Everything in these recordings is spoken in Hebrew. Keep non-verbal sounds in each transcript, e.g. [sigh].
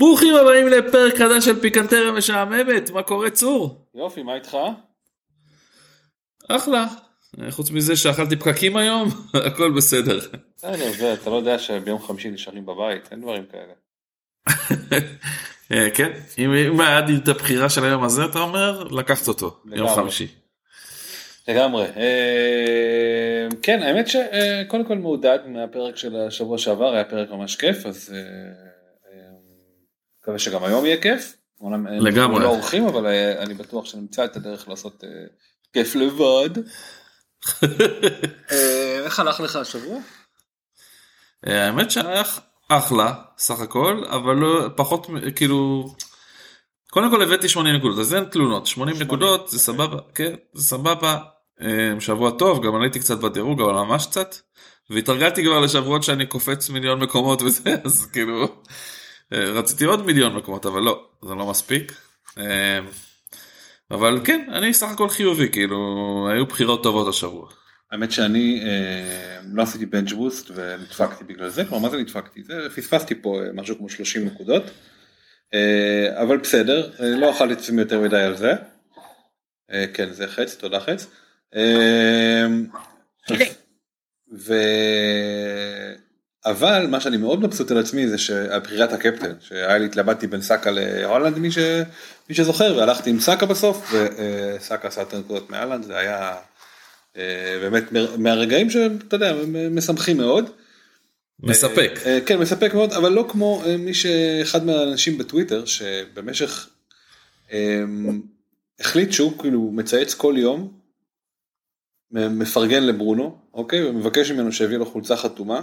ברוכים הבאים לפרק חדש של פיקנטריה משעממת, מה קורה צור? יופי, מה איתך? אחלה, חוץ מזה שאכלתי פקקים היום, [laughs] הכל בסדר. זה, אתה לא יודע שביום חמישי נשארים בבית, אין דברים כאלה. [laughs] אה, כן, אם היה לי את הבחירה של היום הזה, אתה אומר, לקחת אותו, יום חמישי. לגמרי. אה, כן, האמת שקודם כל מעודד מהפרק של השבוע שעבר, היה פרק ממש כיף, אז... אה, מקווה שגם היום יהיה כיף. לגמרי. לא אורחים אבל אה, אני בטוח שנמצא את הדרך לעשות אה, כיף לבד. [laughs] אה, איך הלך לך השבוע? האמת שהיה אחלה סך הכל אבל לא פחות כאילו קודם כל הבאתי 80 נקודות אז אין תלונות 80 נקודות זה סבבה כן זה סבבה שבוע טוב גם עליתי קצת בדירוג אבל ממש קצת והתרגלתי כבר לשבועות שאני קופץ מיליון מקומות וזה [laughs] אז כאילו אה, רציתי עוד מיליון מקומות אבל לא זה לא מספיק. אה, אבל כן אני סך הכל חיובי כאילו היו בחירות טובות השבוע. האמת שאני אה, לא עשיתי בנג' בוסט ונדפקתי בגלל זה, כלומר מה זה נדפקתי? זה פספסתי פה אה, משהו כמו 30 נקודות, אה, אבל בסדר, אה, לא אכלתי את עצמי יותר מדי על זה. אה, כן זה חץ, תודה חץ. אה, ו... אבל מה שאני מאוד מבסוט על עצמי זה שבחירת הקפטן שהיה לי התלבטתי בין סאקה להולנד מי, ש... מי שזוכר והלכתי עם סאקה בסוף וסאקה עשה יותר נקודות מהולנד זה היה אה, באמת מהרגעים שאתה יודע משמחים מאוד. מספק. אה, כן מספק מאוד אבל לא כמו אה, מי שאחד מהאנשים בטוויטר שבמשך החליט שהוא כאילו מצייץ כל יום מפרגן לברונו אוקיי ומבקש ממנו שיביא לו חולצה חתומה.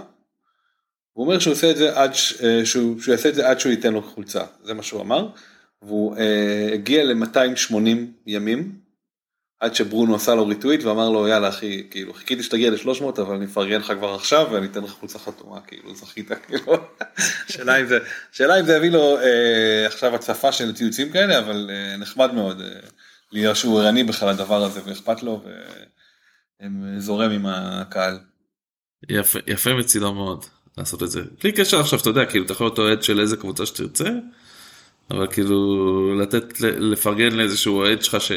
הוא אומר שהוא עושה את זה עד, אה, שהוא, שהוא יעשה את זה עד שהוא ייתן לו חולצה, זה מה שהוא אמר, והוא אה, הגיע ל-280 ימים, עד שברונו עשה לו ריטוויט ואמר לו יאללה אחי, כאילו חיכיתי שתגיע ל-300 אבל אני אפרגן לך כבר עכשיו ואני אתן לך חולצה חתומה, כאילו זכית, כאילו, [laughs] שאלה אם זה, שאלה אם זה יביא לו אה, עכשיו הצפה של ציוצים כאלה, אבל אה, נחמד מאוד אה, להיות שהוא ערני בכלל לדבר הזה ואכפת לו וזורם עם הקהל. יפה, יפה מצידו מאוד. לעשות את זה. בלי קשר עכשיו, אתה יודע, כאילו, אתה יכול להיות אוהד של איזה קבוצה שתרצה, אבל כאילו, לתת, לפרגן לאיזשהו אוהד שלך ש...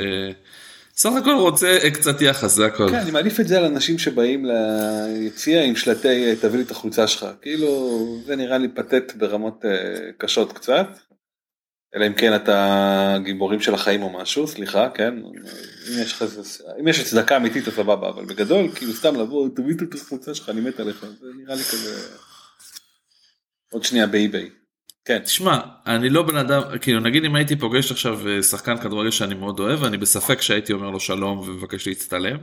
סך הכל רוצה קצת יחס, זה הכל. כן, אני מעדיף את זה על אנשים שבאים ליציע עם שלטי תביא לי את החולצה שלך. כאילו, זה נראה לי פתט ברמות uh, קשות קצת. אלא אם כן אתה גיבורים של החיים או משהו, סליחה, כן? אם יש, אם יש הצדקה אמיתית אז סבבה, אבל בגדול, כאילו סתם לבוא, תביא את החולצה שלך, אני מת עליך, זה נראה לי כזה... עוד שנייה באי-ביי. כן. תשמע, אני לא בן אדם, כאילו נגיד אם הייתי פוגש עכשיו אה, שחקן כדורגל שאני מאוד אוהב, אני בספק שהייתי אומר לו שלום ומבקש להצטלם.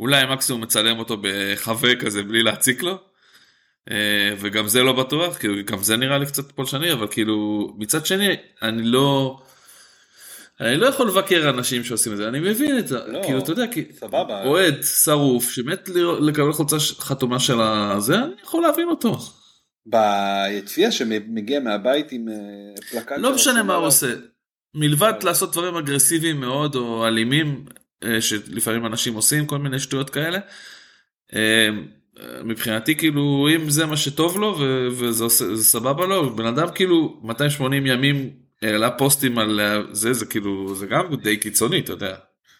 אולי מקסימום מצלם אותו בחווה כזה בלי להציק לו. אה, וגם זה לא בטוח, כאילו גם זה נראה לי קצת פולשני, אבל כאילו מצד שני אני לא... אני לא יכול לבקר אנשים שעושים את זה, אני מבין את זה, לא, כאילו אתה יודע, סבבה. אוהד שרוף שמת לקבל חולצה חתומה של הזה, אני יכול להבין אותו. ביציע שמגיע מהבית עם אה, פלקט. לא משנה מה הוא עושה. מלבד לעשות דברים אגרסיביים מאוד או אלימים אה, שלפעמים אנשים עושים כל מיני שטויות כאלה. אה, מבחינתי כאילו אם זה מה שטוב לו וזה עושה- סבבה לו בן אדם כאילו 280 ימים העלה פוסטים על אה, זה זה כאילו זה גם די קיצוני אתה יודע.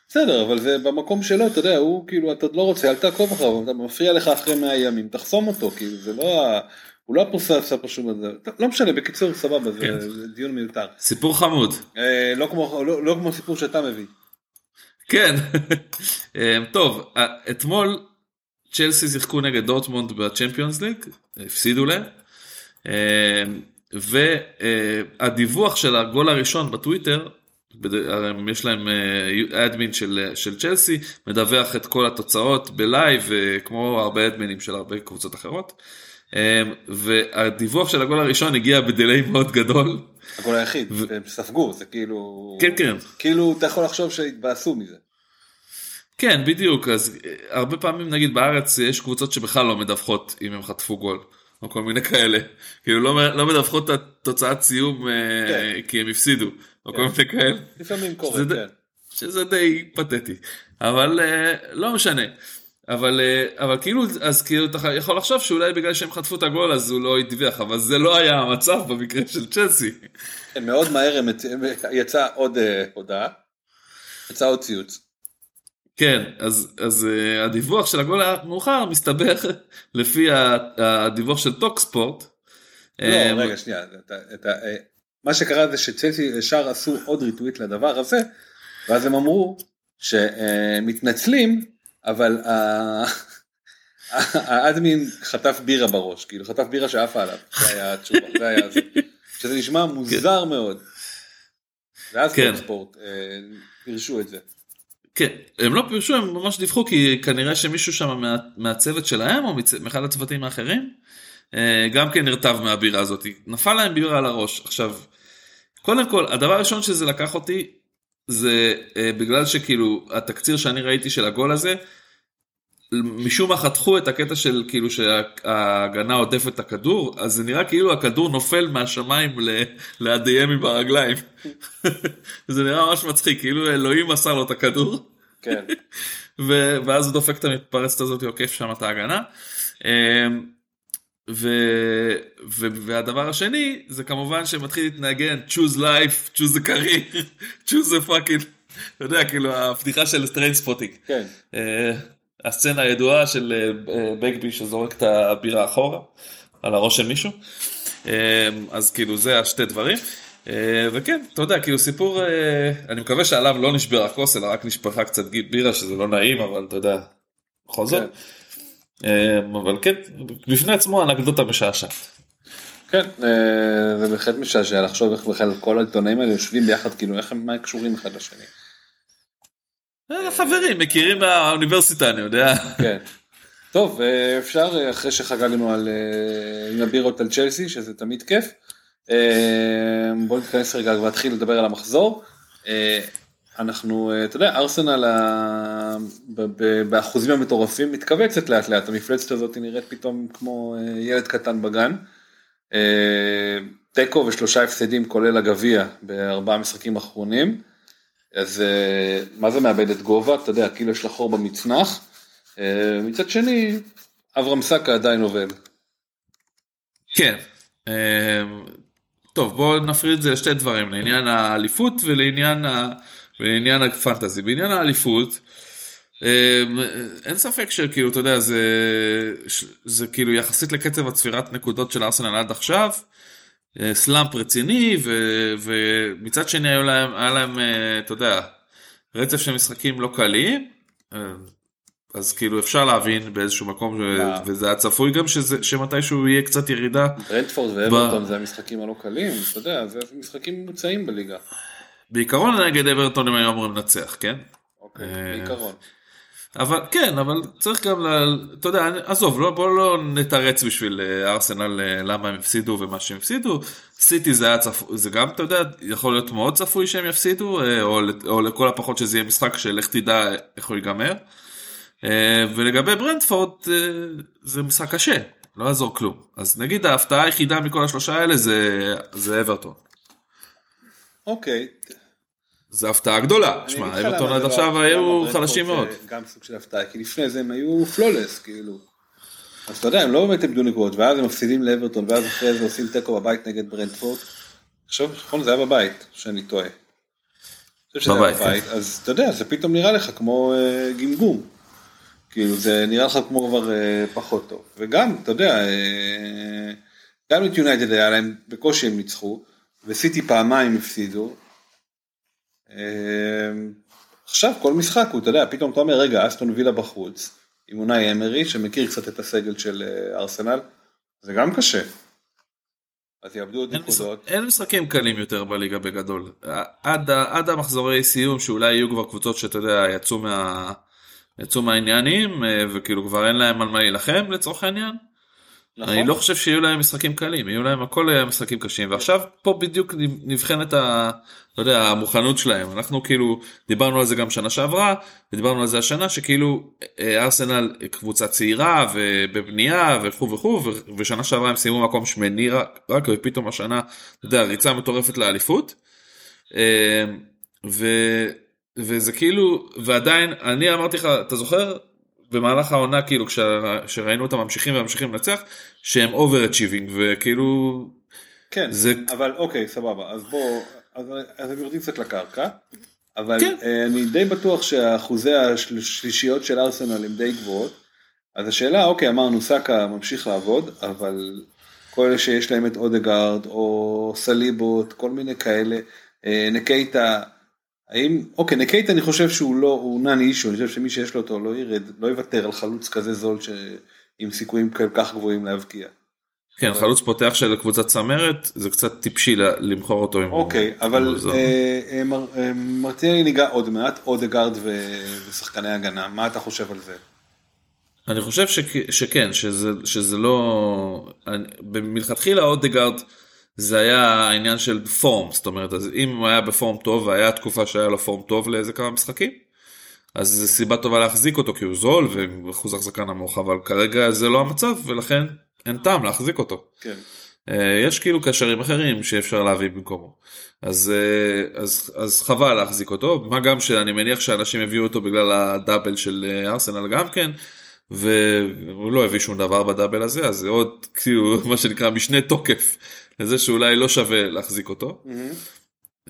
בסדר, אבל זה במקום שלו, אתה יודע, הוא כאילו, אתה לא רוצה, אל תעקוב אחריו, אתה מפריע לך אחרי 100 ימים, תחסום אותו, כאילו, זה לא, הוא לא הפרוסה עשה פה שום דבר, לא משנה, בקיצור, סבבה, זה כן. זה דיון מיותר. סיפור חמוד. אה, לא כמו- לא לא כמו הסיפור שאתה מביא. כן. אה, טוב אה, אתמול צ'לסי שיחקו נגד דורטמונד בצ'מפיונס ליג הפסידו להם. והדיווח של הגול הראשון בטוויטר יש להם אדמין של, של צ'לסי מדווח את כל התוצאות ב live כמו הרבה אדמינים של הרבה קבוצות אחרות. אה, והדיווח של הגול הראשון הגיע ב delay מאוד גדול. הגול היחיד, ו- הם ספגו, זה כאילו, כן כן כאילו, אתה יכול לחשוב שהתבאסו מזה. כן בדיוק אז אה, הרבה פעמים נגיד בארץ יש קבוצות שבכלל לא מדווחות אם הם חטפו גול או כל מיני כאלה כאילו לא, לא מדווחות את התוצאת סיום אה, כן. כי הם הפסידו או כל מיני כאלה לפעמים קורה, כן. שזה די פתטי אבל אה, לא משנה אבל אה, אבל כאילו אז כאילו אתה יכול לחשוב שאולי בגלל שהם חטפו את הגול אז הוא לא ידווח אבל זה לא היה המצב במקרה של צ'לסי כן, מאוד מהר הם יצ- הם- יצא עוד אה, הודעה, יצא עוד ציוץ. כן, אז, אז uh, הדיווח של הגול המאוחר מסתבר [laughs] לפי הדיווח של טוקספורט. לא, אה, רגע, שנייה, אתה- אתה- אה, מה שקרה זה שצלסי ישר עשו עוד ריטוויט לדבר הזה, ואז הם אמרו שמתנצלים, אבל ה- האדמין חטף בירה בראש, כאילו חטף בירה שעפה עליו, זה היה התשובה, זה היה זה, שזה נשמע מוזר מאוד. ואז כן. ספורט פירשו את זה. כן, הם לא פירשו, הם ממש דיווחו כי כנראה שמישהו שם מה, מהצוות שלהם או. מאחד הצוותים האחרים אה, גם כן נרטב מהבירה הזאת. נפל להם בירה על הראש. עכשיו, קודם כל, הדבר הראשון שזה לקח אותי זה אה, בגלל שכאילו התקציר שאני ראיתי של הגול הזה, משום מה חתכו את הקטע של כאילו שההגנה עוטפת את הכדור, אז זה נראה כאילו הכדור נופל מהשמיים ל- לידיהם ברגליים. [laughs] זה נראה ממש מצחיק, כאילו אלוהים מסר לו את הכדור. כן. [laughs] ו- ואז הוא דופק את המתפרצת הזאת עוקף שם את ההגנה. ו- ו- והדבר השני זה כמובן שמתחיל להתנגן choose life choose a career [laughs] choose a fucking אתה יודע כאילו הפתיחה של טריינספוטינג. כן. אה, הסצנה הידועה של אה, בגבי שזורק את הבירה אחורה על הראש של מישהו. אה, אז כאילו זה השתי דברים. אה, וכן, אתה יודע, כאילו סיפור, אה, אני מקווה שעליו לא נשבר הכוס, אלא רק נשפכה קצת בירה, שזה לא נעים, אבל אתה יודע, בכל זאת. אה, אבל כן, בפני עצמו אנקדוטה משעשעת. כן, אה, זה בהחלט משעשע לחשוב איך בכלל כל העיתונאים האלה יושבים ביחד, כאילו איך הם מה הם קשורים אחד לשני. אה, חברים, מכירים מהאוניברסיטה, אני יודע. כן. טוב, אה, אפשר אחרי שחגגנו על עם הבירות על צ'לסי, שזה תמיד כיף. בואו נתכנס רגע ולהתחיל לדבר על המחזור. אנחנו, אה, אתה יודע, ארסנל באחוזים המטורפים מתכווצת לאט לאט, המפלצת הזאת נראית פתאום כמו אה, ילד קטן בגן. אה, תיקו ושלושה הפסדים כולל הגביע בארבעה משחקים אחרונים. אז מה זה מאבדת גובה? אתה יודע, כאילו יש לה חור במצנח. מצד שני, אברהם סאקה עדיין עובד. כן. טוב בואו נפריד את זה לשתי דברים לעניין האליפות ולעניין ה... ולעניין הפנטזי בעניין האליפות אמ, אין ספק שכאילו אתה יודע זה זה כאילו יחסית לקצב הצפירת נקודות של ארסנל עד עכשיו אה, סלאמפ רציני ו, ומצד שני היו להם היה להם אה, אתה יודע רצף של משחקים לא קלים. אה, אז כאילו אפשר להבין באיזשהו מקום מה? וזה היה צפוי גם שזה, שמתישהו יהיה קצת ירידה ברנדפורד ואברטון זה המשחקים הלא קלים, אתה יודע, זה משחקים ממוצעים בליגה. בעיקרון נגד אברטון הם היו אמורים לנצח כן אוקיי, אה, בעיקרון. אבל כן אבל צריך גם ל... אתה יודע עזוב לא בוא לא נתרץ בשביל אה, ארסנל אה, למה הם הפסידו ומה שהם הפסידו סיטי זה היה צפוי זה גם אתה יודע יכול להיות מאוד צפוי שהם יפסידו או, או לכל הפחות שזה יהיה משחק של לך תדע איך הוא ייגמר. ולגבי ברנדפורד זה משחק קשה לא יעזור כלום אז נגיד ההפתעה היחידה מכל השלושה האלה זה זה אברטון. אוקיי, זה הפתעה גדולה, שמע, אברטון עד לא- עכשיו למה היו חלשים מאוד. גם סוג של הפתעה, כי לפני זה הם היו פלולס, כאילו. אז אתה יודע, הם לא באמת איבדו נקודות, ואז הם מפסידים לאברטון, ואז אחרי זה עושים תיקו בבית נגד ברנדפורד. עכשיו, נכון, זה היה בבית, שאני טועה. בבית, כן. בבית, אז אתה יודע, זה פתאום נראה לך כמו אה, גמגום. כאילו, זה נראה לך כמו כבר אה, פחות טוב. וגם, אתה יודע, אה, גם את יונייטד היה להם, בקושי הם ניצחו, וסיטי פעמיים הפסידו. אה, עכשיו כל משחק הוא, אתה יודע, פתאום אתה אומר, רגע, אסטון וילה בחוץ, עם אונאי אמרי, שמכיר קצת את הסגל של אה, ארסנל, זה גם קשה. אז יאבדו עוד נקודות. אין משחקים קלים יותר בליגה בגדול. עד, ה- עד המחזורי סיום שאולי יהיו כבר קבוצות שאתה יודע יצאו, מה, יצאו מהעניינים אה, וכאילו כבר אין להם על מה להילחם לצורך העניין. נכון? אני לא חושב שיהיו להם משחקים קלים, יהיו להם הכל היה משחקים קשים ועכשיו פה בדיוק נבחנת ה, אתה יודע, המוכנות שלהם. אנחנו כאילו דיברנו על זה גם שנה שעברה ודיברנו על זה השנה שכאילו אה, ארסנל קבוצה צעירה ובבנייה וכו' וכו' ושנה שעברה הם סיימו מקום שמיני רק, רק ופתאום השנה, אתה יודע, ריצה מטורפת לאליפות. אה, ו, וזה כאילו ועדיין אני אמרתי לך אתה זוכר במהלך העונה כאילו כשראינו אותם ממשיכים וממשיכים לנצח שהם over-achieving וכאילו כן, זה- אבל אוקיי, סבבה, אז בוא, אז, אז הם יורדים קצת לקרקע, אבל כן. אה, אני די בטוח שהאחוזי השלישיות של ארסנל הם די גבוהות, אז השאלה, אוקיי, אמרנו סאקה ממשיך לעבוד, אבל כל אלה שיש להם את אודגרד או סליבות, כל מיני כאלה, אה, נקייטה, האם, אוקיי, נקייטה אני חושב שהוא לא, הוא נאן אישו, אני חושב שמי שיש לו אותו לא ירד, לא יוותר על חלוץ כזה זול ש... עם סיכויים כל כך גבוהים להבקיע. כן חלוץ פותח של קבוצת צמרת זה קצת טיפשי למכור אותו. אוקיי, אבל עם זול. אה, אה, מר- אה, מרטינלי ניגע עוד מעט, אודגרד ו- ושחקני הגנה, מה אתה חושב על זה? אני חושב שכ- שכן שזה שזה לא אני, מלכתחילה אודגרד זה היה העניין של פורם זאת אומרת אז אם הוא היה בפורם טוב והיה תקופה שהיה לו פורם טוב לאיזה כמה משחקים. אז זו סיבה טובה להחזיק אותו כי הוא זול ואחוז החזקה נמוך אבל כרגע זה לא המצב ולכן אין טעם להחזיק אותו. כן. אה, יש כאילו קשרים אחרים שאפשר להביא במקומו. אז, אה, אז, אז חבל להחזיק אותו, מה גם שאני מניח שאנשים הביאו אותו בגלל הדאבל של אה, ארסנל גם כן, והוא לא הביא שום דבר בדאבל הזה, אז זה עוד כאילו [laughs] מה שנקרא משנה תוקף לזה שאולי לא שווה להחזיק אותו.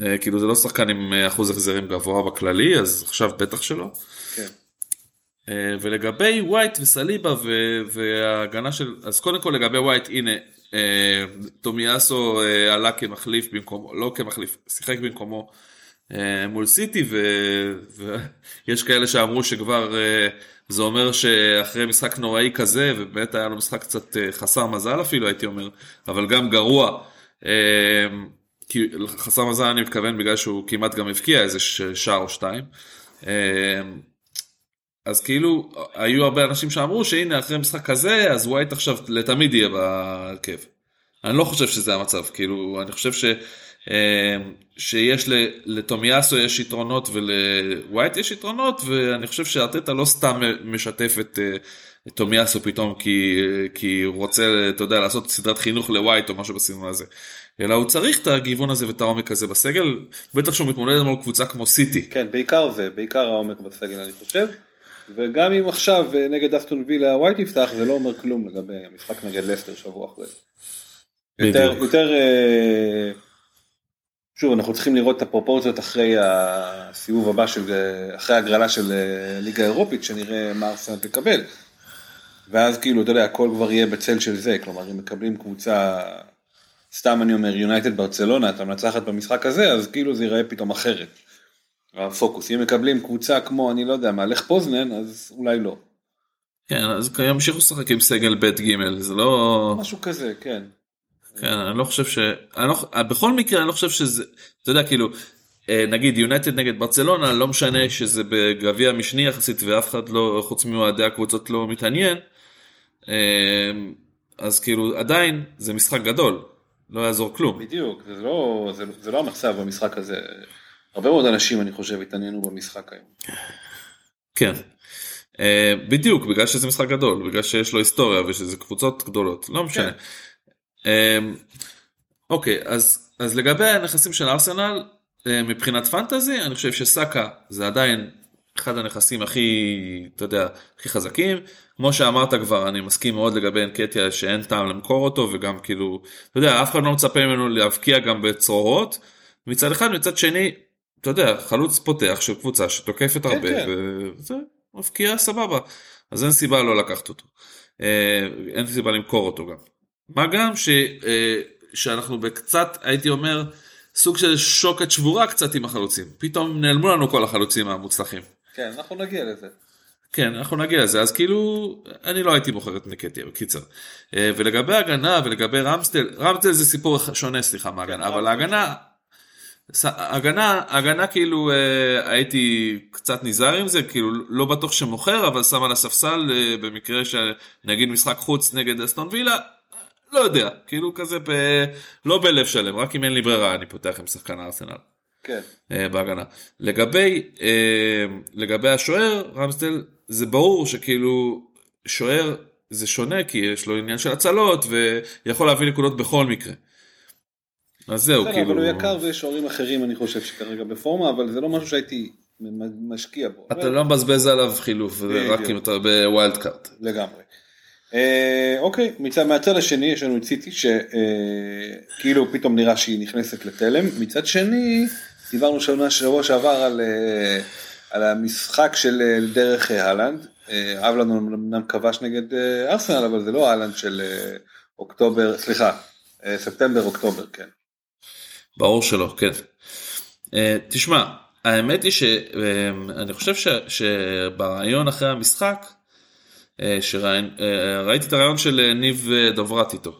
אה, כאילו זה לא שחקן עם אה, אחוז החזרים גבוה בכללי, אז עכשיו בטח שלא. כן. אה, ולגבי ווייט וסליבה ו- וההגנה של אז קודם כל לגבי ווייט הנה טומיאסו אה, עלה כמחליף במקומו לא כמחליף שיחק במקומו מול סיטי ו- ויש [laughs] כאלה שאמרו שכבר זה אומר שאחרי משחק נוראי כזה ובאמת היה לו משחק קצת אה, חסר מזל אפילו הייתי אומר אבל גם גרוע. כי חסר מזל אני מתכוון בגלל שהוא כמעט גם הבקיע איזה שער או שתיים. אה, אז כאילו היו הרבה אנשים שאמרו שהנה אחרי משחק כזה אז ווייט עכשיו לתמיד יהיה בהרכב. אני לא חושב שזה המצב כאילו אני חושב ש, שיש ל- לטומיאסו יש יתרונות ולווייט יש יתרונות ואני חושב שארטטה לא סתם משתף את, אה, טומיאסו פתאום כי, כי הוא רוצה אתה יודע לעשות סדרת חינוך לווייט או משהו בסגנון הזה. אלא הוא צריך את הגיוון הזה ואת העומק הזה בסגל בטח שהוא מתמודד מול קבוצה כמו סיטי. כן, בעיקר זה, בעיקר העומק בסגל אני חושב. וגם אם עכשיו אה, נגד אסטון וילה ווייט יפתח, זה לא אומר כלום לגבי המשחק נגד לסטר שבוע אחרי. יותר. יותר, אה, שוב, אנחנו צריכים לראות את הפרופורציות אחרי הסיבוב הבא של, אחרי הגרלה של אה, ליגה אירופית, שנראה מה ארסנל תקבל. ואז כאילו, אתה יודע, הכל כבר יהיה בצל של זה, כלומר, אם מקבלים קבוצה, סתם אני אומר, יונייטד ברצלונה, אתה מנצחת במשחק הזה, אז כאילו זה ייראה פתאום אחרת. הפוקוס, אם מקבלים קבוצה כמו, אני לא יודע, מהלך פוזנן, אז אולי לא. כן, אז ימשיכו לשחק עם סגל ב' ג' זה לא... משהו כזה, כן. כן, אני לא חושב ש... אני לא... בכל מקרה אני לא חושב שזה... אתה יודע כאילו, אה, נגיד יונייטד נגד ברצלונה, לא משנה שזה בגביע משני יחסית ואף אחד לא, חוץ מאוהדי הקבוצות לא מתעניין, אה, אז כאילו עדיין זה משחק גדול, לא יעזור כלום. בדיוק, זה לא, זה, זה לא המצב במשחק הזה. הרבה מאוד אנשים, אני חושב, התעניינו במשחק היום. כן. אה, בדיוק, בגלל שזה משחק גדול, בגלל שיש לו היסטוריה ושזה קבוצות גדולות, לא משנה. כן. אה, אוקיי, אז, אז לגבי הנכסים של ארסנל, אה, מבחינת פנטזי, אני חושב שסאקה זה עדיין אחד הנכסים הכי, אתה יודע, הכי חזקים. כמו שאמרת כבר, אני מסכים מאוד לגבי אנקטיה שאין טעם למכור אותו, וגם כאילו, אתה יודע, אף אחד לא מצפה ממנו להבקיע גם בצרורות. מצד אחד, מצד שני, אתה יודע, חלוץ פותח של קבוצה שתוקפת הרבה, כן. וזה מבקיע סבבה. אז אין סיבה לא לקחת אותו. אה, אין סיבה למכור אותו גם. מה גם ש, אה, שאנחנו בקצת, הייתי אומר, סוג של שוקת שבורה קצת עם החלוצים. פתאום נעלמו לנו כל החלוצים המוצלחים. כן, אנחנו נגיע לזה. כן, אנחנו נגיע לזה, אז כאילו, אני לא הייתי בוחר את נקטיה, בקיצר. אה, ולגבי הגנה ולגבי רמסטל, רמסטל זה סיפור שונה, סליחה, מהגנה, אבל ההגנה, הגנה, הגנה כאילו אה, הייתי קצת נזהר עם זה, כאילו לא בטוח שמוכר, אבל שם על הספסל במקרה שנגיד משחק חוץ נגד אסטון וילה, לא יודע, כאילו כזה ב... לא בלב שלם, רק אם אין לי ברירה אני פותח עם שחקן הארסנל. כן. אה, בהגנה. לגבי, אה, לגבי השוער, רמסטל, זה ברור שכאילו שוער זה שונה כי יש לו עניין של הצלות ויכול להביא נקודות בכל מקרה. אז זהו, בסדר, כאילו, אבל הוא יקר ויש שוערים אחרים אני חושב שכרגע בפורמה, אבל זה לא משהו שהייתי משקיע בו. אתה לא מבזבז עליו חילוף. רק אם אתה ב wild card. לגמרי. אה, אוקיי, מצד, מהצד השני יש לנו את סיטי שכאילו פתאום נראה שהיא נכנסת לתלם, מצד שני דיברנו שבוע, שבוע שעבר על, אה, על המשחק של אה, דרך אה, הלנד, אה, הלנד אמנם כבש נגד אה, ארסנל אבל זה לא הלנד של אה, אוקטובר, סליחה, אה, ספטמבר אוקטובר, כן. ברור שלא, כן. אה, תשמע, האמת היא שאני חושב שברעיון אחרי המשחק, אה, שראיין- אה, את הרעיון של אה, ניב דוברת איתו.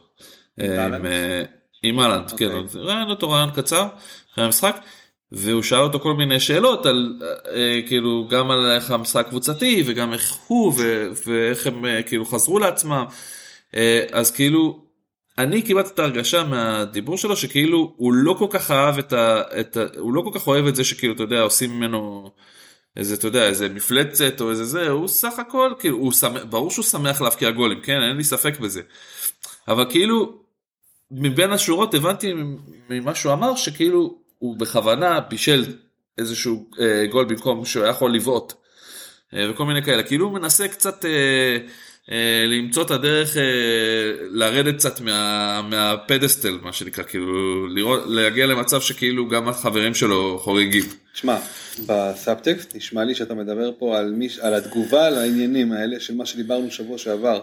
עם אה, אהלנד? אה, כן, אוקיי. ראיין אותו רעיון קצר אחרי המשחק. והוא שאל אותו כל מיני שאלות על כאילו גם על איך המשחק קבוצתי וגם איך הוא ואיך הם כאילו חזרו לעצמם אז כאילו אני קיבלתי את ההרגשה מהדיבור שלו שכאילו הוא לא כל כך אהב את ה... את ה הוא לא כל כך אוהב את זה שכאילו אתה יודע עושים ממנו איזה אתה יודע איזה מפלצת או איזה זה הוא סך הכל כאילו הוא שמח, ברור שהוא שמח להבקיע גולים כן אין לי ספק בזה אבל כאילו מבין השורות הבנתי ממה שהוא אמר שכאילו הוא בכוונה בישל איזשהו אה, גול במקום שהוא היה יכול לבעוט אה, וכל מיני כאלה כאילו הוא מנסה קצת אה, אה, למצוא את הדרך אה, לרדת קצת מה, מהפדסטל מה שנקרא כאילו לראות להגיע למצב שכאילו גם החברים שלו חוגגים. שמע, בסאבטקסט נשמע לי שאתה מדבר פה על, מי, על התגובה לעניינים האלה של מה שדיברנו שבוע שעבר,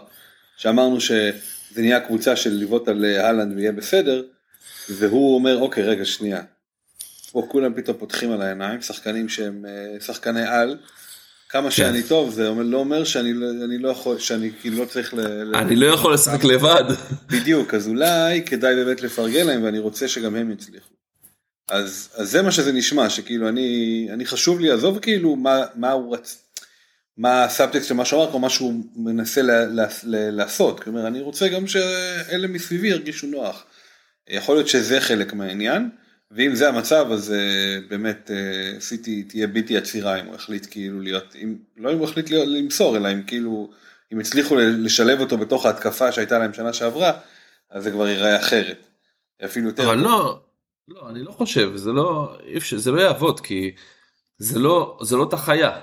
שאמרנו שזה נהיה קבוצה של לבעוט על אה, אהלנד ויהיה בסדר, והוא אומר אוקיי רגע שנייה, פה כולם פתאום פותחים על העיניים, שחקנים שהם אה, שחקני על, כמה שאני טוב זה אומר, לא אומר שאני, לא- אני לא יכול, שאני כאילו לא צריך. ל- אני לא יכול לשחק לבד. בדיוק, אז אולי כדאי באמת לפרגן להם ואני רוצה שגם הם יצליחו. אז, אז זה מה שזה נשמע, שכאילו אני, אני חשוב לי, עזוב כאילו מה, מה הוא רצ... מה הסאבטקסט של מה שהוא אמר, או מה שהוא מנסה ל, ל, ל, לעשות, כלומר אני רוצה גם שאלה מסביבי ירגישו נוח. יכול להיות שזה חלק מהעניין, ואם זה המצב אז uh, באמת uh, סיטי תהיה בלתי עצירה אם הוא החליט כאילו להיות, אם, לא אם הוא החליט להיות, למסור, אלא אם כאילו, אם הצליחו לשלב אותו בתוך ההתקפה שהייתה להם שנה שעברה, אז זה כבר ייראה אחרת. אפילו יותר. אבל לא, לא, אני לא חושב, זה לא, אפשר, זה לא יעבוד כי זה לא, זה לא את החיה.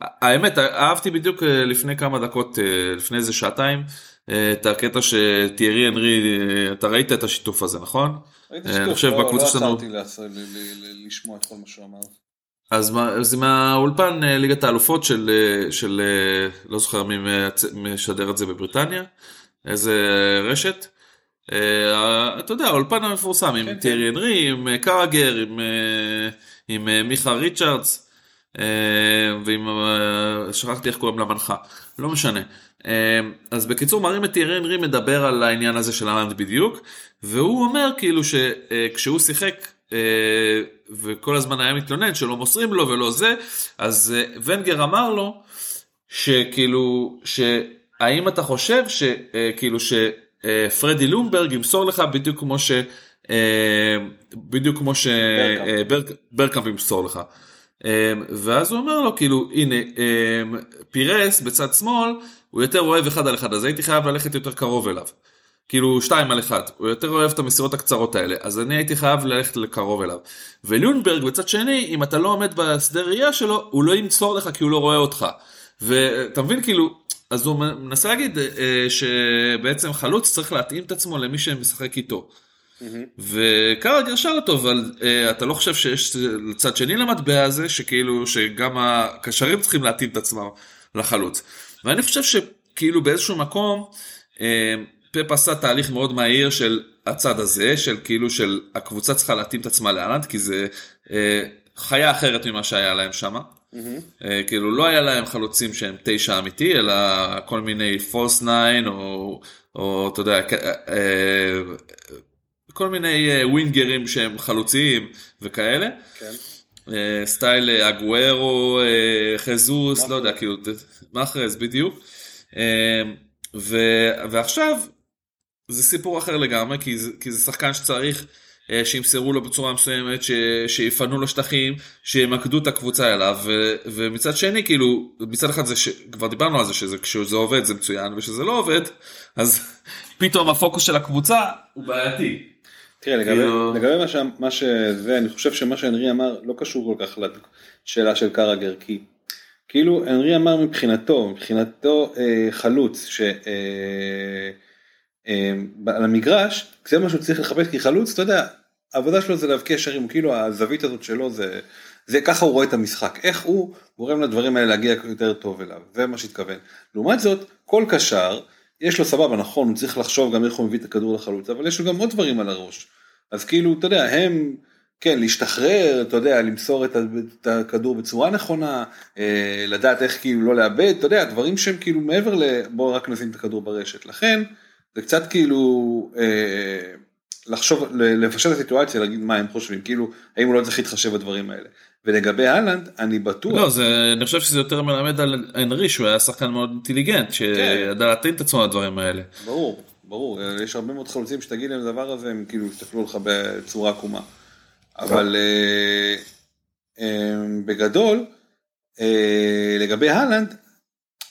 האמת, אהבתי בדיוק אה, לפני כמה דקות, אה, לפני איזה שעתיים, אה, את הקטע שטיירי הנרי, אה, אתה ראית את השיתוף הזה, נכון? ראית אה, שטוף, אני חושב לא- בקבוצה לא שלנו- עצרתי לשמוע את כל מה שהוא אמר. אז מה- זה מהאולפן ליגת האלופות של, של לא זוכר מי משדר את זה בבריטניה, איזה רשת. אה, אתה יודע, האולפן המפורסם עם כן. טיירי הנרי, עם אה, קרגר, עם, אה, מיכה ריצ'רדס, ועם, שכחתי איך קוראים למנחה, לא משנה. אז בקיצור מראים את טיירי הנרי מדבר על העניין הזה של אהלנד בדיוק, והוא אומר כאילו שכשהוא שיחק וכל הזמן היה מתלונן שלא מוסרים לו ולא זה, אז ונגר אמר לו שכאילו, שהאם אתה חושב שכאילו שפרדי לומברג ימסור לך בדיוק כמו ש... אה, בדיוק כמו שברקאמפ ימסור לך. אה, ואז הוא אומר לו כאילו הנה אה, פירס בצד שמאל הוא יותר אוהב אחד על אחד אז הייתי חייב ללכת יותר קרוב אליו. כאילו שתיים על אחד, הוא יותר אוהב את המסירות הקצרות האלה, אז אני הייתי חייב ללכת לקרוב אליו. וליונברג בצד שני, אם אתה לא עומד בשדה ראייה שלו, הוא לא ימסור לך כי הוא לא רואה אותך. ואתה מבין כאילו, אז הוא מנסה להגיד אה, שבעצם חלוץ צריך להתאים את עצמו למי שמשחק איתו. וקרגר שאל אותו, אבל uh, אתה לא חושב שיש לצד שני למטבע הזה, שכאילו, שגם הקשרים צריכים להתאים את עצמם לחלוץ. ואני חושב שכאילו באיזשהו מקום, uh, פפ עשה תהליך מאוד מהיר של הצד הזה, של כאילו של הקבוצה צריכה להתאים את עצמה לאלנד, כי זה uh, חיה אחרת ממה שהיה להם שם. Mm-hmm. Uh, כאילו לא היה להם חלוצים שהם תשע אמיתי, אלא כל מיני פולס ניין, או, או אתה יודע, uh, כל מיני ווינגרים שהם חלוציים וכאלה. כן. סטייל אגוארו, חזוס, לא יודע, כאילו, מאחרז בדיוק. ועכשיו זה סיפור אחר לגמרי, כי זה, כי זה שחקן שצריך שימסרו לו בצורה מסוימת, ש, שיפנו לו שטחים, שימקדו את הקבוצה אליו, ו, ומצד שני, כאילו, מצד אחד זה, ש, כבר דיברנו על זה, שכשזה עובד זה מצוין, וכשזה לא עובד, אז [laughs] פתאום הפוקוס של הקבוצה הוא בעייתי. תראה, לגבי, כאילו... לגבי מה, ש, מה שזה, אני חושב שמה שהנרי אמר לא קשור כל כך לשאלה של קרגר, כי כאילו הנרי אמר מבחינתו, מבחינתו אה, חלוץ, שעל אה, אה, המגרש, זה מה שהוא צריך לחפש כי חלוץ, אתה יודע, העבודה שלו זה להבקיע שערים, כאילו הזווית הזאת שלו זה, זה ככה הוא רואה את המשחק, איך הוא גורם לדברים האלה להגיע יותר טוב אליו, זה מה שהתכוון. לעומת זאת, כל קשר, יש לו סבבה, נכון, הוא צריך לחשוב גם איך הוא מביא את הכדור לחלוץ, אבל יש לו גם עוד דברים על הראש. אז כאילו, אתה יודע, הם, כן, להשתחרר, אתה יודע, למסור את הכדור בצורה נכונה, אה, לדעת איך כאילו לא לאבד, אתה יודע, דברים שהם כאילו מעבר ל... בוא רק נשים את הכדור ברשת. לכן, זה קצת כאילו, אה, לחשוב, לפשט את הסיטואציה, להגיד מה הם חושבים, כאילו, האם הוא לא צריך להתחשב בדברים האלה. ולגבי אהלנד, אני בטוח. לא, זה, אני חושב שזה יותר מלמד על אנרי, שהוא היה שחקן מאוד אינטליגנט, שידע כן. להתאים את עצמו לדברים האלה. ברור, ברור, יש הרבה מאוד חלוצים שתגיד להם דבר הזה, הם כאילו יסתכלו לך בצורה עקומה. אבל אה, אה, בגדול, אה, לגבי אהלנד,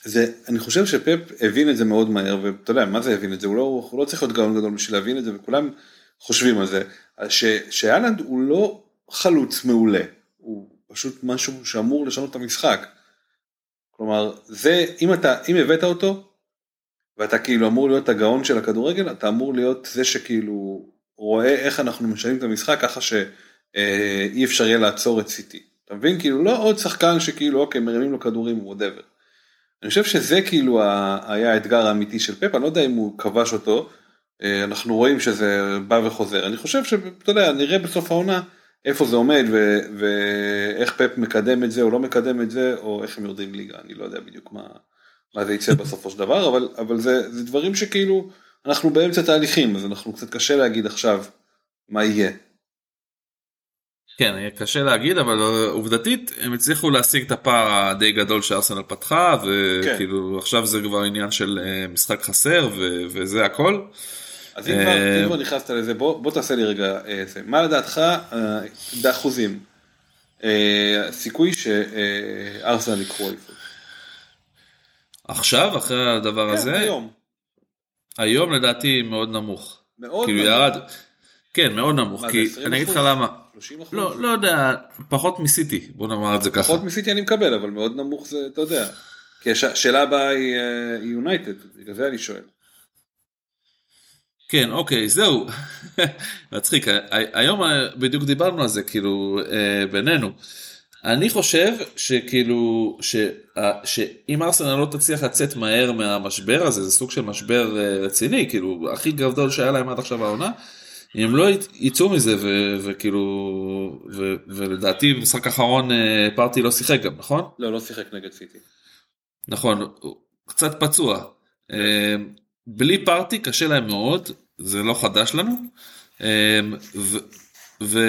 זה, אני חושב שפפ הבין את זה מאוד מהר, ואתה יודע, מה זה הבין את זה? הוא לא, הוא לא צריך להיות גאון גדול בשביל להבין את זה, וכולם חושבים על זה, שאהלנד הוא לא חלוץ מעולה. הוא פשוט משהו שאמור לשנות את המשחק. כלומר, זה, אם אתה, אם הבאת אותו, ואתה כאילו אמור להיות הגאון של הכדורגל, אתה אמור להיות זה שכאילו רואה איך אנחנו משנים את המשחק ככה שאי אה, אפשר יהיה לעצור את סיטי. אתה מבין? כאילו לא עוד שחקן שכאילו אוקיי מרימים לו כדורים whatever. אני חושב שזה כאילו היה האתגר האמיתי של פפ, אני לא יודע אם הוא כבש אותו, אה, אנחנו רואים שזה בא וחוזר. אני חושב שאתה יודע, נראה בסוף העונה איפה זה עומד ו, ואיך פפ מקדם את זה או לא מקדם את זה או איך הם יורדים ליגה אני לא יודע בדיוק מה, מה זה יצא בסופו של דבר אבל אבל זה, זה דברים שכאילו אנחנו באמצע תהליכים אז אנחנו קצת קשה להגיד עכשיו מה יהיה. כן קשה להגיד אבל עובדתית הם הצליחו להשיג את הפער הדי גדול שארסנל פתחה וכאילו כן. עכשיו זה כבר עניין של אה, משחק חסר ו, וזה הכל. אז אם כבר אה, נכנסת לזה, בוא, בוא תעשה לי רגע, אה, מה לדעתך אה, באחוזים, הסיכוי שארסנל יקחו אליפות? עכשיו, אחרי הדבר כן, הזה? היום. היום לדעתי מאוד נמוך. מאוד כאילו נמוך. ירד, כן, מאוד נמוך, כי אני אגיד לך למה. 30 אחוז? לא, לא יודע, פחות מסיטי, בוא נאמר את זה ככה. פחות מסיטי אני מקבל, אבל מאוד נמוך זה, אתה יודע. כי השאלה הבאה היא יונייטד, בגלל זה אני שואל. כן, אוקיי, זהו. [laughs] מצחיק, היום בדיוק דיברנו על זה, כאילו, אה, בינינו. אני חושב שכאילו, ש, שאם ארסנל לא תצליח לצאת מהר מהמשבר הזה, זה סוג של משבר אה, רציני, כאילו, הכי גדול שהיה להם עד עכשיו העונה, אם לא יצאו מזה, ו, וכאילו, ו, ולדעתי במשחק האחרון אה, פארטי לא שיחק גם, נכון? לא, לא שיחק נגד סיטי. נכון, קצת פצוע. בלי פארטי קשה להם מאוד, זה לא חדש לנו. אמ, ו, ו,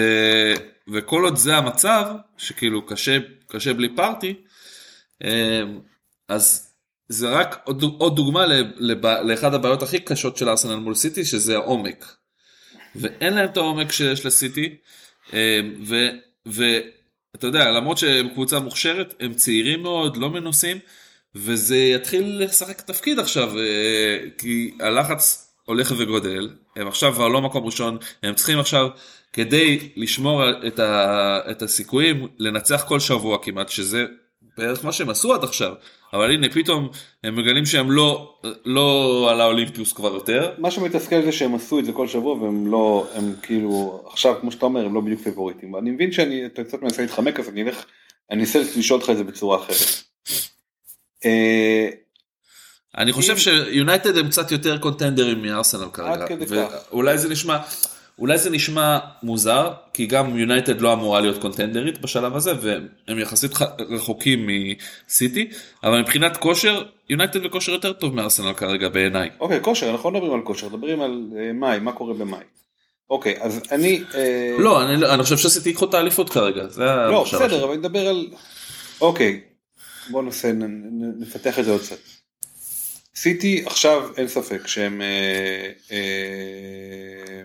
וכל עוד זה המצב, שכאילו קשה, קשה בלי פארטי, אז זה רק עוד, עוד דוגמה לב, לאחד הבעיות הכי קשות של ארסנל מול סיטי, שזה העומק. ואין להם את העומק שיש לסיטי, אמ, ואתה יודע, למרות שהם קבוצה מוכשרת, הם צעירים מאוד, לא מנוסים, וזה יתחיל לשחק תפקיד עכשיו, אה, כי הלחץ הולך וגודל, הם עכשיו כבר לא מקום ראשון, הם צריכים עכשיו, כדי לשמור את, ה, את הסיכויים, לנצח כל שבוע כמעט, שזה בערך מה שהם עשו עד עכשיו, אבל הנה פתאום הם מגלים שהם לא, לא על האולימפיוס כבר יותר. מה שמתסכל זה שהם עשו את זה כל שבוע והם לא, הם כאילו, עכשיו כמו שאתה אומר, הם לא בדיוק פיבוריטים. אני מבין שאני, אתה קצת מנסה להתחמק אז אני אלך, אני אנסה לשאול אותך את זה בצורה אחרת. אה, אני חושב שיונייטד הם קצת יותר קונטנדרים מארסנל כרגע. כדי כך. ואולי זה נשמע, אולי זה נשמע מוזר, כי גם יונייטד לא אמורה להיות קונטנדרית בשלב הזה, והם יחסית רחוקים מסיטי, אבל מבחינת כושר, יונייטד בכושר יותר טוב מארסנל כרגע בעיניי. אוקיי, כושר, אנחנו לא מדברים על כושר, מדברים על אה, מאי, מה קורה במאי. אוקיי, אז אני... אה, לא, אני, אני חושב שסיטי ייקחו את האליפות כרגע, זה לא, בסדר. אבל נדבר על... אוקיי, בוא ננסה, נ- נ- נפתח את זה עוד קצת. סיטי עכשיו אין ספק שהם אה, אה,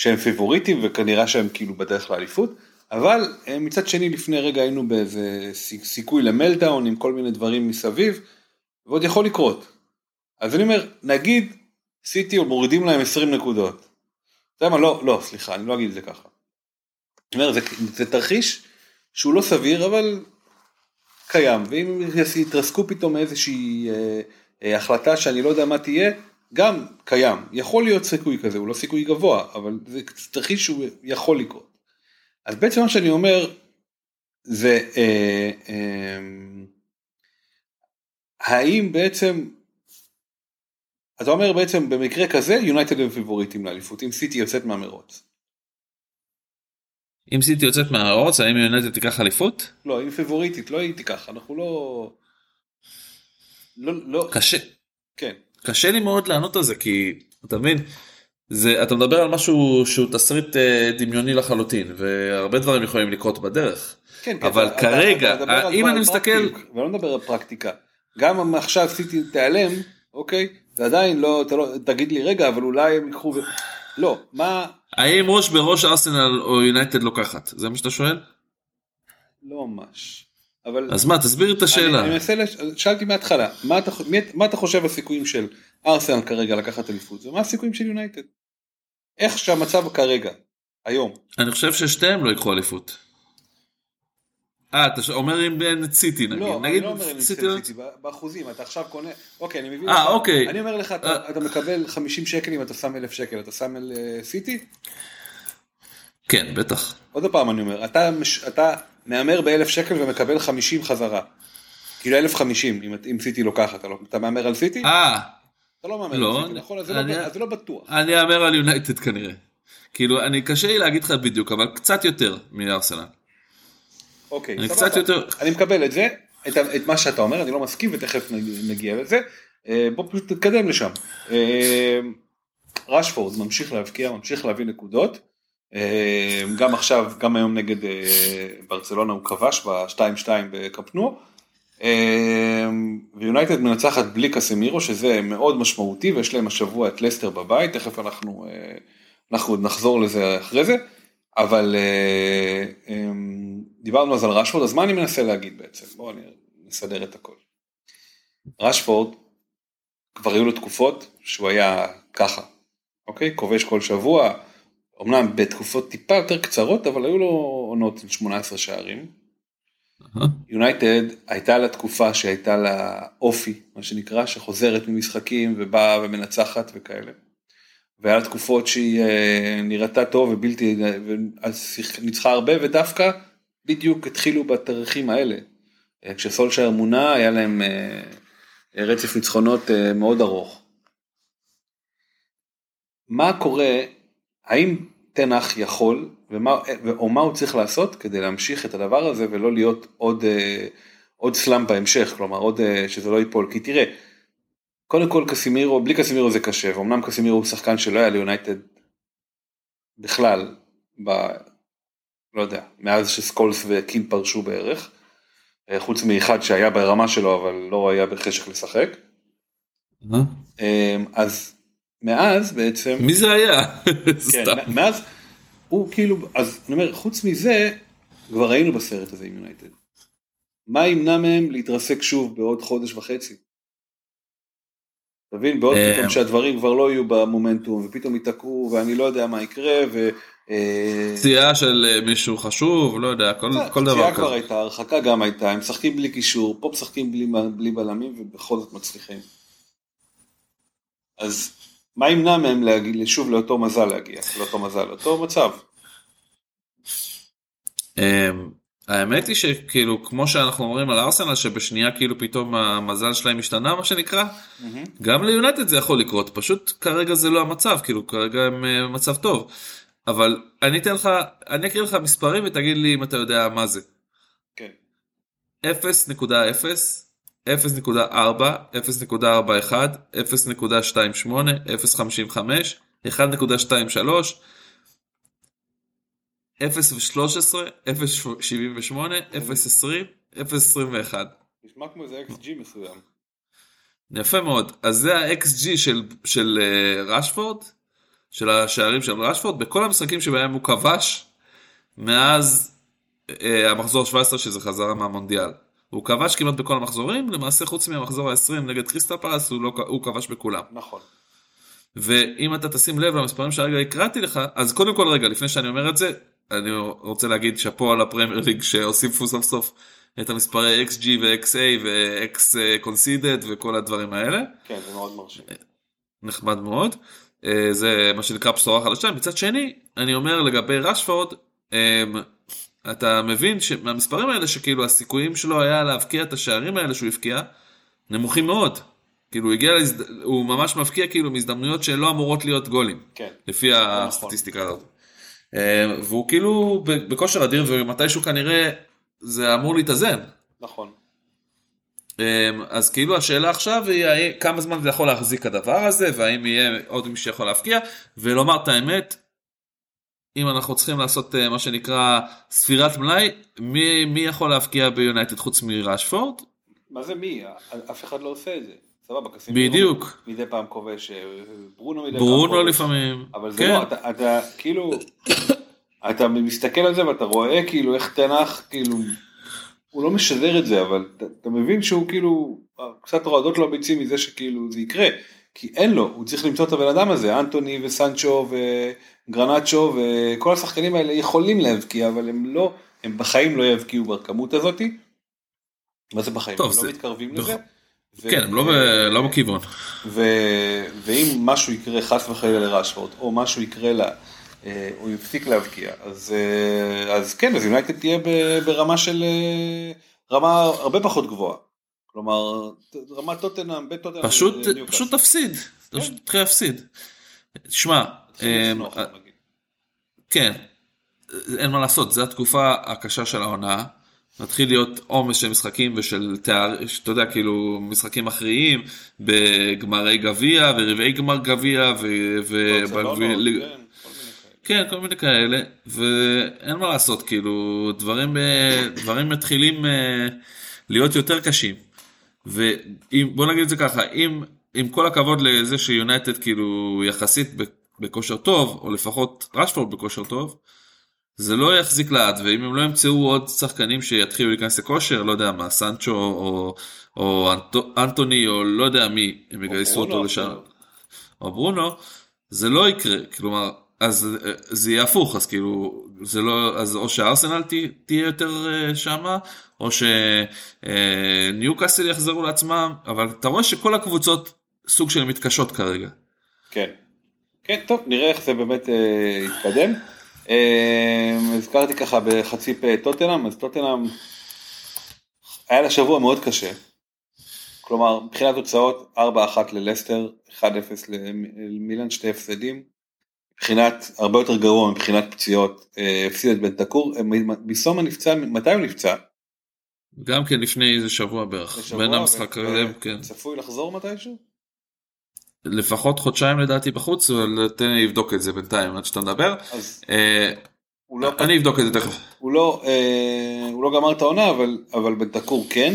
שהם פיבוריטים וכנראה שהם כאילו בדרך לאליפות, אבל אה, מצד שני לפני רגע היינו באיזה סיכ- סיכוי למלדאון עם כל מיני דברים מסביב, ועוד יכול לקרות. אז אני אומר, נגיד סיטי מורידים להם 20 נקודות. אתה יודע מה, לא, לא, סליחה, אני לא אגיד את זה ככה. אני אומר, זה, זה תרחיש שהוא לא סביר, אבל קיים, ואם יתרסקו פתאום מאיזושהי אה, אה, החלטה שאני לא יודע מה תהיה, גם קיים. יכול להיות סיכוי כזה, הוא לא סיכוי גבוה, אבל זה תרחיש שהוא יכול לקרות. אז בעצם מה שאני אומר, זה אה, אה, האם בעצם, אתה אומר בעצם במקרה כזה, יונייטד הם פיבוריטים לאליפות, אם סיטי יוצאת מהמרוץ. אם סיטי יוצאת מהאורץ, האם יונייטד תיקח אליפות? לא, היא פיבוריטית, לא הייתי ככה, אנחנו לא... לא, לא, קשה. כן. קשה לי מאוד לענות על זה כי אתה מבין זה אתה מדבר על משהו שהוא תסריט אה, דמיוני לחלוטין והרבה דברים יכולים לקרות בדרך. כן, אבל אתה- כרגע, אתה על אם אני מסתכל- פרקטי, ולא מדבר על פרקטיקה. גם אם עכשיו סיטי תיעלם, אוקיי, זה עדיין לא, אתה לא, תגיד לי רגע, אבל אולי הם ייקחו, ו... לא, מה, האם ראש בראש ארסנל או יונייטד לוקחת זה מה שאתה שואל? לא ממש. אבל אז מה תסביר את אני, השאלה. אני מנסה, לש... שאלתי מההתחלה, מה אתה, מה אתה חושב הסיכויים של ארסנל כרגע לקחת אליפות, ומה הסיכויים של יונייטד? איך שהמצב כרגע, היום. אני חושב ששתיהם לא ייקחו אליפות. אה אתה אומר אם אין את סיטי נגיד לא, אני נגיד לא אומר אם סיטי לא- סיטי, באחוזים, אתה עכשיו קונה, אוקיי, אני מבין, אה. אוקיי. אני אומר לך, אתה. אתה מקבל 50 שקל אם אתה שם 1,000 שקל, אתה שם על אה, סיטי? כן בטח. עוד פעם אני אומר, אתה, אתה מהמר ב-1,000 שקל ומקבל 50 חזרה. כאילו 1,050 אם, אם סיטי לוקחת, אתה, לא, אתה מהמר על סיטי? אה אתה לא מהמר לא, על סיטי, אני- נכון? אז זה, אני- לא, אז זה לא בטוח. אני אאמר על יונייטד כנראה. כאילו אני קשה לי להגיד לך בדיוק אבל קצת יותר מארסנל. אוקיי, אני. קצת יותר- אני מקבל את זה, את, את מה שאתה אומר, אני לא מסכים ותכף נגיע לזה. אה, בוא פשוט נתקדם לשם. אה, רשפורד ממשיך להבקיע, ממשיך להביא נקודות. אה, גם עכשיו, גם היום נגד אה, ברצלונה הוא כבש ב-2-2 בקפנוע. אה, ויונייטד מנצחת בלי קסמירו שזה מאוד משמעותי ויש להם השבוע את לסטר בבית, תכף אנחנו, אנחנו עוד נחזור לזה אחרי זה. אבל אה, דיברנו אז על רשפורד, אז מה אני מנסה להגיד בעצם? בואו נסדר את הכל. רשפורד, כבר היו לו תקופות שהוא היה ככה, אוקיי? כובש כל שבוע, אמנם בתקופות טיפה יותר קצרות, אבל היו לו עונות של 18 שערים. אה? יונייטד הייתה לה תקופה שהייתה לה אופי, מה שנקרא, שחוזרת ממשחקים ובאה ומנצחת וכאלה. והיה לה תקופות שהיא אה, נראתה טוב ובלתי, אז ניצחה הרבה ודווקא בדיוק התחילו בתאריכים האלה. אה, כשסולשייר מונה היה להם אה, רצף ניצחונות אה, מאוד ארוך. מה קורה, האם תנח יכול, ומה, או מה הוא צריך לעשות כדי להמשיך את הדבר הזה ולא להיות עוד, אה, עוד סלאם בהמשך, כלומר עוד אה, שזה לא ייפול, כי תראה, קודם כל קסימירו, בלי קסימירו זה קשה, ואומנם קסימירו הוא שחקן שלא היה ליונייטד בכלל, ב... לא יודע, מאז שסקולס וקין פרשו בערך, אה, חוץ מאחד שהיה ברמה שלו אבל לא היה בחשק לשחק? אה, אז מאז בעצם, מי זה היה? כן. מאז הוא כאילו, אז אני אומר, חוץ מזה, כבר היינו בסרט הזה עם יונייטד. מה ימנע מהם להתרסק שוב בעוד חודש וחצי? תבין, בעוד אה, פתאום שהדברים כבר לא יהיו במומנטום, ופתאום ייתקעו, ואני לא יודע מה יקרה, ו... אה, פציעה של אה, מישהו חשוב, לא יודע, כל, כל דבר פציעה כבר כזה. הייתה, הרחקה גם הייתה, הם משחקים בלי קישור, פה משחקים בלי, בלי בלמים, ובכל זאת מצליחים. אז מה ימנע מהם להגיע, שוב לאותו מזל להגיע, לאותו מזל, לאותו מצב. אמ, האמת היא שכאילו כמו שאנחנו אומרים על ארסנל שבשנייה כאילו פתאום המזל שלהם השתנה מה שנקרא גם ליונטד זה יכול לקרות פשוט כרגע זה לא המצב כאילו כרגע הם אה, במצב טוב אבל אני אתן לך אני אקריא לך מספרים ותגיד לי אם אתה יודע מה זה כן. 0.0 0.4 0.41 0.28 0.55 1.23 0 ו-13, 0 78, 0 20, 0 21. נשמע כמו איזה XG מסוים. יפה מאוד. אז זה ה-XG של, של uh, רשפורד, של השערים של רשפורד, בכל המשחקים שבהם הוא כבש מאז uh, המחזור 17 שזה חזרה מהמונדיאל. הוא כבש כמעט בכל המחזורים, למעשה חוץ מהמחזור ה-20 נגד קריסטל פלס הוא, לא, הוא כבש בכולם. נכון. ואם אתה תשים לב למספרים שהרגע הקראתי לך, אז קודם כל רגע, לפני שאני אומר את זה, אני רוצה להגיד שאפו על הפרמייר ליג שהוסיפו סוף סוף את המספרי XG ו-XA ו-X conceded וכל הדברים האלה. כן, זה מאוד מרשים. נחמד מאוד. אה, זה מה שנקרא בשורה חדשה. מצד שני, אני אומר לגבי רשפורד, אה, אתה מבין מהמספרים האלה שכאילו הסיכויים שלו היה להבקיע את השערים האלה שהוא הבקיע, נמוכים מאוד. כאילו הוא הגיע, להזד... הוא ממש מבקיע כאילו מהזדמנויות שלא אמורות להיות גולים. כן. לפי נכון. הסטטיסטיקה הזאת. אה, והוא כאילו בכושר אדיר ומתישהו כנראה זה אמור להתאזן. נכון. אה, אז כאילו השאלה עכשיו היא כמה זמן זה יכול להחזיק הדבר הזה והאם יהיה עוד מי שיכול להבקיע ולומר את האמת. אם אנחנו צריכים לעשות אה, מה שנקרא ספירת מלאי מי, מי יכול להבקיע ביונייטד חוץ מראשפורד מה זה מי? אף אחד לא עושה את זה. סבבה, קסים בדיוק. מדי פעם כובש, אה, ברונו מדי פעם ברונו כובש. לפעמים אבל זה כן. לא, אתה, אתה כאילו, אתה מסתכל על זה ואתה רואה כאילו איך תנח, כאילו, הוא לא משדר את זה, אבל אתה, אתה מבין שהוא כאילו, קצת רועדות לו הביצים מזה שכאילו זה יקרה, כי אין לו, הוא צריך למצוא את הבן אדם הזה, אנטוני וסנצ'ו וגרנצ'ו וכל השחקנים האלה יכולים להבקיע, אבל הם לא, הם בחיים לא יבקיעו בכמות הזאתי. מה זה בחיים? טוב, הם זה- לא מתקרבים בכ- לזה. ו- כן הם לא, ב- לא בכיוון ו... ואם משהו יקרה חס וחלילה לרשפורד, או משהו יקרה לה, אה, הוא יפסיק להבקיע, אז, אה, אז כן, אז יונייטד תהיה ברמה של, אה, רמה הרבה פחות גבוהה. כלומר, רמת טוטנאם, בית טוטנאם, פשוט. פשוט תפסיד פשוט תתחיל להפסיד. שמע תתחיל אה, לצנוח, נגיד. כן, אין מה לעשות, זו התקופה הקשה של העונה. מתחיל להיות עומס של משחקים ושל תאר, שאתה יודע, כאילו משחקים מכריעים בגמרי גביע ורבעי גמר גביע ו... ו- בגביע- כן. כן, כל מיני כאלה, ואין מה לעשות, כאילו, דברים, אה, דברים מתחילים אה, להיות יותר קשים. ובוא נגיד את זה ככה, אם, עם כל הכבוד לזה שיונייטד כאילו יחסית בכושר טוב, או לפחות רשפורד בכושר טוב, זה לא יחזיק לעד, ואם הם לא ימצאו עוד שחקנים שיתחילו להיכנס לכושר, לא יודע מה, סנצ'ו או, או אנטו, אנטוני או לא יודע מי, הם יגייסו אותו לשם. או ברונו, זה לא יקרה, כלומר, אז אה, זה יהיה הפוך, אז כאילו, זה לא, אז או שארסנל תה- תהיה יותר אה, שמה, או שניוקאסל יחזרו לעצמם, אבל אתה רואה שכל הקבוצות סוג של מתקשות כרגע. כן. כן, טוב, נראה איך זה באמת אה, יתקדם. אה, הזכרתי ככה בחצי פה את טוטנאם, אז טוטנאם היה לה שבוע מאוד קשה. כלומר, מבחינת תוצאות, 4-1 ללסטר, 1-0 למילאן, שתי הפסדים. מבחינת, הרבה יותר גרוע מבחינת פציעות, אה, הפסיד את בן תקור, אה, ביסומה נפצע, מתי הוא נפצע? גם כן לפני איזה שבוע בערך, בין המשחק הקודם, כן. צפוי לחזור מתישהו? לפחות חודשיים לדעתי בחוץ, אבל תן לי לבדוק את זה בינתיים עד שאתה מדבר. אז אה, הוא לא... אני אבדוק את זה תכף. הוא לא, אה, הוא לא גמר את העונה, אבל, אבל בנטנקור כן,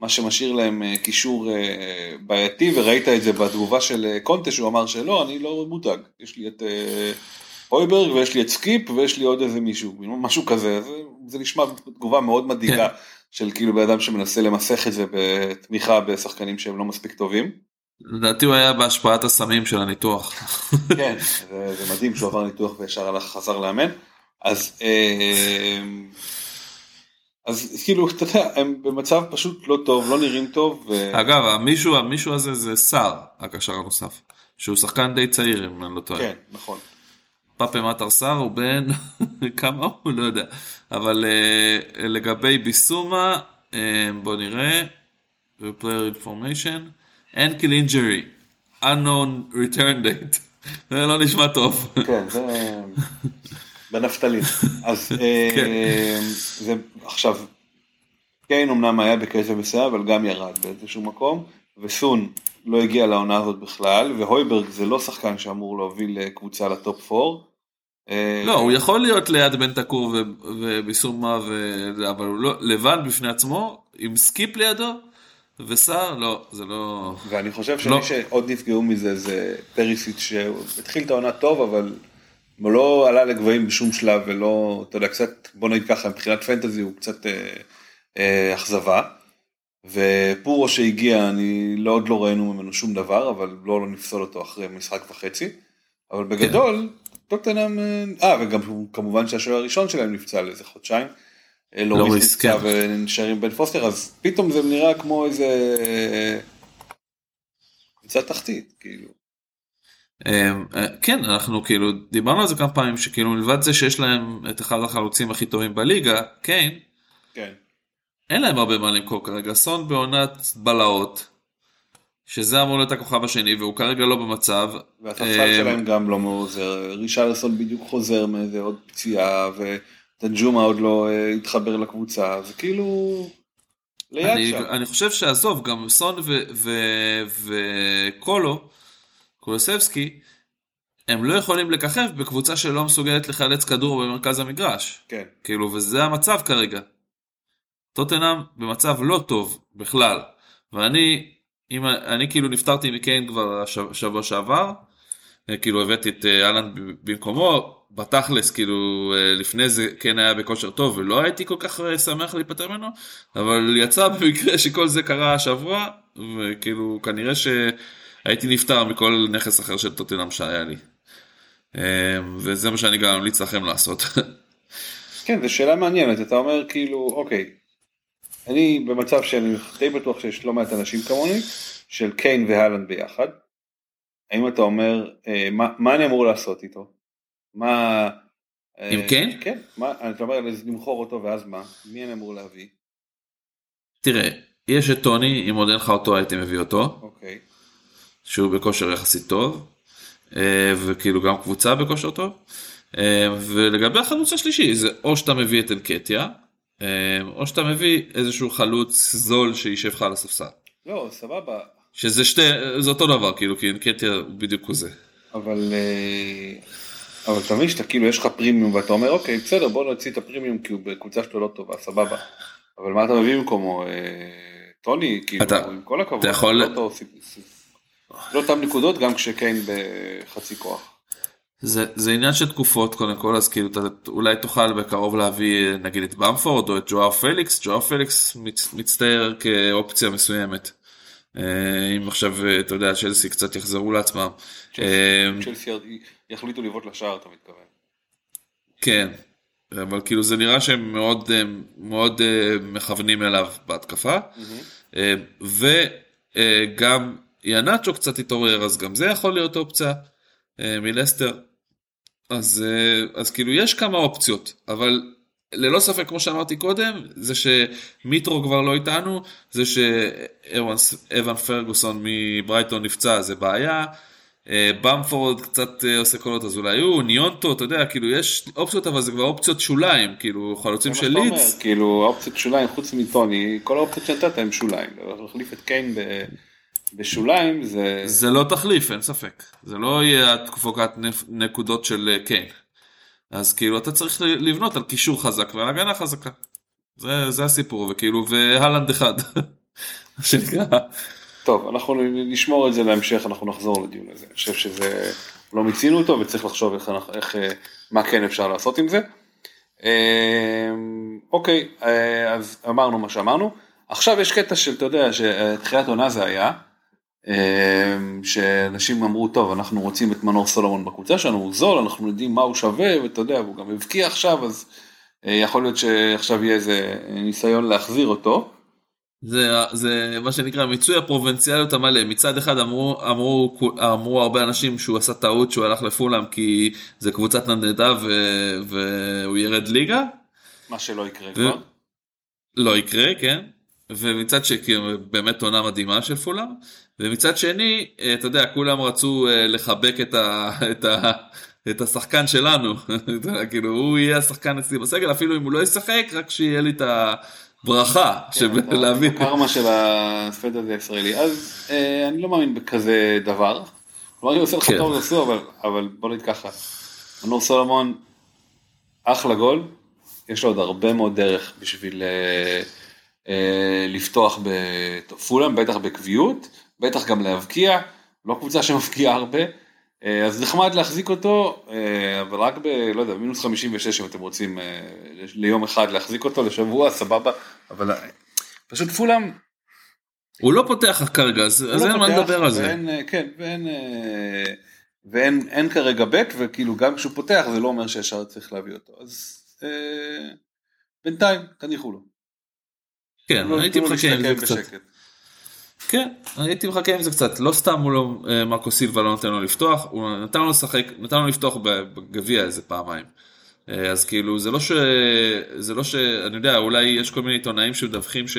מה שמשאיר להם אה, קישור אה, בעייתי, וראית את זה בתגובה של אה, קונטה, שהוא אמר שלא, אני לא מודאג, יש לי את אה, הויברג ויש לי את סקיפ ויש לי עוד איזה מישהו, משהו כזה, זה, זה נשמע תגובה מאוד מדאיגה, של כאילו בן אדם שמנסה למסך את זה בתמיכה בשחקנים שהם לא מספיק טובים. לדעתי הוא היה בהשפעת הסמים של הניתוח. כן, זה, זה מדהים שהוא עבר ניתוח וישר הלך חזר לאמן. אז, אה, אז כאילו, אתה יודע, הם במצב פשוט לא טוב, לא נראים טוב. ו... אגב, המישהו, המישהו הזה זה סער, הקשר הנוסף. שהוא שחקן די צעיר, אם אני לא טועה. כן, נכון. פאפה מטר סער הוא בן, [laughs] כמה הוא? לא יודע. אבל uh, לגבי ביסומה, uh, בוא נראה, player information, ankle injury, unknown return date. [laughs] זה לא נשמע טוב. כן, זה [laughs] בנפתלין. אז כן. אה, זה עכשיו, קיין אמנם היה בקצב מסוים, אבל גם ירד באיזשהו מקום, וסון לא הגיע לעונה הזאת בכלל, והויברג זה לא שחקן שאמור להוביל קבוצה לטופ 4. אה, לא, הוא יכול להיות ליד בנטנקור וביסומה, אבל הוא לא, לבד בפני עצמו, עם סקיפ לידו, וסאר, לא, זה לא... ואני חושב לא. שמי שעוד נפגעו מזה זה פרישיץ' שהתחיל את העונה טוב, אבל הוא לא עלה לגבהים בשום שלב ולא, אתה יודע, קצת, בוא נגיד ככה, מבחינת fantasy הוא קצת אה, אה, אכזבה. ופורו שהגיע, אני לא עוד לא ראינו ממנו שום דבר, אבל לא, לא נפסול אותו אחרי משחק וחצי. אבל בגדול, טוטנאם, אה, אה, וגם כמובן שהשוער הראשון שלהם נפצע לאיזה חודשיים. אה, לוריס, לוריס נפצע כן. ונשאר עם בן פוסטר, אז פתאום זה נראה כמו איזה... אה, קבוצה תחתית, כאילו. אמ, אה, כן, אנחנו כאילו, דיברנו על זה כמה פעמים, שכאילו מלבד זה שיש להם את אחד החלוצים הכי טובים בליגה, קיין, כן. אין להם הרבה מה למכור כרגע. סון בעונת בלהות, שזה אמור להיות הכוכב השני, והוא כרגע לא במצב. והספסל אמ, שלהם גם לא מעוזר, רישרלסון בדיוק חוזר מאיזה עוד פציעה, ודנג'ומה עוד לא אה, התחבר לקבוצה, זה כאילו... ליד אני, שם. אני חושב שעזוב, גם סון וקולו, קולוסבסקי, הם לא יכולים לככב בקבוצה שלא מסוגלת לחלץ כדור במרכז המגרש. כן. כאילו, וזה המצב כרגע. טוטנאם במצב לא טוב בכלל. ואני, אם אני כאילו נפטרתי מקיין כבר שבוע שעבר, אה, כאילו הבאתי את אה, אהלן במקומו, בתכלס כאילו אה, לפני זה כן היה בכושר טוב ולא הייתי כל כך אה, שמח להיפטר ממנו, אבל יצא במקרה שכל זה קרה השבוע, וכאילו כנראה שהייתי נפטר מכל נכס אחר של טוטנאם שהיה לי. אה, וזה מה שאני גם ממליץ לכם לעשות. [laughs] כן, זו שאלה מעניינת, אתה אומר כאילו, אוקיי, אני במצב שאני די בטוח שיש לא מעט אנשים כמוני, של קיין והלנד ביחד. האם אתה אומר, מה, מה אני אמור לעשות איתו? מה... אה, עם קיין? כן, מה, אתה אומר למכור אותו ואז מה? מי אני אמור להביא? תראה, יש את טוני, אם עוד אין לך אותו הייתי מביא אותו, אוקיי, שהוא בכושר יחסית טוב, אה, וכאילו גם קבוצה בכושר טוב. אה, ולגבי החלוץ השלישי, זה או שאתה מביא את אנקטיה, אה, או שאתה מביא איזשהו חלוץ זול שישב לך על הספסל. לא, סבבה, שזה שתי, זה אותו דבר, כאילו, כי אנקטיה הוא בדיוק כזה. אבל אבל אתה מבין שאתה כאילו יש לך פרימיום ואתה אומר אוקיי בסדר בוא נוציא את הפרימיום כי הוא בקבוצה שלו לא טובה סבבה. אבל מה אתה מביא במקומו? אה, טוני כאילו אתה- עם כל הכבוד. אתה יכול- לא אותו לא אותם נקודות גם כשקיין בחצי כוח. זה, זה עניין של תקופות קודם כל, אז כאילו אתה אולי תוכל בקרוב להביא נגיד את במפורד או את ג'ואר פליקס, ג'ואר פליקס מצ, מצטייר כאופציה מסוימת. אה, אם עכשיו אה, אתה יודע צ'לסי קצת יחזרו לעצמם. אה, צ'לסי יחליטו לבעוט לשער אתה מתכוון. כן, אבל כאילו זה נראה שהם מאוד, אה, מאוד אה, מכוונים אליו בהתקפה. אה, וגם יאנצ'ו קצת התעורר, אז גם זה יכול להיות אופציה מלסטר. אז, אז כאילו יש כמה אופציות, אבל ללא ספק כמו שאמרתי קודם, זה שמיטרו כבר לא איתנו, זה שאבן פרגוסון מברייטון נפצע זה בעיה, במפורד קצת אה, עושה קולות אז אולי הוא, ניונטו, אתה יודע, כאילו יש אופציות אבל זה כבר אופציות שוליים, כאילו חלוצים של לידס, כאילו האופציות שוליים חוץ מטוני כל האופציות שנתת הם שוליים. להחליף את קיין ב- בשוליים זה זה לא תחליף, אין ספק. זה לא יהיה התקופת נקודות של אה, קיין. אז כאילו אתה צריך לבנות על קישור חזק ועל הגנה חזקה. זה, זה הסיפור, וכאילו, והלנד אחד. [laughs] מה שנקרא. טוב, אנחנו נשמור את זה להמשך, אנחנו נחזור לדיון הזה. אני חושב שזה, לא מיצינו אותו וצריך לחשוב איך, אנחנו- איך, אה, מה כן אפשר לעשות עם זה. אה, אוקיי, אה, אז אמרנו מה שאמרנו. עכשיו יש קטע של, אתה יודע, שתחילת עונה זה היה, שאנשים אמרו טוב אנחנו רוצים את מנור סולומון בקבוצה שלנו הוא זול אנחנו יודעים מה הוא שווה ואתה יודע הוא גם הבקיע עכשיו אז יכול להיות שעכשיו יהיה איזה ניסיון להחזיר אותו. זה, זה מה שנקרא מיצוי הפרובינציאליות המלא מצד אחד אמרו אמרו אמרו הרבה אנשים שהוא עשה טעות שהוא הלך לפולאם כי זה קבוצת נדנדה והוא ירד ליגה. מה שלא יקרה ו... כבר. לא יקרה כן ומצד שני באמת עונה מדהימה של פולאם ומצד שני אתה יודע כולם רצו אה, לחבק את, ה, את, ה, את השחקן שלנו [laughs] כאילו הוא יהיה השחקן אצלי בסגל אפילו אם הוא לא ישחק רק שיהיה לי את ה... ברכה כן, להביא. קרמה של הזה הישראלי אז אה, אני לא מאמין בכזה דבר. כלומר אני עושה לך כן. טוב אבל אבל בוא נגיד ככה. מנור סולומון אחלה גול יש לו עוד הרבה מאוד דרך בשביל אה, אה, לפתוח בפולאם בטח בקביעות בטח גם להבקיע לא קבוצה שמבקיעה הרבה. אה, אז נחמד להחזיק אותו, אה, אבל רק ב, לא יודע, מינוס 56 אם אתם רוצים אה, ליום אחד להחזיק אותו, לשבוע, סבבה, אבל פשוט פולאם... הוא לא פותח כרגע, אז, אז לא אין מה לדבר על זה. ואין, כן, ואין, ואין אין כרגע בק, וכאילו גם כשהוא פותח זה לא אומר שישר צריך להביא אותו, אז אה, בינתיים תניחו לו. כן, לא, הייתי מחכה עם זה קצת. בשקט. כן, הייתי מחכה עם זה קצת, לא סתם הוא לא, אה, מרקו סילבה לא נותן לו לפתוח, הוא נתן לו לשחק, נתן לו לפתוח בגביע איזה פעמיים. אה, אז כאילו זה לא ש... זה לא ש... אני יודע, אולי יש כל מיני עיתונאים שמדווחים ש...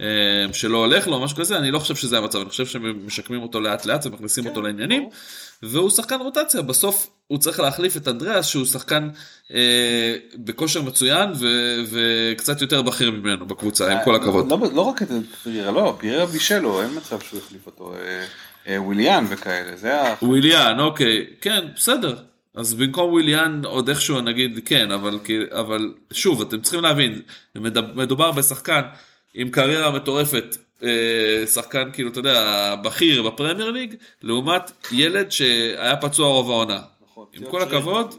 אה, שלא הולך לו, משהו כזה, אני לא חושב שזה המצב, אני חושב שמשקמים אותו לאט לאט ומכניסים כן, אותו לעניינים, והוא שחקן רוטציה, בסוף הוא צריך להחליף את אנדריאס שהוא שחקן אה, בכושר מצוין ו, וקצת יותר בכיר ממנו בקבוצה, עם כל הכבוד. לא, לא, לא רק את פיררה, לא, פיררה בישלו, אין מצב שהוא יחליף אותו, אה, אה, וויליאן וכאלה, זה ה... וויליאן, אוקיי, כן, בסדר. אז במקום וויליאן עוד איכשהו נגיד כן, אבל, אבל שוב, אתם צריכים להבין, מדובר בשחקן עם קריירה מטורפת, אה, שחקן כאילו, אתה יודע, בכיר בפרמייר ליג, לעומת ילד שהיה פצוע רוב העונה. נכון, עם כל הכבוד,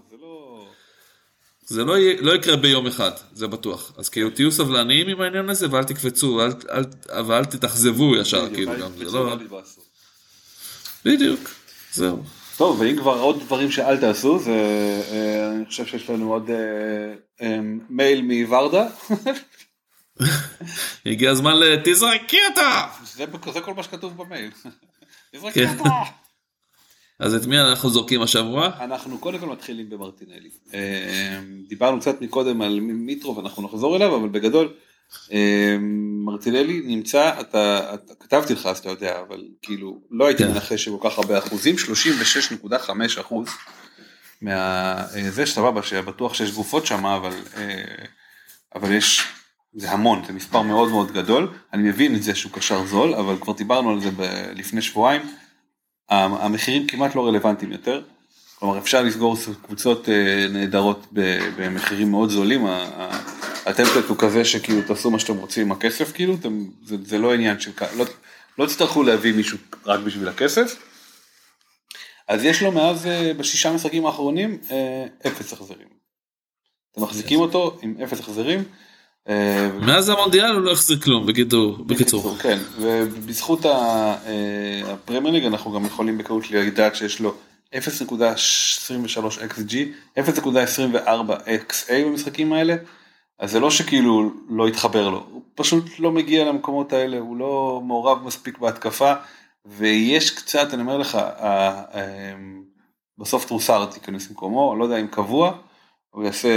זה לא, יהיה, לא יקרה ביום אחד, זה בטוח. אז כאילו תהיו סבלניים עם העניין הזה ואל תקפצו, ואל, אל, ואל תתאכזבו ישר, כאילו גם, זה לא... בדיוק, זהו. טוב, ואם כבר עוד דברים שאל תעשו, זה, אה, אני חושב שיש לנו עוד אה, מייל מוורדה. [laughs] הגיע הזמן לתזרקי אותה. זה כל מה שכתוב במייל. [laughs] תזרקי כן. אותה. אז את מי אנחנו זורקים השבוע? אנחנו קודם כל מתחילים במרטינלי. אה, דיברנו קצת מקודם על מיטרו ואנחנו נחזור אליו, אבל בגדול אה, מרטינלי נמצא, אתה, אתה כתבתי לך אז אתה יודע, אבל כאילו לא הייתי כן. מנחש שכל כך הרבה אחוזים, 36.5 אחוז. מה... אה, זה סבבה שבטוח שיש גופות שם, אבל, אבל יש זה המון, זה מספר מאוד מאוד גדול, אני מבין את זה שהוא קשר זול, אבל כבר דיברנו על זה ב- לפני שבועיים, המחירים כמעט לא רלוונטיים יותר, כלומר אפשר לסגור קבוצות אה, נהדרות במחירים מאוד זולים, הטמפלט הוא כזה שכאילו תעשו מה שאתם רוצים עם הכסף, כאילו, אתם, זה, זה לא עניין של, לא, לא תצטרכו להביא מישהו רק בשביל הכסף. אז יש לו מאז, אה, בשישה משחקים האחרונים, אה, אפס החזרים. אתם מחזיקים אותו עם אפס החזרים. אה, מאז המונדיאל הוא לא החזיר כלום בקיצור. בקיצור. כן, ובזכות אה, הפרמייר ליג אנחנו גם יכולים בקלות לדעת שיש לו 0.23 XG, 0.24 XA במשחקים האלה, אז זה לא שכאילו לא התחבר לו, הוא פשוט לא מגיע למקומות האלה, הוא לא מעורב מספיק בהתקפה, ויש קצת, אני אומר לך, אה, בסוף טרוסר תיכנס במקומו, לא יודע אם קבוע, הוא יעשה...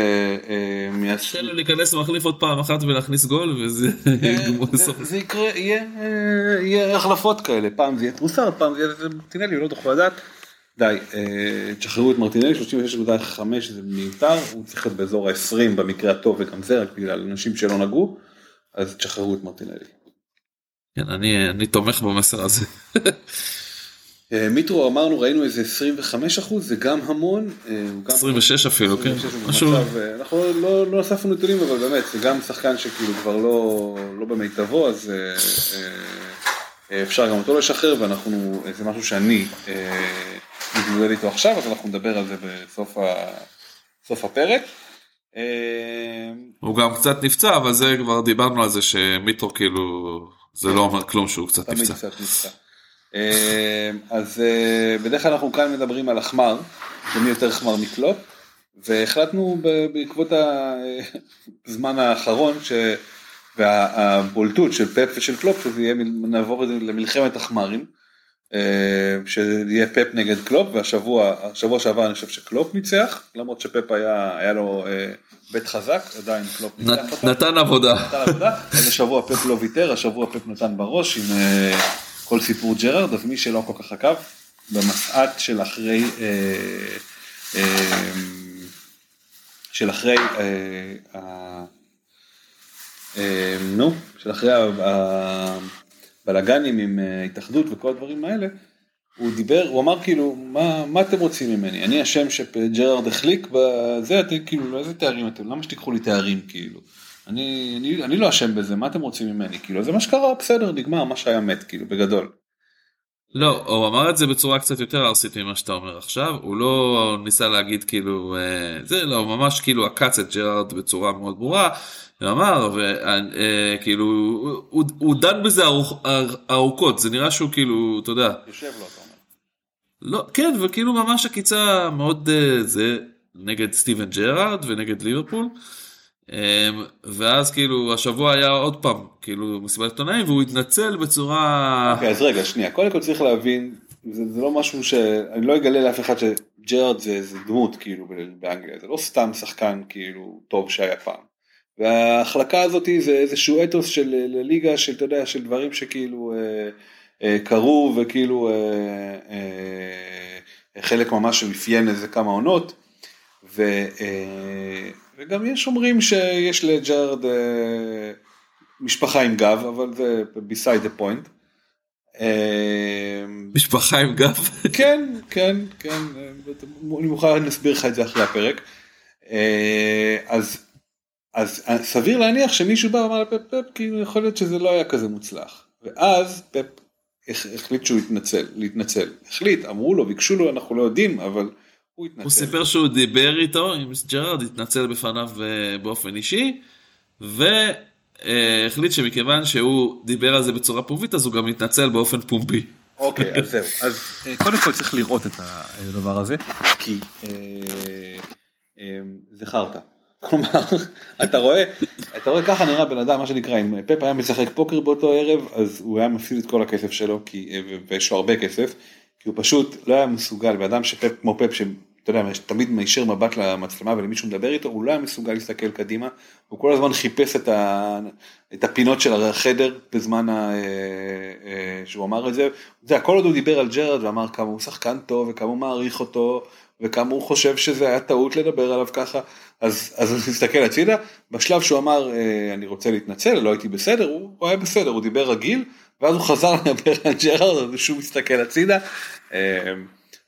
אה, תן לו להיכנס ומחליף עוד פעם אחת ולהכניס גול וזה אה, [laughs] זה יקרה, יהיה החלפות כאלה, פעם זה יהיה טרוסר, פעם זה יהיה מרטינלי, לא תוכל לדעת. די, אה, תשחררו את מרטינלי, 36.5 זה מיותר, הוא צריך להיות באזור ה-20 במקרה הטוב וגם זה רק בגלל אנשים שלא נגעו, אז תשחררו את מרטינלי. כן, אני תומך במסר הזה. [laughs] אה, מיטרו אמרנו ראינו איזה 25 אחוז זה גם המון. 26 אה, אפילו כן. אה, אנחנו לא, לא אספנו נתונים אבל באמת זה גם שחקן שכאילו כבר לא, לא במיטבו אז אפשר גם אותו לשחרר ואנחנו זה משהו שאני מתמודד איתו עכשיו אז אנחנו נדבר על זה בסוף הפרק. הוא גם קצת נפצע אבל זה כבר דיברנו על זה שמיטרו כאילו זה לא אומר כלום שהוא קצת נפצע. אה, אז אה, בדרך כלל אנחנו כאן מדברים על החמר, ומי יותר חמר מקלופ, והחלטנו בעקבות הזמן האחרון, ש... והבולטות של פפ ושל קלופ, שזה יהיה, נעבור למלחמת החמרים, אה, שיהיה פפ נגד קלופ, והשבוע, השבוע שעבר אני חושב שקלופ ניצח, למרות שפפ היה, היה לו אה, בית חזק, עדיין קלופ ניצח אותו. נתן עבודה. נתן עבודה, אז השבוע פפ לא ויתר, השבוע פפ נתן בראש עם אה, כל סיפור ג'רארד, אז מי שלא כל כך עקב, במסעת של אחרי, אה, אה, של אחרי, אה, נו, של אחרי הבלאגנים עם התאחדות וכל הדברים האלה, הוא דיבר, הוא אמר כאילו, מה, מה אתם רוצים ממני? אני אשם שג'רארד החליק בזה, אתם כאילו, איזה תארים אתם, למה שתיקחו לי תארים כאילו? אני, אני, אני לא אשם בזה, מה אתם רוצים ממני? כאילו, זה מה שקרה, בסדר, נגמר, מה שהיה מת, כאילו, בגדול. לא, הוא אמר את זה בצורה קצת יותר ארסית ממה שאתה אומר עכשיו, הוא לא ניסה להגיד כאילו, אה, זה לא, הוא ממש כאילו עקץ את ג'רארד בצורה מאוד ברורה, הוא אמר, וכאילו, הוא, הוא, הוא דן בזה ארוכ, ארוכות, זה נראה שהוא כאילו, אתה יודע, יושב לו, אתה אומר. לא, כן, וכאילו ממש עקיצה מאוד אה, זה נגד סטיבן ג'רארד ונגד ליברפול. אמ, ואז כאילו השבוע היה עוד פעם כאילו מסיבת עיתונאים והוא התנצל בצורה אוקיי, אז רגע, שנייה, קודם כל צריך להבין, זה, זה לא משהו ש... אני לא אגלה לאף אחד שג'רארד זה, זה דמות כאילו באנגליה, זה לא סתם שחקן כאילו טוב שהיה פעם. וההחלקה הזאת זה איזשהו אתוס של ליגה של, אתה יודע, של דברים שכאילו אה, אה, קרו וכאילו אה, אה, חלק ממש אפיין איזה כמה עונות. ו, אה, וגם יש אומרים שיש לג'ארד אה, משפחה עם גב, אבל זה beside the point. אה, משפחה עם גב. כן, כן, כן, אני מוכן להסביר לך את זה אחרי הפרק. אה, אז, אז סביר להניח שמישהו בא ואמר לפפ, פפ, כאילו יכול להיות שזה לא היה כזה מוצלח. ואז פפ הח- החליט שהוא יתנצל, להתנצל. החליט, אמרו לו, ביקשו לו, אנחנו לא יודעים, אבל הוא התנצל. הוא סיפר שהוא דיבר איתו עם ג'רארד התנצל בפניו אה, באופן אישי והחליט שמכיוון שהוא דיבר על זה בצורה פומבית אז הוא גם התנצל באופן פומבי. אוקיי, אז זהו. אז אה, קודם כל צריך לראות את הדבר הזה, כי אה, אה, זה חרטא. כלומר, [laughs] אתה רואה, אתה רואה ככה נראה בן אדם, מה שנקרא, אם פפ היה משחק פוקר באותו ערב, אז הוא היה מפסיד את כל הכסף שלו, כי, אה, ויש לו הרבה כסף, כי הוא פשוט לא היה מסוגל, בן אדם שפפ כמו פפ, שאתה יודע, תמיד מישיר מבט למצלמה ולמישהו מדבר איתו, הוא לא היה מסוגל להסתכל קדימה, הוא כל הזמן חיפש את, ה, את הפינות של החדר בזמן ה, אה, אה, שהוא אמר את זה, זה הכל עוד הוא דיבר על ג'רד ואמר כמה הוא שחקן טוב וכמה הוא מעריך אותו וכמה הוא חושב שזה היה טעות לדבר עליו ככה, אז, אז הוא הסתכל הצידה, בשלב שהוא אמר אה, אני רוצה להתנצל, לא הייתי בסדר, הוא, הוא היה בסדר, הוא דיבר רגיל, ואז הוא חזר לדבר על ג'רארד, אז הוא שוב מסתכל הצידה, אה,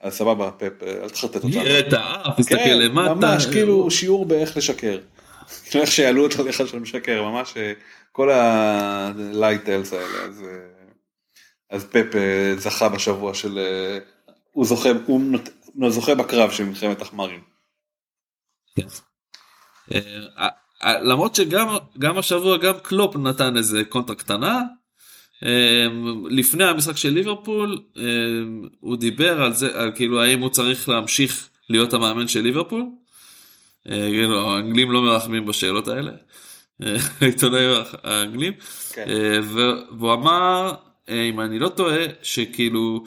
אז סבבה, פפ, אל תחרטט אותנו. נראה את האף, הסתכל כן, למטה. ממש כאילו שיעור באיך לשקר. כאילו איך שיעלו אותו לאחד של משקר, ממש אה, כל הלייטלס האלה, אז, אה, אז פפ זכה בשבוע של, הוא זוכה, הוא זוכה בקרב של מלחמת החמרים. אה, למרות שגם גם השבוע גם קלופ נתן איזה קונטרה קטנה. אה, לפני המשחק של ליברפול אה, הוא דיבר על זה על כאילו האם הוא צריך להמשיך להיות המאמן של ליברפול. אה, כאילו, האנגלים לא מרחמים בשאלות האלה. אה, [laughs] העיתונאים האנגלים. כן. אה, והוא אמר אם אני לא טועה שכאילו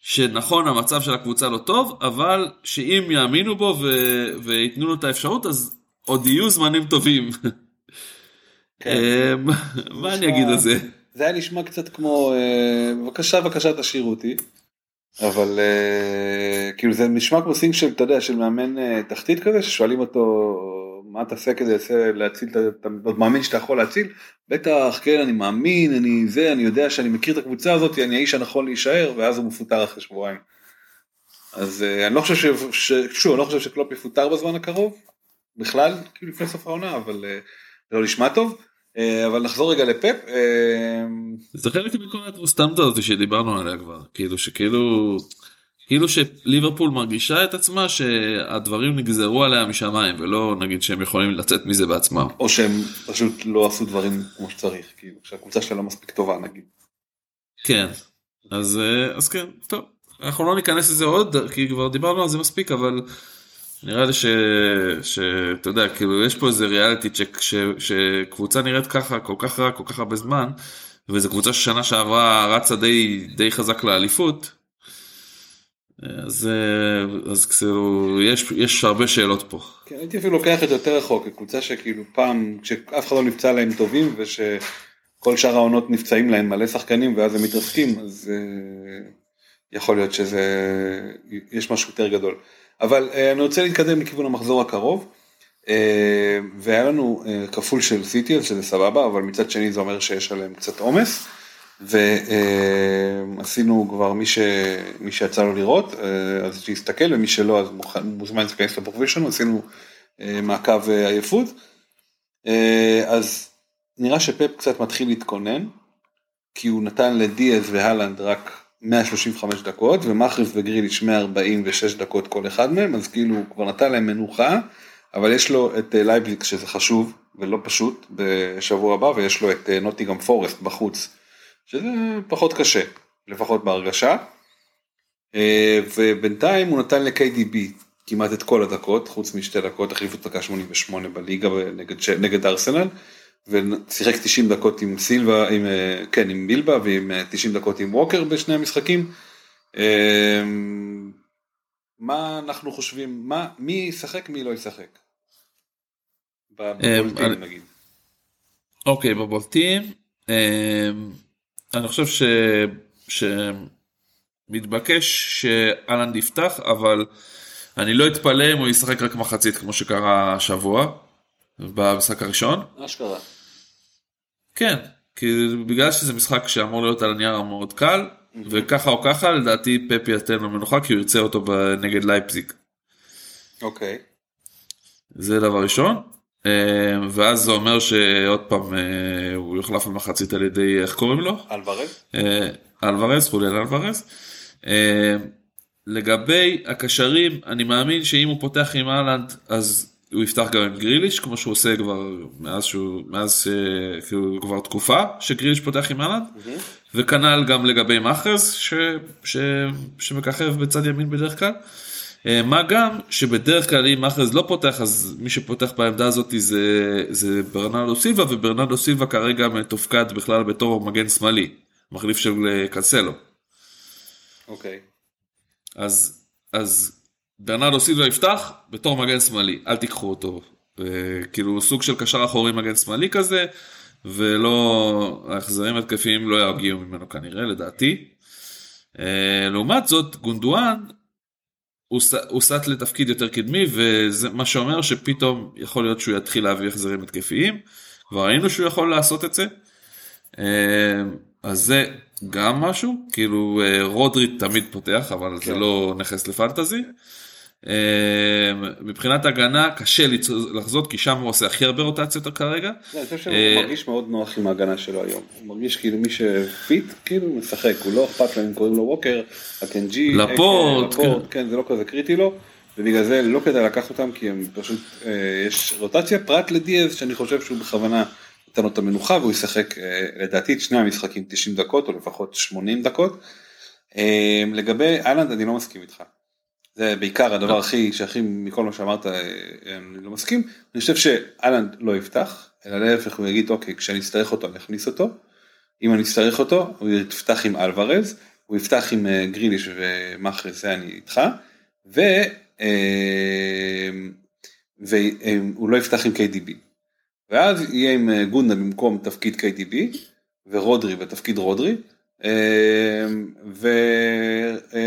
שנכון המצב של הקבוצה לא טוב אבל שאם יאמינו בו ו- וייתנו לו את האפשרות אז עוד יהיו זמנים טובים. כן. אה, [laughs] מה אני אגיד על זה? זה היה נשמע קצת כמו, אה, בבקשה בבקשה תשאירו אותי, אבל אה, כאילו זה נשמע כמו סינג של, אתה יודע, של מאמן אה, תחתית כזה, ששואלים אותו מה תעשה כדי להציל, אתה מאמין שאתה יכול להציל? בטח, כן, אני מאמין, אני זה, אני יודע שאני מכיר את הקבוצה הזאת, אני האיש הנכון להישאר, ואז הוא מפוטר אחרי שבועיים. אז אני לא חושב ש... ש... שוב, אני לא חושב שקלופ יפוטר בזמן הקרוב, בכלל, כאילו לפני סוף העונה, אבל זה לא נשמע טוב. אה, אבל נחזור רגע לפפ. אה, זה חלק מכל הטרוסטנטה הזאת שדיברנו עליה כבר כאילו שכאילו כאילו שליברפול מרגישה את עצמה שהדברים נגזרו עליה משמיים ולא נגיד שהם יכולים לצאת מזה בעצמם. או שהם פשוט לא עשו דברים כמו שצריך, כאילו שהקבוצה שלה לא מספיק טובה נגיד. כן. אז, אה, אז כן, טוב. אנחנו לא ניכנס לזה עוד, כי כבר דיברנו על זה מספיק, אבל נראה לי. שאתה יודע, כאילו יש פה איזה ריאליטי צ'ק. שקבוצה נראית ככה כל כך רע, כל כך הרבה זמן, וזו קבוצה ששנה שעברה רצה די, די חזק לאליפות, אז, אה, אז כאילו יש, יש הרבה שאלות פה. כן, הייתי אפילו לוקח את זה יותר רחוק, קבוצה שכאילו פעם, כשאף אחד לא נפצע להם טובים, ושכל שאר העונות נפצעים להם מלא שחקנים ואז הם מתרסקים, אז uh, יכול להיות שזה, יש משהו יותר גדול. אבל uh, אני רוצה להתקדם לכיוון המחזור הקרוב, uh, והיה לנו uh, כפול של סיטי, אז שזה סבבה, אבל מצד שני זה אומר שיש עליהם קצת עומס. ועשינו כבר מי, ש... מי שיצא לו לראות, אה, אז שיסתכל, ומי שלא אז מוזמן להיכנס לפרופיישן, עשינו אה, מעקב אה, עייפות. אז נראה שפפ קצת מתחיל להתכונן, כי הוא נתן לדיאז והלנד רק 135 דקות, ומאחריס וגריליש 146 דקות כל אחד מהם, אז כאילו הוא כבר נתן להם מנוחה, אבל יש לו את לייפציג שזה חשוב ולא פשוט בשבוע הבא, ויש לו את נוטינגהאם פורסט בחוץ. שזה פחות קשה, לפחות בהרגשה. אה, ובינתיים הוא נתן ל-KDB כמעט את כל הדקות, חוץ משתי דקות, החליפו את דקה 88 בליגה נגד, נגד ארסנל, ושיחק 90 דקות עם סילבה, עם, אה, כן, עם סילבה ועם 90 אה, דקות עם ווקר בשני המשחקים. מה אנחנו חושבים, מה, מי ישחק, מי לא ישחק? בבולטים נגיד. אוקיי, בבולטים. אני חושב ש... שמתבקש שאלנד יפתח, אבל אני לא אתפלא אם הוא ישחק רק מחצית כמו שקרה השבוע, במשחק הראשון. אשכרה. כן, כי בגלל שזה משחק שאמור להיות על הנייר המאוד קל, mm-hmm. וככה או ככה לדעתי פפי ייתן לו מנוחה כי הוא ירצה אותו נגד לייפזיג. אוקיי. זה דבר ראשון. אה, ואז זה אומר שעוד פעם אה, הוא יוחלף במחצית על ידי איך קוראים לו? אלוורז. אה, אלוורז, חוליאן אלוורז. לגבי הקשרים אני מאמין שאם הוא פותח עם אהלנד אז הוא יפתח גם עם גריליש כמו שהוא עושה כבר מאז שהוא מאז כאילו כבר תקופה שגריליש פותח עם אהלנד וכנ"ל גם לגבי מאחז שמככב בצד ימין בדרך כלל. אה, מה גם שבדרך כלל אם מאחז לא פותח אז מי שפותח בעמדה הזאת זה, זה ברנרדו סילבה וברנרדו סילבה כרגע מתופקד בכלל בתור מגן שמאלי, מחליף של אה, קנסלו. אוקיי. אז, אז ברנרדו סילבה יפתח בתור מגן שמאלי, אל תיקחו אותו. אה, כאילו סוג של קשר אחורי מגן שמאלי כזה, ולא, ההחזרים התקפיים לא יגיעו ממנו כנראה לדעתי. לעומת זאת גונדואן הוא סט לתפקיד יותר קדמי וזה מה שאומר שפתאום יכול להיות שהוא יתחיל להביא החזרים התקפיים. כבר ראינו שהוא יכול לעשות את זה. אה, אז זה גם משהו כאילו אה, רודרי תמיד פותח אבל כן. זה לא נכס לפנטזי. אמ, מבחינת הגנה קשה לחזות כי שם הוא עושה הכי הרבה רוטציות כרגע. אני חושב שהוא אה, מרגיש מאוד נוח עם ההגנה שלו היום. הוא מרגיש כאילו מי שפיט כאילו משחק הוא לא אכפת לו אם קוראים לו ווקר, הקנג'י, לפורט, כן. כן זה לא כזה קריטי לו. ובגלל זה לא כדאי לקחת אותם כי הם פשוט אה, יש רוטציה פרט לדיאז שאני חושב שהוא בכוונה נתן לו את המנוחה והוא ישחק אה, לדעתי את שני המשחקים 90 דקות או לפחות 80 דקות. לגבי איילנד אני לא מסכים איתך. זה בעיקר הדבר הכי שהכי מכל מה שאמרת אה, אני לא מסכים. אני חושב שאלנד לא יפתח אלא להפך הוא יגיד אוקיי כשאני אצטרך אותו אני אכניס אותו. אם אני אצטרך אותו הוא יפתח עם אלוורז הוא יפתח עם אה, גריליש ומאחרס זה אני איתך. ו... אה, והוא לא יפתח עם KDB ואז יהיה עם גונדה במקום תפקיד KDB ורודרי בתפקיד רודרי אמ,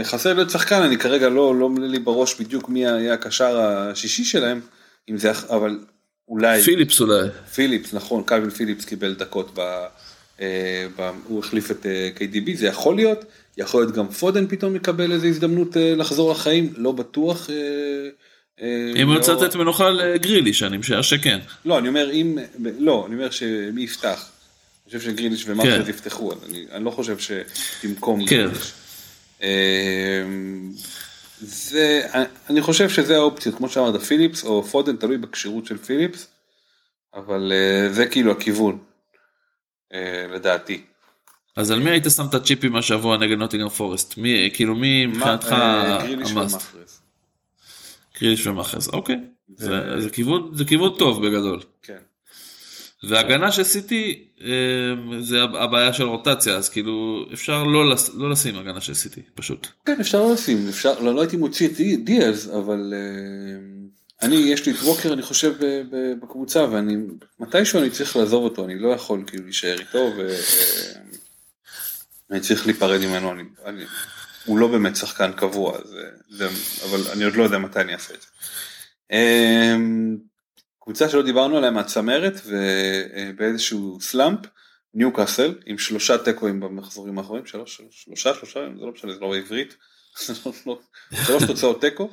וחסר להיות שחקן, אני כרגע לא, לא עולה לי בראש בדיוק מי היה הקשר השישי שלהם, אם זה, אבל אולי... פיליפס אולי. פיליפס, נכון, קלווין פיליפס קיבל דקות, ב, אה, ב, הוא החליף את אה, KDB, זה יכול להיות, יכול להיות גם פודן פתאום יקבל איזו הזדמנות אה, לחזור לחיים, לא בטוח. אם הוא ירצה לתת מנוחה לגרילי, שאני משער שכן. לא, אני אומר אם, לא, אני אומר שמי יפתח. אני חושב שגריליש ומרקרט כן. יפתחו, אני, אני לא חושב שבמקום כן. גריליש. זה, אני חושב שזה האופציות, כמו שאמרת, פיליפס או פודן, תלוי בכשירות של פיליפס, אבל אה, זה כאילו הכיוון, אה, לדעתי. אז על מי היית שם את הצ'יפים השבוע נגד נוטיגרם פורסט? מי, כאילו מי מבחינתך אה, המאסט? גריליש ומאחז, אוקיי. זה- זה זה כיוון זה כיוון טוב בגדול. כן. והגנה של סיטי אה, זה הבעיה של רוטציה אז כאילו אפשר לא לס- לא לשים הגנה של סיטי פשוט. כן אפשר לא לשים אפשר לא, לא הייתי מוציא את די- דיאז אבל אה, אני יש לי את ווקר אני חושב ב- ב- בקבוצה ואני מתישהו אני צריך לעזוב אותו אני לא יכול כאילו להישאר איתו ואני צריך להיפרד ממנו אני, אני, הוא לא באמת שחקן קבוע אז, אה, זה, אבל אני עוד לא יודע מתי אני אעשה את זה. אה, קבוצה שלא דיברנו עליה מהצמרת ובאיזשהו סלאמפ ניו קאסל עם שלושה תיקואים במחזורים האחרונים שלוש שלושה שלושה זה לא משנה זה לא בעברית [laughs] זה לא- לא- שלוש תוצאות תיקו.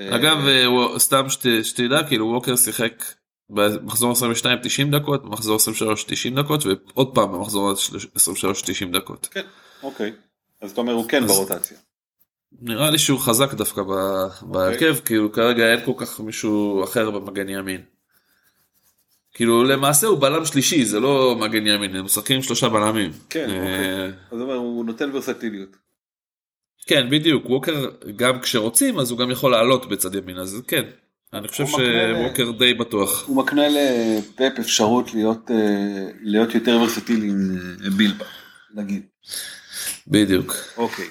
אגב אה, סתם שת- שתדע כאילו ווקר שיחק במחזור 22 90 דקות במחזור 23 90 דקות ועוד פעם במחזור 23 90 דקות. כן אוקיי אז אתה אומר הוא כן אז- ברוטציה. נראה לי שהוא חזק דווקא ב- בהרכב כאילו כרגע אין כל כך מישהו אחר במגן ימין. כאילו למעשה הוא בלם שלישי זה לא מגן ימין הם משחקים שלושה בלמים. כן, אה, אוקיי. אז הוא נותן ורסטיליות. כן בדיוק ווקר גם כשרוצים אז הוא גם יכול לעלות בצד ימין אז כן אני חושב שווקר די בטוח. הוא מקנה לפפ אפשרות להיות אה, להיות יותר ורסטילי עם אה, בילבה נגיד. בדיוק. אוקיי.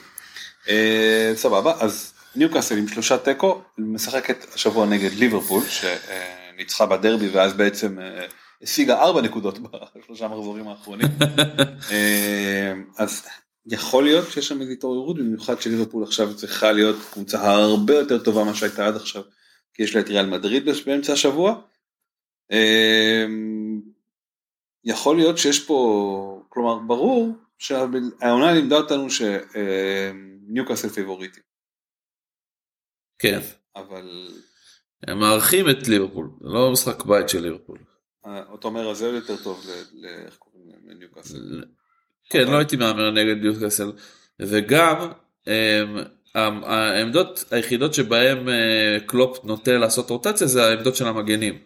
אה, סבבה אז ניוקאסל עם שלושה תיקו משחקת השבוע נגד ליברפול שניצחה בדרבי ואז בעצם אה, השיגה ארבע נקודות בשלושה מחזורים האחרונים. [laughs] אה, אז יכול להיות שיש שם איזו התעוררות במיוחד שליברפול עכשיו צריכה להיות קבוצה הרבה יותר טובה ממה שהייתה עד עכשיו כי יש לה את ריאל מדריד באמצע השבוע. יכול להיות שיש פה כלומר ברור שהעונה לימדה אותנו שניוקאסל פיבוריטי כן. אבל הם מארחים את ליברפול זה לא משחק בית של ליברפול. אה, אתה אומר אז זה יותר טוב ל- ל- איך קוראים? לניוקאסל. כן לא הייתי מהמר נגד ניוקאסל וגם העמדות היחידות שבהם אה, קלופ נוטה לעשות רוטציה זה העמדות של המגנים.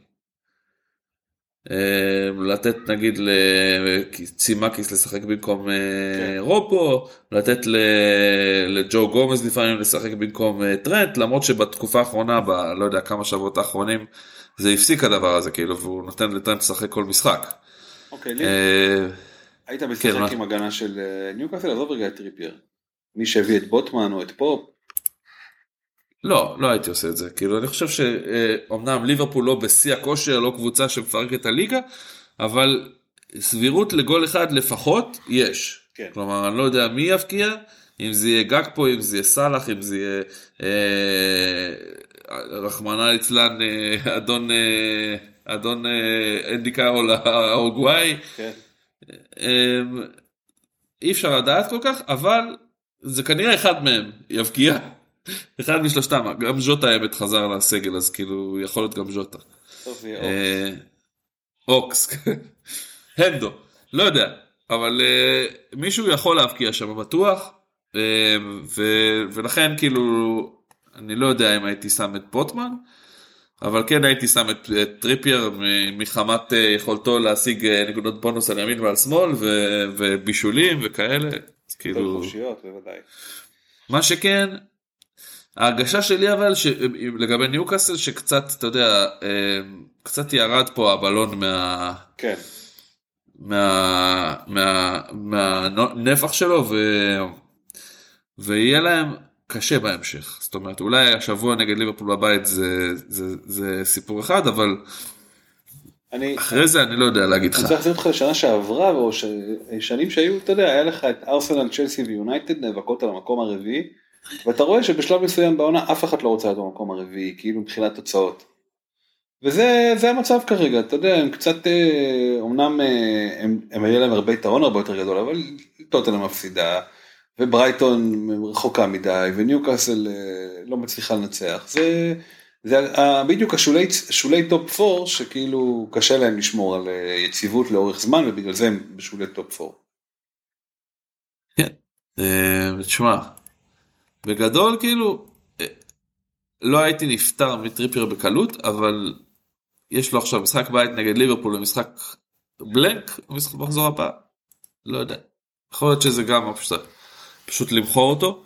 אמ, לתת נגיד לצימקיס לשחק במקום אה, כן. רופו, לתת לג'ו גומז לפעמים לשחק במקום אה, טרנט, למרות שבתקופה האחרונה, ב... לא יודע כמה שבועות האחרונים, זה הפסיק הדבר הזה כאילו, והוא נותן לטרנט לשחק כל משחק. אוקיי, לי- אה, היית כן, משחק? עם הגנה של ניוקאסל עזוב רגע את טריפייר. מי שהביא את בוטמן או את פופ. לא, לא הייתי עושה את זה. כאילו, אני חושב שאומנם ליברפול לא בשיא הכושר, לא קבוצה שמפרקת את הליגה, אבל סבירות לגול אחד לפחות יש. כן. כלומר, אני לא יודע מי יבקיע, אם זה יהיה גאקפו, אם זה יהיה סאלח, אם זה יהיה אה, רחמנא ליצלן, אה, אדון, אה, אדון אה, אנדי קארול האורוגוואי. כן. אמ, אי אפשר לדעת כל כך, אבל זה כנראה אחד מהם יבקיע. אחד משלושתם, גם ז'וטה האמת חזר לסגל אז כאילו יכול להיות גם ז'וטה. אה, אוקס, הנדו, לא יודע, אבל אה, מישהו יכול להבקיע שם בטוח, אה, ו- ולכן כאילו אני לא יודע אם הייתי שם את בוטמן, אבל כן הייתי שם את, את טריפייר מחמת יכולתו להשיג נקודות בונוס על ימין ועל שמאל ו- ובישולים וכאלה, אז. כאילו, חופשיות בוודאי. מה שכן, ההרגשה שלי אבל ש... לגבי ניוקאסל שקצת אתה יודע אה, קצת ירד פה הבלון מה... כן. מה... מה... מהנפח שלו ו... ויהיה להם קשה בהמשך. זאת אומרת אולי השבוע נגד ליברפול בבית זה, זה, זה סיפור אחד אבל אני אחרי זה אני לא יודע להגיד אני לך צריך להחזיר אותך לשנה שעברה או ש- שנים שהיו אתה יודע היה לך את ארסנל צ'לסי ויונייטד נאבקות על המקום הרביעי ואתה רואה שבשלב מסוים בעונה אף אחד לא רוצה להיות במקום הרביעי כאילו מבחינת תוצאות. וזה זה המצב כרגע אתה יודע הם קצת אה, אמנם אה, הם, הם היה להם הרבה יתרון הרבה יותר גדול אבל טוטנאם מפסידה וברייטון רחוקה מדי וניוקאסל אה, לא מצליחה לנצח זה. זה ה- בדיוק השולי שולי טופ 4 שכאילו קשה להם לשמור על אה, יציבות לאורך זמן ובגלל זה הם בשולי טופ 4. אה, תשמע, בגדול כאילו אה, לא הייתי נפטר מטריפייר בקלות אבל יש לו עכשיו משחק בית נגד ליברפול ומשחק blank במשחק מחזור הבא לא יודע יכול להיות שזה גם פשוט, פשוט למכור אותו.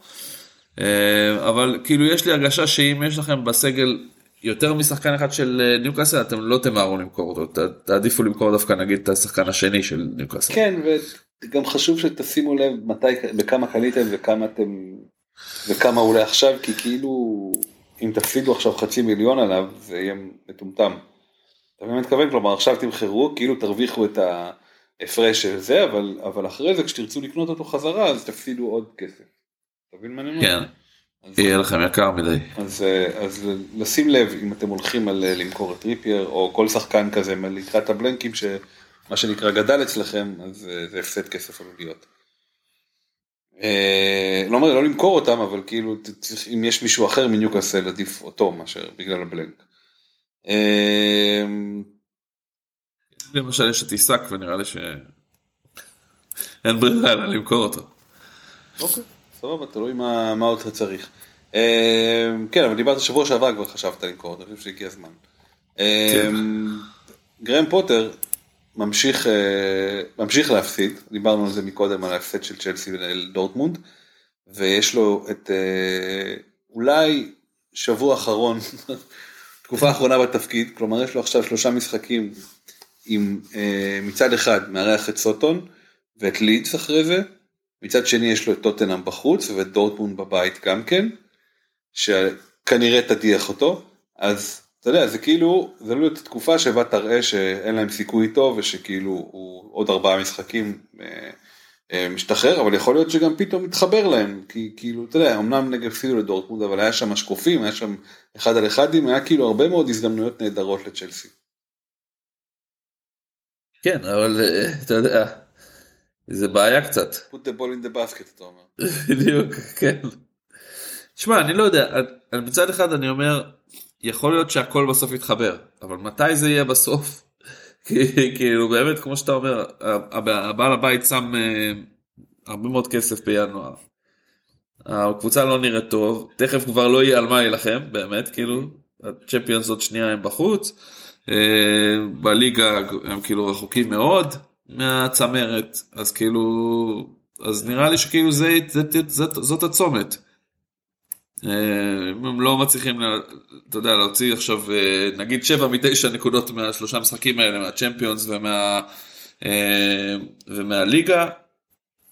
אה, אבל כאילו יש לי הרגשה שאם יש לכם בסגל יותר משחקן אחד של אה, ניוקאסל אתם לא תמהרו למכור אותו תעדיפו למכור דווקא נגיד את השחקן השני של ניוקאסל. כן וגם חשוב שתשימו לב מתי בכמה קניתם וכמה אתם וכמה אולי עכשיו כי כאילו אם תפסידו עכשיו חצי מיליון עליו זה יהיה מטומטם. אתה מבין מה מתכוון? כלומר עכשיו תמכרו כאילו תרוויחו את ההפרש של זה אבל אבל אחרי זה כשתרצו לקנות אותו חזרה אז תפסידו עוד כסף. אתה מבין מה אני אומר? כן, אז- יהיה לכם יקר מדי. אז, אז לשים לב אם אתם הולכים על אה, למכור את ריפייר או כל שחקן כזה לקראת הבלנקים שמה שנקרא גדל אצלכם אז אה, זה הפסד כסף עלול להיות. אה, לא אומר לא למכור אותם אבל כאילו אם יש מישהו אחר מניוקאסל עדיף אותו מאשר בגלל הבלנק. אה, למשל יש את עיסק ונראה לי שאין ברירה אלא למכור אותו. אוקיי, סבבה, תלוי מה, עוד אתה צריך. אה, כן, אבל דיברת שבוע שעבר כבר חשבת למכור, אני חושב שהגיע הזמן. כן. גרם פוטר ממשיך, אה, ממשיך להפסיד, דיברנו על זה מקודם, על ההפסד של צ'לסי לדורטמונד, ויש לו את אה, אולי שבוע אחרון, [laughs] תקופה אחרונה בתפקיד, כלומר יש לו עכשיו שלושה משחקים עם אה, מצד אחד מארח את סוטון ואת לידס אחרי זה, מצד שני יש לו את טוטנאם בחוץ ואת דורטמונד בבית גם כן, שכנראה תדיח אותו, אז אתה יודע, זה כאילו, זה עלול להיות תקופה שבה תראה שאין להם סיכוי טוב ושכאילו הוא עוד ארבעה משחקים אה, אה, משתחרר, אבל יכול להיות שגם פתאום מתחבר להם, כי כאילו, אתה יודע, אמנם נגד הפסידו לדורטמונד, אבל היה שם משקופים, היה שם אחד על אחדים, היה כאילו הרבה מאוד הזדמנויות נהדרות לצ'לסי. כן אבל אה, אתה יודע זה בעיה קצת. put the ball in the basket אתה אומר. [laughs] בדיוק כן. שמע אני לא יודע מצד אחד אני אומר יכול להיות שהכל בסוף יתחבר אבל מתי זה יהיה בסוף. [laughs] כאילו באמת כמו שאתה אומר הב- הבעל הבית שם אה, הרבה מאוד כסף בינואר. הקבוצה לא נראית טוב תכף כבר לא יהיה על מה להילחם באמת כאילו הצ'מפיונס עוד שנייה הם בחוץ. אה, בליגה הם כאילו רחוקים מאוד מהצמרת אז כאילו אז נראה לי שכאילו זה, זה, זה זאת הצומת. אה, הם לא מצליחים אתה יודע להוציא עכשיו אה, נגיד 7 מ-9 נקודות מהשלושה משחקים האלה מהצ'מפיונס ומה, אה, ומהליגה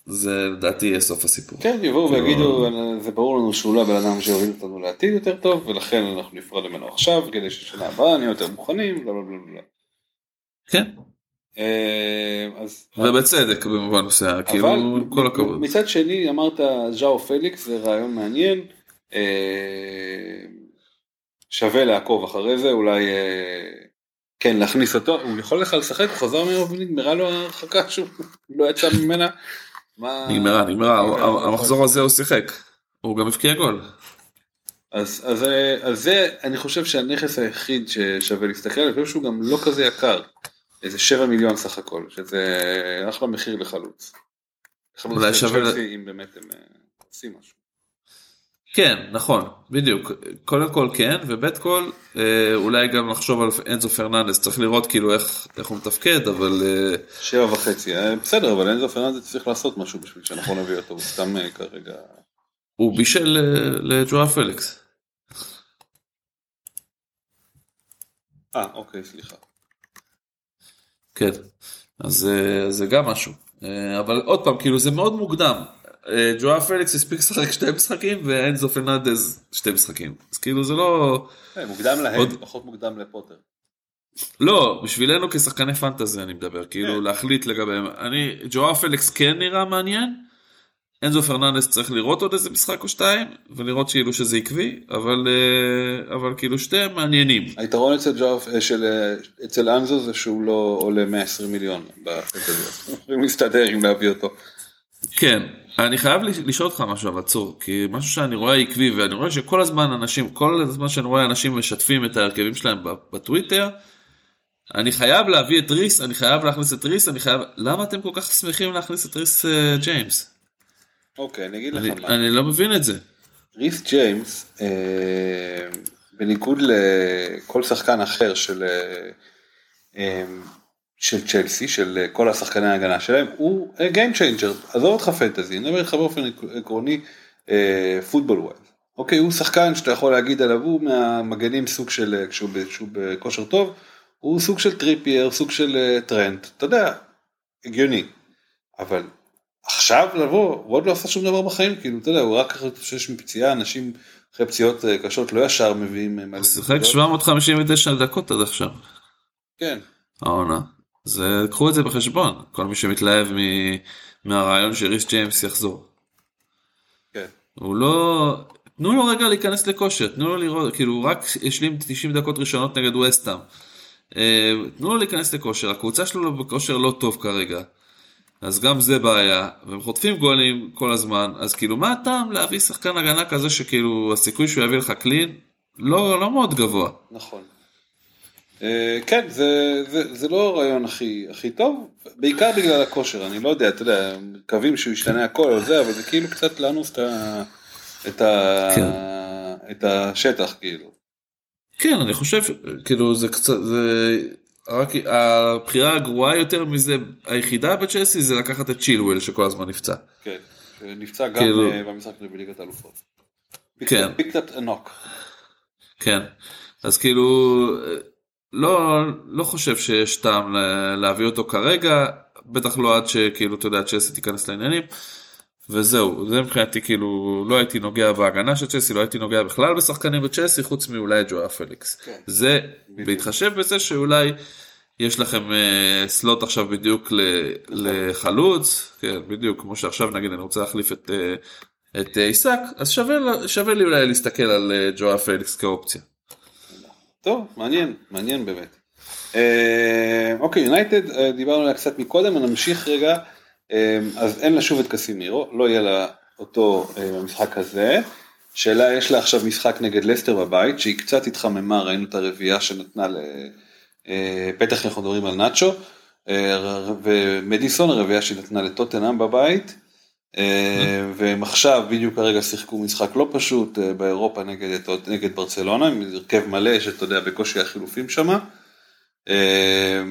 זה לדעתי יהיה סוף הסיפור. כן, יבואו כאילו- ויגידו, זה ברור לנו שהוא לא הבן אדם שיוביל אותנו לעתיד יותר טוב, ולכן אנחנו נפרד ממנו עכשיו, כדי ששנה הבאה נהיה יותר מוכנים, בלה בלה בלה. כן. אה, אז... ובצדק במובן מסוים כאילו כל הכבוד. מצד שני אמרת ז'או פליקס זה רעיון מעניין, אה, שווה לעקוב אחרי זה, אולי אה, כן להכניס אותו, הוא יכול לך לשחק, הוא חזר ממנו ונגמרה לו ההרחקה שהוא לא יצא ממנה. נגמרה נגמרה נגמרה. המחזור הזה הוא שיחק. הוא גם הבקיע גול. אז, אז, אה, אז זה אני חושב שהנכס היחיד ששווה להסתכל, אני חושב שהוא גם לא כזה יקר, איזה 7 מיליון סך הכל, שזה אחלה מחיר לחלוץ. אולי של שווה- אם באמת הם אה, עושים משהו. כן נכון בדיוק קודם כל כן ובית כל אה, אולי גם לחשוב על אנזו פרננדס צריך לראות כאילו איך איך הוא מתפקד אבל אה, שבע וחצי, אה, בסדר, אבל אנזו פרננדס צריך לעשות משהו בשביל שאנחנו נביא אותו, הוא סתם כרגע. הוא בישל אה, לז'ואאו פליקס. אה, אוקיי, סליחה. כן. אז זה גם משהו. אבל עוד פעם כאילו זה מאוד מוקדם. אה, ג'ואו פליקס הספיק לשחק שתי משחקים ואנזו פרננדס שתי משחקים. אז כאילו זה לא... אה, מוקדם להם, עוד- פחות מוקדם לפוטר. לא, בשבילנו כשחקני פנטזי אני מדבר, כאילו כן. להחליט לגביהם. אני, ג'ואו פליקס כן נראה מעניין. אנזו פרננדס צריך לראות עוד איזה משחק או שתיים ולראות כאילו שזה עקבי אבל אה, אבל כאילו שתיהם מעניינים היתרון אצל אה, של, אצל אנזו זה שהוא לא עולה 120 מיליון. יכולים להסתדר אם להביא אותו. כן אני חייב לש- לשאול אותך משהו אבל צור כי משהו שאני רואה עקבי ואני רואה שכל הזמן אנשים כל הזמן שאני רואה אנשים משתפים את ההרכבים שלהם בטוויטר. אני חייב להביא את ריס אני חייב להכניס את ריס אני חייב למה אתם כל כך שמחים להכניס את ריס אה, ג'יימס אוקיי, אני אגיד אני, לך מה. אני לא מבין את זה. ריס ג'יימס, אה, בניגוד לכל שחקן אחר של, אה, של צ'לסי, של אה, כל השחקני ההגנה שלהם, הוא אה, game changer, עזוב אותך פנטזי, אני אומר לך באופן עקרוני football wise. אוקיי, הוא שחקן שאתה יכול להגיד עליו, הוא מהמגנים סוג של, אה, כשהוא בכושר טוב, הוא סוג של טריפייר, סוג של טרנד, אתה יודע, הגיוני. אבל עכשיו לבוא, הוא עוד לא עשה שום דבר בחיים, כאילו, אתה יודע, הוא רק אחרי שיש מפציעה, אנשים אחרי פציעות קשות לא ישר מביאים. הוא שיחק 759 דקות עד עכשיו. כן. העונה. זה קחו את זה בחשבון כל מי שמתלהב מ... מהרעיון שריס ג'יימס יחזור. כן. הוא לא תנו לו רגע להיכנס לכושר תנו לו לראות כאילו הוא רק השלים 90 דקות ראשונות נגד ווסטאם. אה, תנו לו להיכנס לכושר הקבוצה שלו בכושר לא טוב כרגע. אז גם זה בעיה והם חוטפים גולים כל הזמן אז כאילו מה הטעם להביא שחקן הגנה כזה שכאילו הסיכוי שהוא יביא לך קלין לא לא מאוד גבוה. נכון. אה, כן, זה, זה, זה לא הרעיון הכי, הכי טוב, בעיקר בגלל הכושר, אני לא יודע, אתה יודע, מקווים שהוא ישתנה הכל או זה, אבל זה כאילו קצת לאנוס את, ה, את, ה, כן. את השטח, כאילו. כן, אני חושב, כאילו, זה קצת, זה... רק הבחירה הגרועה יותר מזה, היחידה בצ'לסי זה לקחת את צ'ילואל שכל הזמן נפצע. כן, נפצע גם כאילו... אה, במשחק בליגת האלופות. כן. פיקטת ענוק. כן, אז כאילו לא, לא חושב שיש טעם להביא אותו כרגע, בטח לא עד שכאילו, אתה יודע, צ'לסי תיכנס לעניינים. וזהו, זה מבחינתי כאילו, לא הייתי נוגע בהגנה של צ'לסי, לא הייתי נוגע בכלל בשחקנים בצ'לסי, חוץ מאולי ג'ואה פליקס. כן. זה, בדיוק. בהתחשב בזה שאולי יש לכם uh, סלוט עכשיו בדיוק ל, לחלוץ, כן, בדיוק, כמו שעכשיו נגיד אני רוצה להחליף את, uh, את עיסק, אז שווה, שווה לי אולי להסתכל על uh, ג'ואה פליקס כאופציה. טוב, מעניין, מעניין באמת. אה, אוקיי, יונייטד, אה, דיברנו עליה קצת מקודם, נמשיך רגע. אה, אז אין לה שוב את קסימירו, לא יהיה לה אותו במשחק הזה. שאלה, יש לה עכשיו משחק נגד לסטר בבית, שהיא קצת התחממה, ראינו את הרביעייה שנתנה ל... בטח אנחנו מדברים על נאצ'ו, ומדיסון הרביעייה שנתנה לטוטנאם בבית. אה, והם עכשיו בדיוק כרגע שיחקו משחק לא פשוט אה, באירופה נגד, נגד ברצלונה, עם הרכב מלא שאתה יודע בקושי החילופים שם. אה,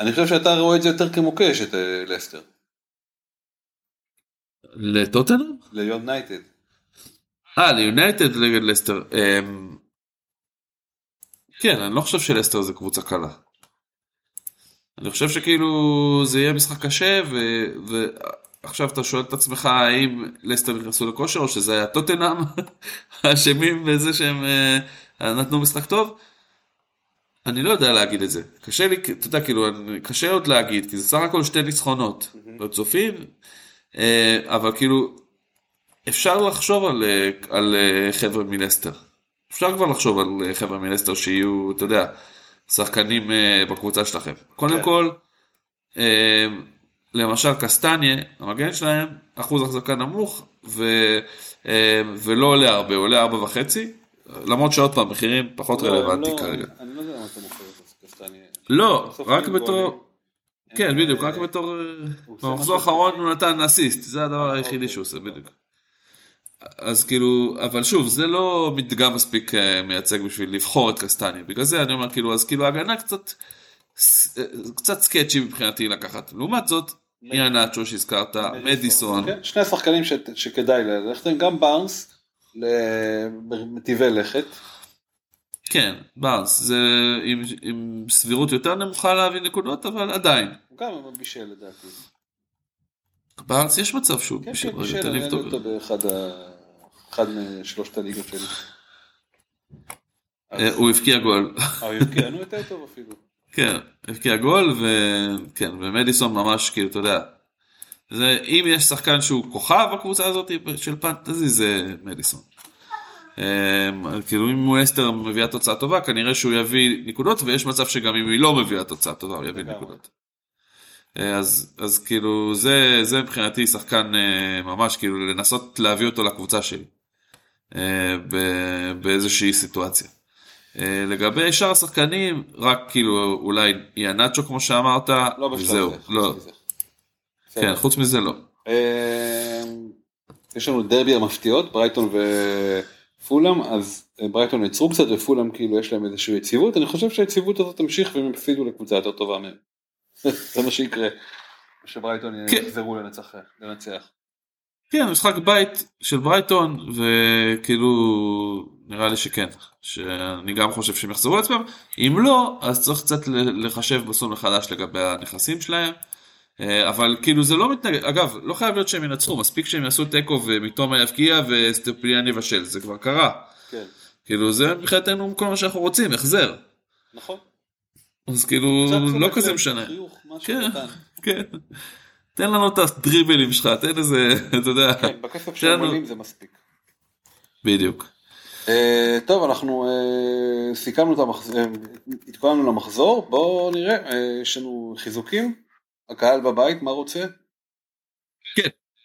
אני חושב שאתה רואה את זה יותר כמוקש את לסטר. לטוטנאם? ליונייטד. אה ליונייטד נגד לסטר. כן אני לא חושב שלסטר זה קבוצה קלה. אני חושב שכאילו זה יהיה משחק קשה ו... עכשיו אתה שואל את עצמך האם לסטר נכנסו לכושר או שזה היה טוטנאם [laughs] אשמים בזה שהם uh, נתנו משחק טוב. אני לא יודע להגיד את זה קשה לי אתה יודע כאילו קשה עוד להגיד כי זה סך הכל שתי ניצחונות לא צופים uh, אבל כאילו אפשר לחשוב על, uh, על uh, חבר'ה מלסטר אפשר כבר לחשוב על uh, חבר'ה מלסטר שיהיו אתה יודע שחקנים uh, בקבוצה שלכם קודם כן. כל. למשל קסטניה, המגן שלהם, אחוז החזקה נמוך ו, אה, ולא עולה הרבה, עולה ארבע וחצי, למרות שעוד פעם מחירים פחות לא, רלוונטי לא, כרגע. אני לא יודע למה אתה מוכר את קסטניה. לא, רק בתור, כן בדיוק, רק בתור, במחזור האחרון הוא נתן אסיסט, זה הדבר אה, היחידי שהוא עושה בדיוק. אז כאילו, אבל שוב, זה לא מדגם מספיק אה, מייצג בשביל לבחור את קסטניה, בגלל זה אני אומר כאילו, אז כאילו ההגנה קצת, קצת סקצ'י מבחינתי לקחת. לעומת זאת, נאצ'ו שהזכרת, מדיסון. כן, שני שחקנים שכדאי ללכת, גם בארנס, למטיבי לכת. כן, בארנס, זה עם, עם סבירות יותר נמוכה להביא נקודות, אבל עדיין. גם בישל לדעתי. בארנס יש מצב שהוא כן, בישל, כן, בישל, אני אוהב אותו באחד משלושת הליגות שלי. אה, הוא הבקיע גול. אה, הוא הבקיע, נו יותר טוב אפילו. כן, הבקיע גול וכן, ומדיסון ממש כאילו אתה יודע, זה, אם יש שחקן שהוא כוכב בקבוצה הזאת של פנטזי זה מדיסון. אמ, כאילו אם הוא אסטר מביאה תוצאה טובה כנראה שהוא יביא נקודות ויש מצב שגם אם היא לא מביאה תוצאה טובה הוא יביא נקודות. אה, אז, אז כאילו זה, זה מבחינתי שחקן אה, ממש כאילו לנסות להביא אותו לקבוצה שלי אה, באיזושהי סיטואציה. אה, לגבי שאר השחקנים, רק כאילו אולי יאנצ'ו כמו שאמרת, לא וזהו, לא. כן, חוץ מזה לא. אה, יש לנו דרבי המפתיעות, ברייטון ופולאם, אז אה, ברייטון יצרו קצת ופולאם כאילו יש להם איזושהי יציבות, אני חושב שהיציבות הזאת תמשיך והם יפסידו לקבוצה יותר טובה מהם. [laughs] זה מה שיקרה. שברייטון כן. יחזרו לנצח. כן, משחק בית של ברייטון, וכאילו, נראה לי שכן, שאני גם חושב שהם יחזרו לעצמם. אם לא, אז צריך קצת לחשב מסלול מחדש לגבי הנכסים שלהם. אה, אבל כאילו זה לא מתנגד, אגב, לא חייב להיות שהם ינצחו, מספיק שהם יעשו תיקו ומתומה יבקיע וסטופיאן יבשל, זה כבר קרה. כן. כאילו זה מבחינתנו כל מה שאנחנו רוצים, החזר. נכון. אז כאילו, לא כזה משנה. חיוך, משהו כן. קטן. כן. תן לנו את הדריבלים שלך, תן איזה, אתה יודע. כן, בכסף לנו- עולים זה מספיק. בדיוק. אה, טוב, אנחנו אה, סיכמנו את המחזור, התכוננו למחזור, בואו נראה, אה, יש לנו חיזוקים, הקהל בבית, מה רוצה?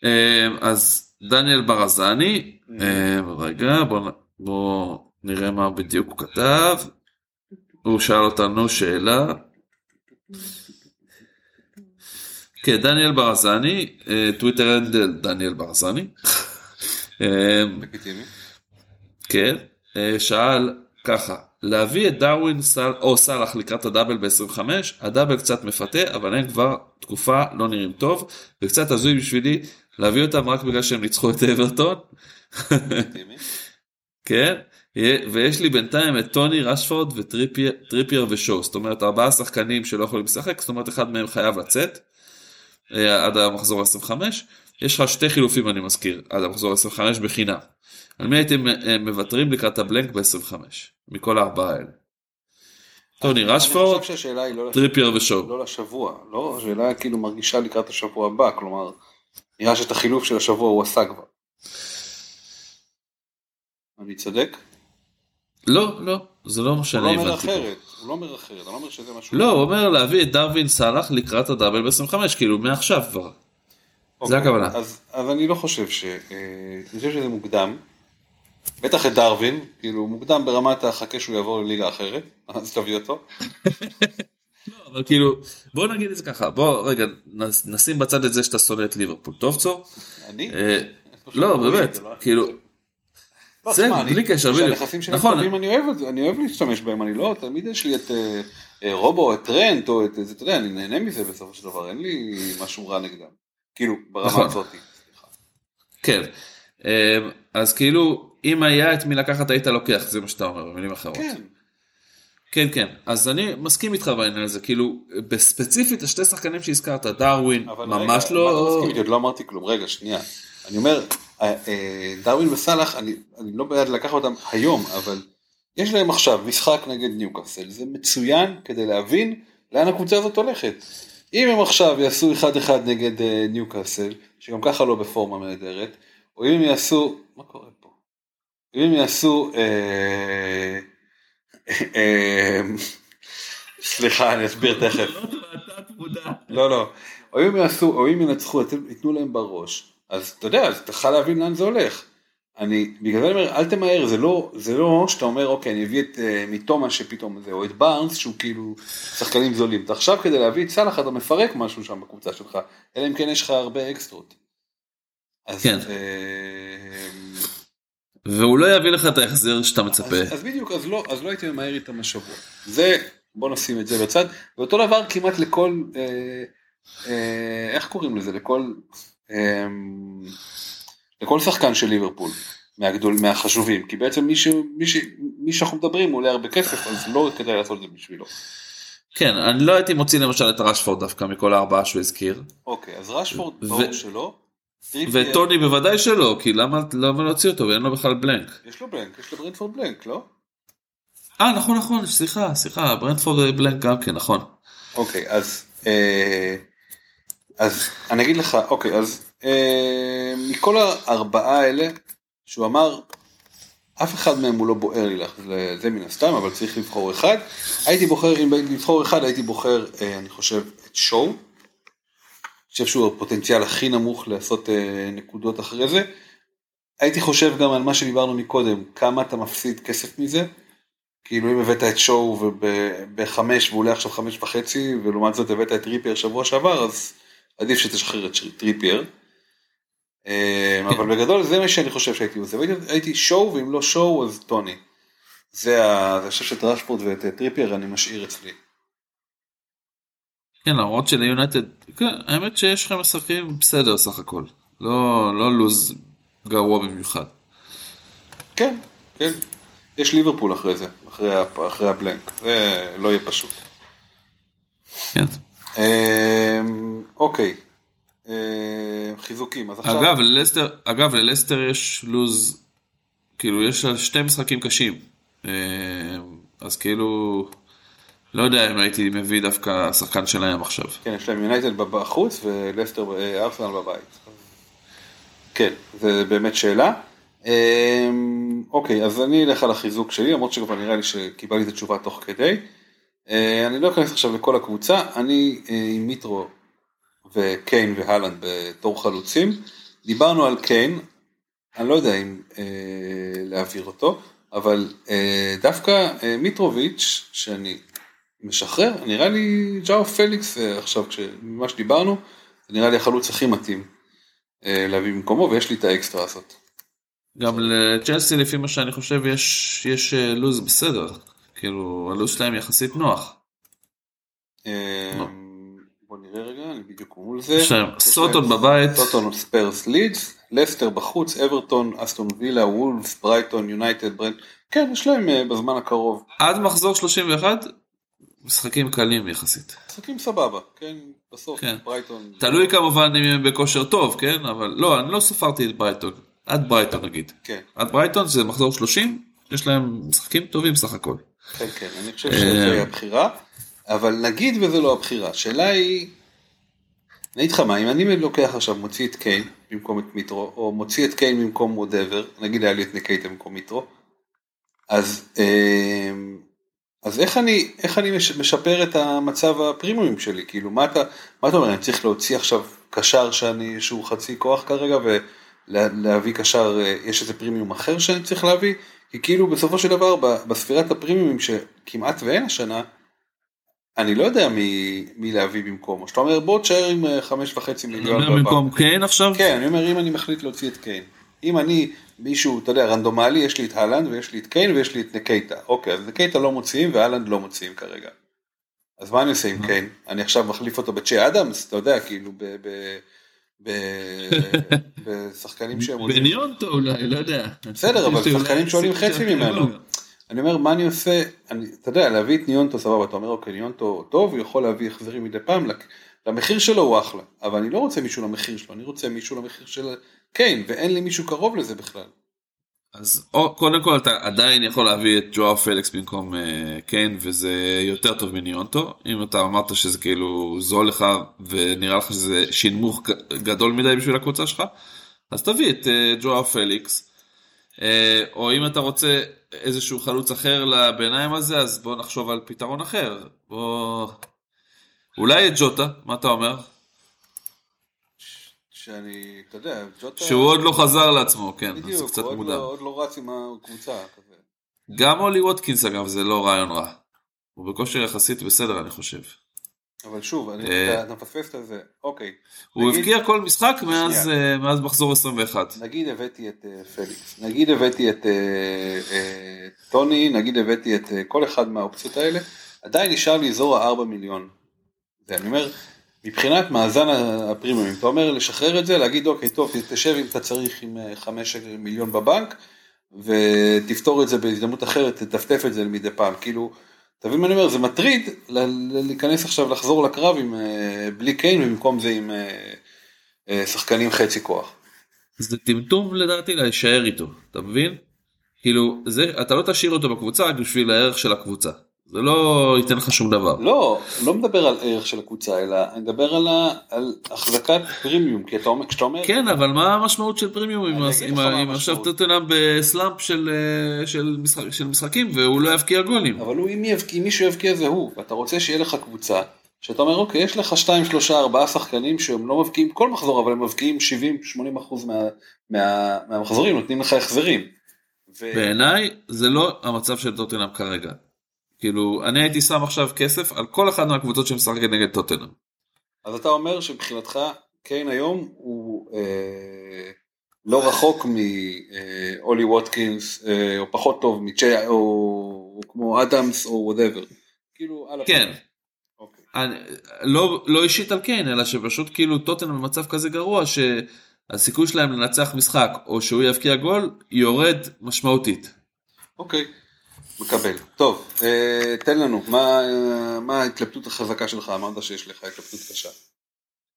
אה, אז דניאל ברזני, אה, רגע בוא נ- בוא נראה מה בדיוק הוא כתב. הוא שאל אותנו שאלה. כן, דניאל ברזני, אה, טוויטר הנדל דניאל ברזני. אה. כן, אה, שאל ככה, להביא את דרווין סל, או סאלח לקראת הדאבל ב-25, הדאבל קצת מפתה, אבל הם כבר תקופה לא נראים טוב, וקצת הזוי בשבילי להביא אותם רק בגלל שהם ניצחו את אברטון. [laughs] כן, ויש לי בינתיים את טוני רשפורד וטריפייר ושואו, זאת אומרת ארבעה שחקנים שלא יכולים לשחק, זאת אומרת אחד מהם חייב לצאת עד המחזור 25, יש לך שתי חילופים אני מזכיר, עד המחזור 25 בחינם. על מי הייתם אה, מוותרים לקראת הבלנק ב-25, מכל הארבעה האלה? טוני רשפורד, לא טריפייר ושואו. לא לשבוע, לא, השאלה כאילו מרגישה לקראת השבוע הבא, כלומר, נראה שאת החילוף של השבוע הוא עשה כבר. אני צודק? לא, לא, זה לא מה הוא שאני לא אומר הבנתי פה. אחרת, הוא לא אומר אחרת, אני לא אומר שזה משהו... לא, הוא אומר להביא את דרווין סאלח לקראת הדאבל ב-25, כאילו מעכשיו כבר. אוקיי, הכוונה. אז, אז אני לא חושב ש... אה, אני חושב שזה מוקדם. בטח את דרווין, כאילו מוקדם ברמת החכה שהוא יעבור לליגה אחרת, [laughs] אז תביא אותו. אבל כאילו, בוא נגיד את זה ככה, בוא רגע נשים בצד את זה שאתה שונא את ליברפול, טוב צור? אני? אה, לא, באמת, זה לא- כאילו, לא, אני- בלי קשר, בדיוק. כשהנכסים שלי נכון. טובים אני אוהב את זה, אני אוהב להשתמש בהם, אני לא, תמיד יש לי את אה, אה, רובו, את טרנט, או את זה, אתה יודע, אני נהנה מזה בסופו של דבר, אין לי משהו רע נגדם. כאילו, ברמה נכון. הזאת. כן. אה, אז כאילו, אם היה את מי לקחת היית לוקח, זה מה שאתה אומר, במילים אחרות. כן, כן, כן, אז אני מסכים איתך בעניין הזה, כאילו, בספציפית השתי שחקנים שהזכרת, דרווין, ממש רגע, מה אתה לא... מסכים איתי? עוד לא אמרתי כלום, רגע, שנייה. אני אומר, דרווין וסאלח, אני אני לא בעד לקחת אותם היום, אבל יש להם עכשיו משחק נגד ניוקאסל, זה מצוין כדי להבין לאן הקבוצה הזאת הולכת. אם הם עכשיו יעשו 1-1 נגד אה, ניוקאסל, שגם ככה לא בפורמה נהדרת, או אם הם יעשו, מה קורה פה? אם הם יעשו, אה, אה, סליחה, אני אסביר תכף. לא, לא. או אם יעשו, או אם ינצחו, ייתנו להם בראש. אז אתה יודע, אז אתה יכול להבין לאן זה הולך. אני, בגלל זה אני אומר, אל תמהר, זה לא, זה לא שאתה אומר, אוקיי, אני אביא את uh, מתומה שפתאום זה, או את בארנס, שהוא כאילו שחקנים זולים. אתה עכשיו כדי להביא את סאלח, אתה מפרק משהו שם בקבוצה שלך, אלא אם כן יש לך הרבה אקסטרות. אז, כן. אה, והוא לא יביא לך את ההחזר שאתה מצפה. אז, אז בדיוק, אז לא, אז לא הייתי ממהר איתם השבוע. זה, בוא נשים את זה בצד. ואותו דבר כמעט לכל, אה, אה, איך קוראים לזה? לכל, אה, לכל שחקן של ליברפול. מהגדול, מהחשובים, כי בעצם מי, ש, מי, ש, מי שאנחנו מדברים עולה הרבה כסף, אז לא כדאי לעשות את זה בשבילו. כן, אני לא הייתי מוציא למשל את רשפורד דווקא מכל הארבעה שהוא הזכיר. אוקיי, אז רשפורד, ו- ברור שלא. וטוני בוודאי שלא, כי למה למה להוציא אותו ואין לו בכלל בלנק. יש לו בלנק, יש לו ברנדפורד בלנק, לא? אה נכון נכון סליחה סליחה ברנדפורד בלנק גם כן נכון. אוקיי, אז, אה, אז אני אגיד לך, אוקיי, אז אה, מכל הארבעה האלה, שהוא אמר, אף אחד מהם הוא לא בוער לי לך, זה, מן הסתם, אבל צריך לבחור אחד. הייתי בוחר, אם הייתי לבחור אחד, הייתי בוחר, אה, אני חושב, את שואו. אני חושב שהוא הפוטנציאל הכי נמוך לעשות אה, נקודות אחרי זה. הייתי חושב גם על מה שדיברנו מקודם, כמה אתה מפסיד כסף מזה. כאילו אם הבאת את שואו בחמש והוא עולה עכשיו חמש וחצי ולעומת זאת הבאת את טריפייר שבוע שעבר אז עדיף שתשחרר את טריפייר. אה, אבל בגדול זה מה שאני חושב שהייתי עושה, הייתי, שואו ואם לא שואו אז טוני. זה ה... אני חושב שאת רשפורד ואת טריפייר אני משאיר אצלי. כן למרות שליונייטד כן, האמת שיש לכם משחקים בסדר סך הכל לא לא לוז גרוע במיוחד. כן, כן. יש ליברפול אחרי זה, אחרי, אחרי הבלנק, זה לא יהיה פשוט. כן. אמ, אוקיי, אמ, חיזוקים. אגב ללסטר אגב ללסטר יש לוז כאילו יש לה שתי משחקים קשים אה, אז כאילו לא יודע אם הייתי מביא דווקא שחקן שלהם עכשיו. כן, יש להם יונייטד בחוץ ולסטר, אה, ארסנל בבית. כן, זה באמת שאלה. אוקיי, אז אני אלך על החיזוק שלי, למרות שכבר נראה לי שקיבלתי את התשובה תוך כדי. אה, אני לא אכנס עכשיו לכל הקבוצה, אני אה, עם מיטרו וקיין והלנד בתור חלוצים. דיברנו על קיין, אני לא יודע אם אה, להעביר אותו, אבל אה, דווקא אה, מיטרוביץ', שאני משחרר, נראה לי ג'או פליקס אה, עכשיו, ממה שדיברנו, זה נראה לי החלוץ הכי מתאים אה, להביא במקומו, ויש לי את האקסטרה הזאת. גם לצ'לסי לפי מה שאני חושב יש יש אה, לוז בסדר כאילו הלוז שלהם יחסית נוח. אה, לא. בוא נראה רגע, אני בדיוק מול זה. יש להם סאות'המפטון בבית. סאות'המפטון ספרס לידס, לסטר בחוץ, אברטון, אסטון וילה, וולפס, ברייטון, יונייטד, ברנטפורד, כן, יש להם אה, בזמן הקרוב. עד מחזור 31 משחקים קלים יחסית. משחקים סבבה, כן, בסוף, כן. ברייטון. תלוי כמובן אם הם בכושר טוב כן אבל לא אני לא ספרתי את ברייטון עד ברייטון נגיד. כן, עד ברייטון זה מחזור 30 יש להם משחקים טובים סך הכל. כן, כן, אני חושב אה, שזה הבחירה, אבל נגיד וזה לא הבחירה, השאלה היא, אני אגיד לך מה, אם אני לוקח עכשיו, מוציא את קיין במקום את מיטרו, או מוציא את קיין במקום וודאבר, נגיד היה לי את נקייטה במקום מיטרו, אז, אה, אז איך אני, איך אני מש- משפר את המצב הפרימיומים שלי, כאילו מה אתה, מה אתה אומר, אני צריך להוציא עכשיו קשר שאני, שהוא חצי כוח כרגע, ולהביא קשר, אה, יש איזה פרימיום אחר שאני צריך להביא? כי כאילו בסופו של דבר בספירת הפרימיומים שכמעט ואין השנה, אני לא יודע מי, מי להביא במקומו. שאתה אומר בוא תשאר עם אה, חמש וחצי אני מיליון. אומר בבנק. במקום קיין עכשיו כן, אני אומר אם אני מחליט להוציא את קיין. אם אני מישהו, אתה יודע, רנדומלי, יש לי את הלנד ויש לי את קיין ויש לי את נקייטה. אוקיי, אז נקייטה לא מוציאים והלנד לא מוציאים כרגע. אז מה אני עושה עם קיין? אני עכשיו מחליף אותו בצ'י אדמס, אתה יודע, כאילו ב... ב... [laughs] בשחקנים שהם עולים. בניונטו אולי לא יודע. בסדר, אבל שחקנים שעולים חצי ממנו. אני אומר, מה אני עושה, אני, אתה יודע, להביא את ניונטו סבבה, אתה אומר, אוקיי, ניונטו טוב, הוא יכול להביא החזרים מדי פעם, למחיר שלו הוא אחלה, אבל אני לא רוצה מישהו למחיר שלו, אני רוצה מישהו למחיר של קיין, ואין לי מישהו קרוב לזה בכלל. אז או, קודם כל אתה עדיין יכול להביא את ג'ואו פליקס במקום אה, קיין וזה יותר טוב מניונטו. אם אתה אמרת שזה כאילו זול לך ונראה לך שזה שינמוך גדול מדי בשביל הקבוצה שלך אז תביא את אה, ג'ואר פליקס. אה, או אם אתה רוצה איזשהו חלוץ אחר לביניים הזה אז בוא נחשוב על פתרון אחר. בוא אולי את ג'וטה מה אתה אומר שאני, אתה יודע, ג'וטה, שהוא עוד לא חזר לעצמו כן אז זה בדיוק, קצת הוא עוד מוקדם. לא, עוד לא רץ עם הקבוצה, כזה. גם אולי ווטקינס אגב זה לא רעיון רע. הוא בכושר יחסית בסדר אני חושב. אבל שוב, אני, אה. אתה, מפספס את זה, אוקיי, הוא נגיד- הבקיע כל משחק מאז. אה, מאז מחזור 21. נגיד הבאתי את אה, פליקס, נגיד הבאתי את אה, אה, טוני, נגיד הבאתי את אה, כל אחד מהאופציות האלה, עדיין נשאר לי אזור ה-4 מיליון. זה, אני אומר, מבחינת מאזן הפרימיומים, אתה אומר לשחרר את זה, להגיד אוקיי, טוב, תשב אם אתה צריך עם 5 מיליון בבנק, ותפתור את זה בהזדמנות אחרת, תטפטף את זה מדי פעם, כאילו, אתה מבין מה אני אומר, זה מטריד להיכנס עכשיו, לחזור לקרב עם, אה, בלי קיין, ובמקום זה עם אה, אה, שחקנים חצי כוח. זה טמטום לדעתי להישאר איתו אתה מבין? כאילו זה אתה לא תשאיר אותו בקבוצה רק בשביל הערך של הקבוצה. זה לא ייתן לך שום דבר. לא, לא מדבר על ערך של הקבוצה, אלא אני מדבר על, ה, על החזקת פרימיום, כי אתה אומר, כשאתה אומר, כן אבל מה המשמעות של פרימיום אם עכשיו. טוטנאם בסלאמפ של אה, של משחק- של משחקים והוא לא יבקיע גולים. אבל הוא, אם, יבקיע, אם מישהו יבקיע זה הוא, ואתה רוצה שיהיה לך קבוצה, שאתה אומר, אוקיי, יש לך 2, 3, 4 שחקנים שהם לא מבקיעים כל מחזור, אבל הם מבקיעים 70-80 אחוז מה, מה, מהמחזורים, נותנים לך החזרים. ו... בעיניי זה לא המצב של טוטנאם כרגע. כאילו אני הייתי שם עכשיו כסף על כל אחת מהקבוצות שמשחקת נגד טוטנאם. אז אתה אומר שמבחינתך, קיין היום הוא אה, לא רחוק מאולי ווטקינס, אה, או פחות טוב מצ'ה, או, או כמו אדמס, או whatever. כאילו, על. כן. אוקיי. אני, לא, לא אישית על קיין, אלא שפשוט כאילו טוטנאם במצב כזה גרוע שהסיכוי שלהם לנצח משחק או שהוא יבקיע גול יורד משמעותית. אוקיי, מקבל. טוב, אה, תן לנו, מה, מה ההתלבטות החזקה שלך? אמרת שיש לך התלבטות קשה.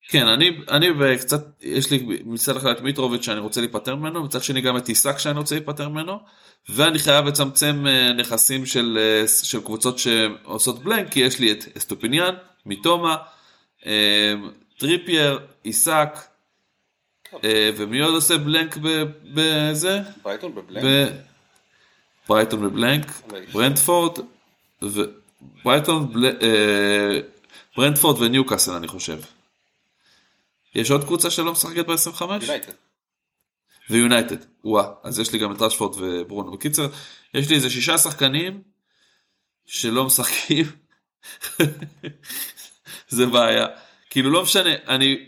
כן, אני, אני קצת, יש לי מצד אחד את מיטרוביץ' שאני רוצה להיפטר ממנו, מצד שני גם את איסאק שאני רוצה להיפטר ממנו, ואני חייב לצמצם אה, נכסים של, אה, של קבוצות שעושות בלנק, כי יש לי את אסטופיניאן, מיטומה, טריפייר, איסאק, ומי עוד עושה בלנק בזה? ברייטון בבלנק? ברייטון בבלנק, ברנטפורד, ו... ברייטון, בל... ברנטפורד וניוקאסל אני חושב. יש עוד קבוצה שלא משחקת ב-25? יונייטד. ויונייטד, וואה, אז יש לי גם את רשפורד וברונו. בקיצר, יש לי איזה שישה שחקנים שלא משחקים, [laughs] זה בעיה. כאילו לא משנה, אני,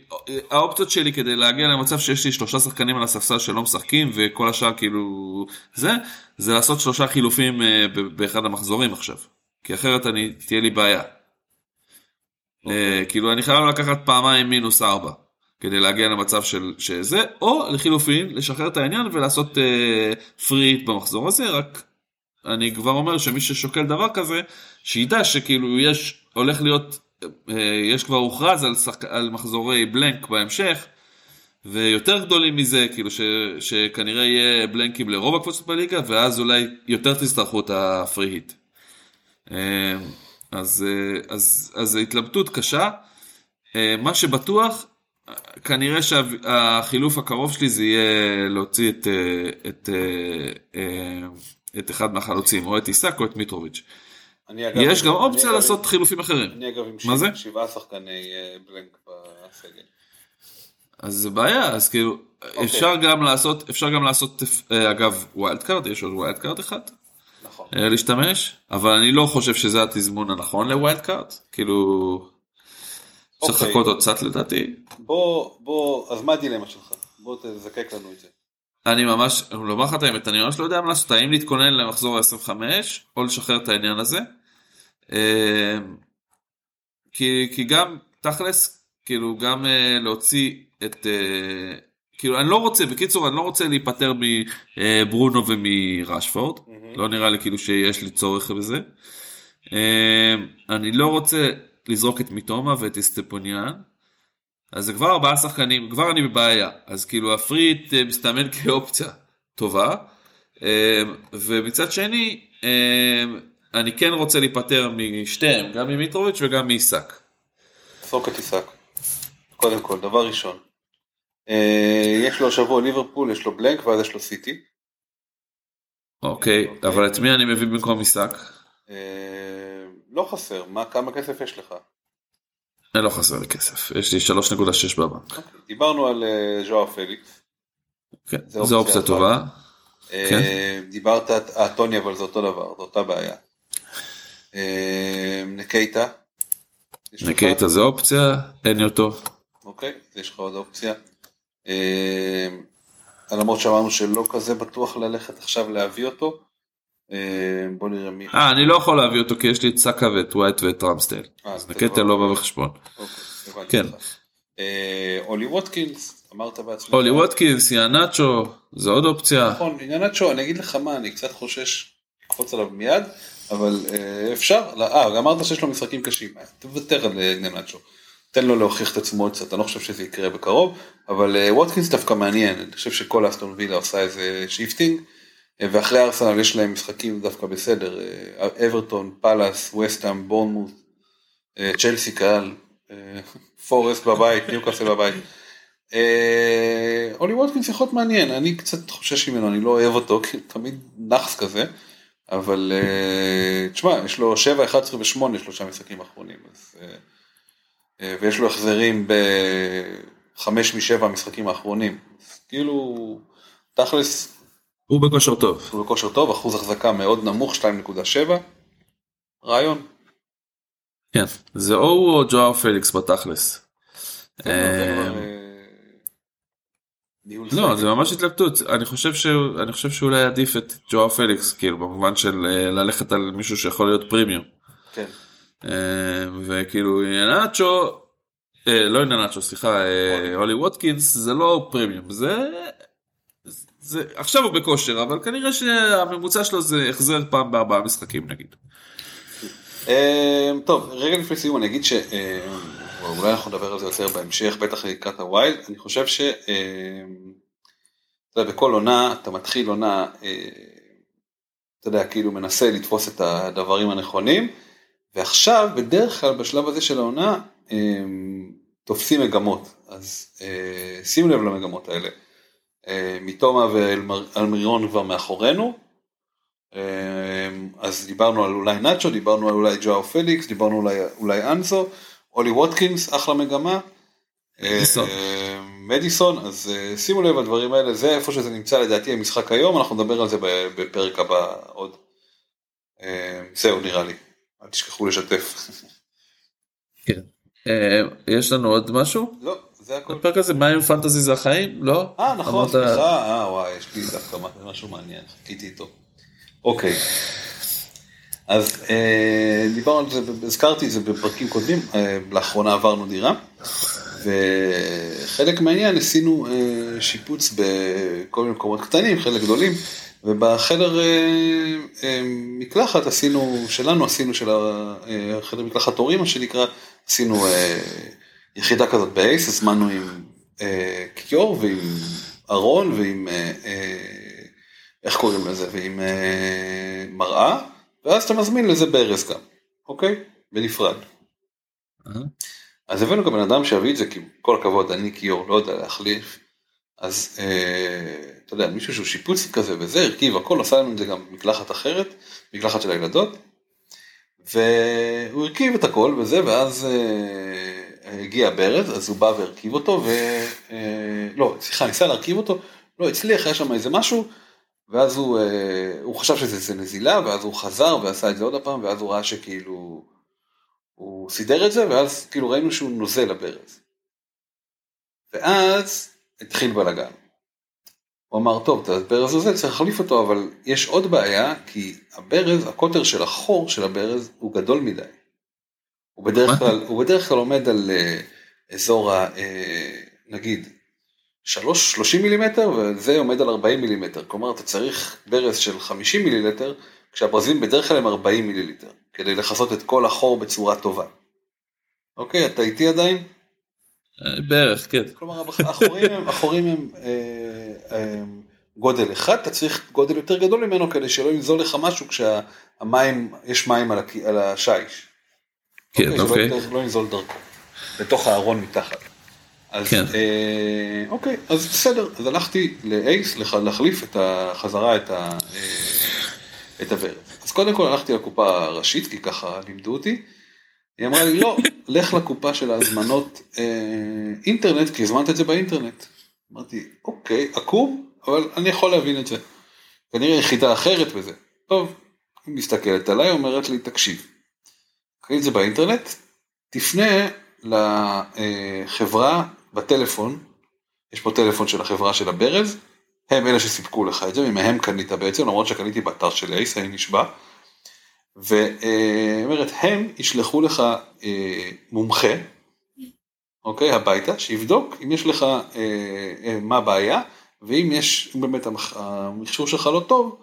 האופציות שלי כדי להגיע למצב שיש לי שלושה שחקנים על הספסל שלא משחקים וכל השאר כאילו זה, זה לעשות שלושה חילופים אה, באחד המחזורים עכשיו. כי אחרת אני, תהיה לי בעיה. Okay. אוקיי. כאילו אני חייב לקחת פעמיים מינוס ארבע. כדי להגיע למצב של שזה, או לחילופין, לשחרר את העניין ולעשות אה, פריט במחזור הזה, רק אני כבר אומר שמי ששוקל דבר כזה, שידע שכאילו יש, הולך להיות, אה, יש כבר הוכרז על, שחק, על מחזורי בלנק בהמשך, ויותר גדולים מזה, כאילו ש, שכנראה יהיה בלנקים לרוב הקבוצות בליגה, ואז אולי יותר תצטרכו את הפרי היט. אה, אז, אה, אז, אז התלבטות קשה. אה, מה שבטוח כנראה שהחילוף הקרוב שלי זה יהיה להוציא את, אה, את, את, אה, את אחד מהחלוצים, או את עיסק או את מיטרוביץ'. אגב, יש גם אופציה לעשות חילופים אחרים. אני אגב עם שבעה, שבעה שחקני אה, blank בסגל. אז זה בעיה, אז כאילו, okay. אוקיי. אפשר גם לעשות, אפשר גם לעשות, אגב, wild card, יש עוד wild card אחד. נכון. להשתמש, אבל אני לא חושב שזה התזמון הנכון ל wild card, כאילו... צריך אוקיי. לחכות עוד קצת לדעתי. בוא, בוא, אז מה הדילמה שלך? בוא תזקק לנו את זה. אני ממש, לומר לך את האמת, אני ממש לא יודע מה לעשות, האם להתכונן למחזור ה-25 או לשחרר את העניין הזה. אמ, כי, כי גם, תכלס, כאילו גם אה, להוציא את, אה, כאילו אני לא רוצה, בקיצור אני לא רוצה להיפטר מברונו ומרשפורד, mm-hmm. לא נראה לי כאילו שיש לי צורך בזה. אני לא רוצה לזרוק את מיטומה ואת אסטפוניאן. אז זה כבר ארבעה שחקנים, כבר אני בבעיה. אז כאילו הפריט אה, מסתמן [laughs] כאופציה טובה. אה, ומצד שני, אה, אני כן רוצה להיפטר משתיהם, גם ממיטרוביץ' וגם מעיסק. זרוק את עיסק. קודם כל, דבר ראשון. יש לו השבוע ליברפול, יש לו בלנק ואז יש לו סיטי. אוקיי, אבל את מי אני מביא במקום עיסק? לא חסר, מה, כמה כסף יש לך? לא חסר לי כסף, יש לי 3.6 בבנק. Okay, דיברנו על ז'ואאו פליקס. כן, זו אופציה טובה. כן. דיברת על טוני אבל זה אותו דבר, זו אותה בעיה. Uh, נקטיה. נקטיה זה אופציה, אין לי אותו. אוקיי, יש לך עוד אופציה. Uh, למרות שאמרנו שלא כזה בטוח ללכת עכשיו להביא אותו. אה, בוא נראה מי... אה, אני לא יכול להביא אותו כי יש לי את סאקה ואת ווייט ואת רמסדייל. אה, אז נקטיה לא בא בחשבון. אוקיי, כן. אולי ווטקינס, אמרת בעצמך. אולי ווטקינס, איהנאצ'ו, זה עוד אופציה. נכון, איהנאצ'ו, אני אגיד לך מה, אני קצת חושש לקפוץ עליו מיד, אבל אפשר, אה, אמרת שיש לו משחקים קשים, תוותר על איהנאצ'ו. תן לו להוכיח את עצמו קצת, אני לא חושב שזה יקרה בקרוב, אבל ווטקינס דווקא מעניין, אני חושב שכל אסטון וילה עושה איזה shifting. ואחרי ארסנל יש להם משחקים דווקא בסדר, אה, אברטון, פאלאס, ווסטהאם, בורנמוט, אה, צ'לסי קהל, אה, פורסט בבית, ניוקאסל בבית. אולי ווטקינס יכול להיות מעניין, אני קצת חושש ממנו, אני לא אוהב אותו, כי תמיד נאחס כזה, אבל תשמע, יש לו 7, 11 ו-8 שלושה משחקים אחרונים, אז, ויש לו החזרים בחמש משבע המשחקים האחרונים, אז כאילו, תכלס, הוא בכושר טוב. הוא בכושר טוב, אחוז החזקה מאוד נמוך, 2.7. רעיון. כן, זה או הוא או ז'ואאו פליקס בתכלס. כן, אה, לא, זה ממש התלבטות, אני חושב, שהוא, אני חושב שאולי עדיף את ז'ואאו פליקס, כאילו במובן של אה, ללכת על מישהו שיכול להיות פרימיום. כן. אה, וכאילו נאצ'ו, אה, לא נאצ'ו סליחה, אולי ווטקינס זה לא פרמיום, זה... זה עכשיו הוא בכושר אבל כנראה שהממוצע שלו זה החזר פעם בארבעה משחקים נגיד. טוב, רגע לפני סיום אני אגיד שאולי אנחנו נדבר על זה יותר בהמשך, בטח לקראת הווילד, אני חושב ש... אה, אתה יודע, בכל עונה אתה מתחיל עונה, אה, אתה יודע, כאילו מנסה לתפוס את הדברים הנכונים, ועכשיו בדרך כלל בשלב הזה של העונה תופסים מגמות, אז שימו לב למגמות האלה. מתומה ואלמירון כבר מאחורינו, אז דיברנו על אולי נאצ'ו, דיברנו על אולי ג'ואו פליקס, דיברנו אולי, אולי אנזו, אולי ווטקינס, אחלה מגמה. מדיסון. מדיסון, אז אה, שימו לב הדברים האלה, זה איפה שזה נמצא לדעתי המשחק היום, אנחנו נדבר על זה בפרק הבא עוד. אמ, זהו נראה לי, אל תשכחו לשתף. כן. יש לנו עוד משהו? לא, זה הכל. הפרק הזה מה עם פנטזי זה החיים? לא? אה נכון, סליחה, אה וואי, יש לי דווקא משהו מעניין, חיכיתי איתו. אוקיי. אז אה, דיברנו על זה, הזכרתי את זה בפרקים קודמים, אה, לאחרונה עברנו דירה, וחלק מהעניין עשינו אה, שיפוץ בכל מיני מקומות קטנים, חלק גדולים, ובחדר מקלחת עשינו, שלנו עשינו, של החדר מקלחת הורים מה שנקרא, עשינו יחידה כזאת באייס, הזמנו עם קיור ועם ארון ועם איך קוראים לזה, ועם אה, מראה, ואז אתה מזמין לזה ברז גם, אוקיי? בנפרד. אז הבאנו גם בן אדם שיביא את זה, כי כל הכבוד, אני כיור לא יודע להחליף, אז אה, אתה יודע, מישהו שהוא שיפוצי כזה וזה, הרכיב הכל, עשה לנו את זה גם מקלחת אחרת, מקלחת של הילדות, והוא הרכיב את הכל וזה, ואז אה, הגיע הברז, אז הוא בא והרכיב אותו, ו... אה, לא, סליחה, ניסה להרכיב אותו, לא הצליח, היה שם איזה משהו, ואז הוא, אה, הוא חשב שזה נזילה, ואז הוא חזר ועשה את זה עוד פעם, ואז הוא ראה שכאילו, הוא סידר את זה, ואז כאילו ראינו שהוא נוזל לברז. ואז התחיל בלאגן. הוא אמר, טוב, את הברז הזה צריך להחליף אותו, אבל יש עוד בעיה, כי הברז, הקוטר של החור של הברז הוא גדול מדי. הוא בדרך כלל, הוא בדרך כלל עומד על uh, אזור ה... Uh, נגיד 3, 30 מילימטר וזה עומד על 40 מילימטר, כלומר אתה צריך ברז של 50 מיליליטר, כשהברזים בדרך כלל הם 40 מיליליטר, כדי לכסות את כל החור בצורה טובה. אוקיי, אתה איתי עדיין? אה, בערך, כן. כלומר החורים הם, החורים הם אה, אה, גודל אחד, אתה צריך גודל יותר גדול ממנו כדי שלא ינזול לך משהו כשהמים, יש מים על, על השיש. כן, אוקיי. שלא לא ינזול דרכו, בתוך הארון מתחת. אז כן. אה, אוקיי, אז בסדר, אז הלכתי לאייס להחליף את החזרה את, ה, אה, את הוורד. אז קודם כל הלכתי לקופה הראשית, כי ככה לימדו אותי. היא אמרה לי, לא, לך לקופה של ההזמנות אה, אינטרנט, כי הזמנת את זה באינטרנט. אמרתי, אוקיי, עקום, אבל אני יכול להבין את זה. כנראה יחידה אחרת וזה. טוב, היא מסתכלת עליי, אומרת לי, תקשיב, קראי את זה באינטרנט, תפנה לחברה בטלפון, יש פה טלפון של החברה של הברז, הם אלה שסיפקו לך את זה, ממהם קנית בעצם, למרות שקניתי באתר של אייס, אני נשבע. ואומרת, הם ישלחו לך אה, מומחה, אוקיי, הביתה, שיבדוק אם יש לך, אה, אה, מה הבעיה, ואם יש, אם באמת המכשור שלך לא טוב,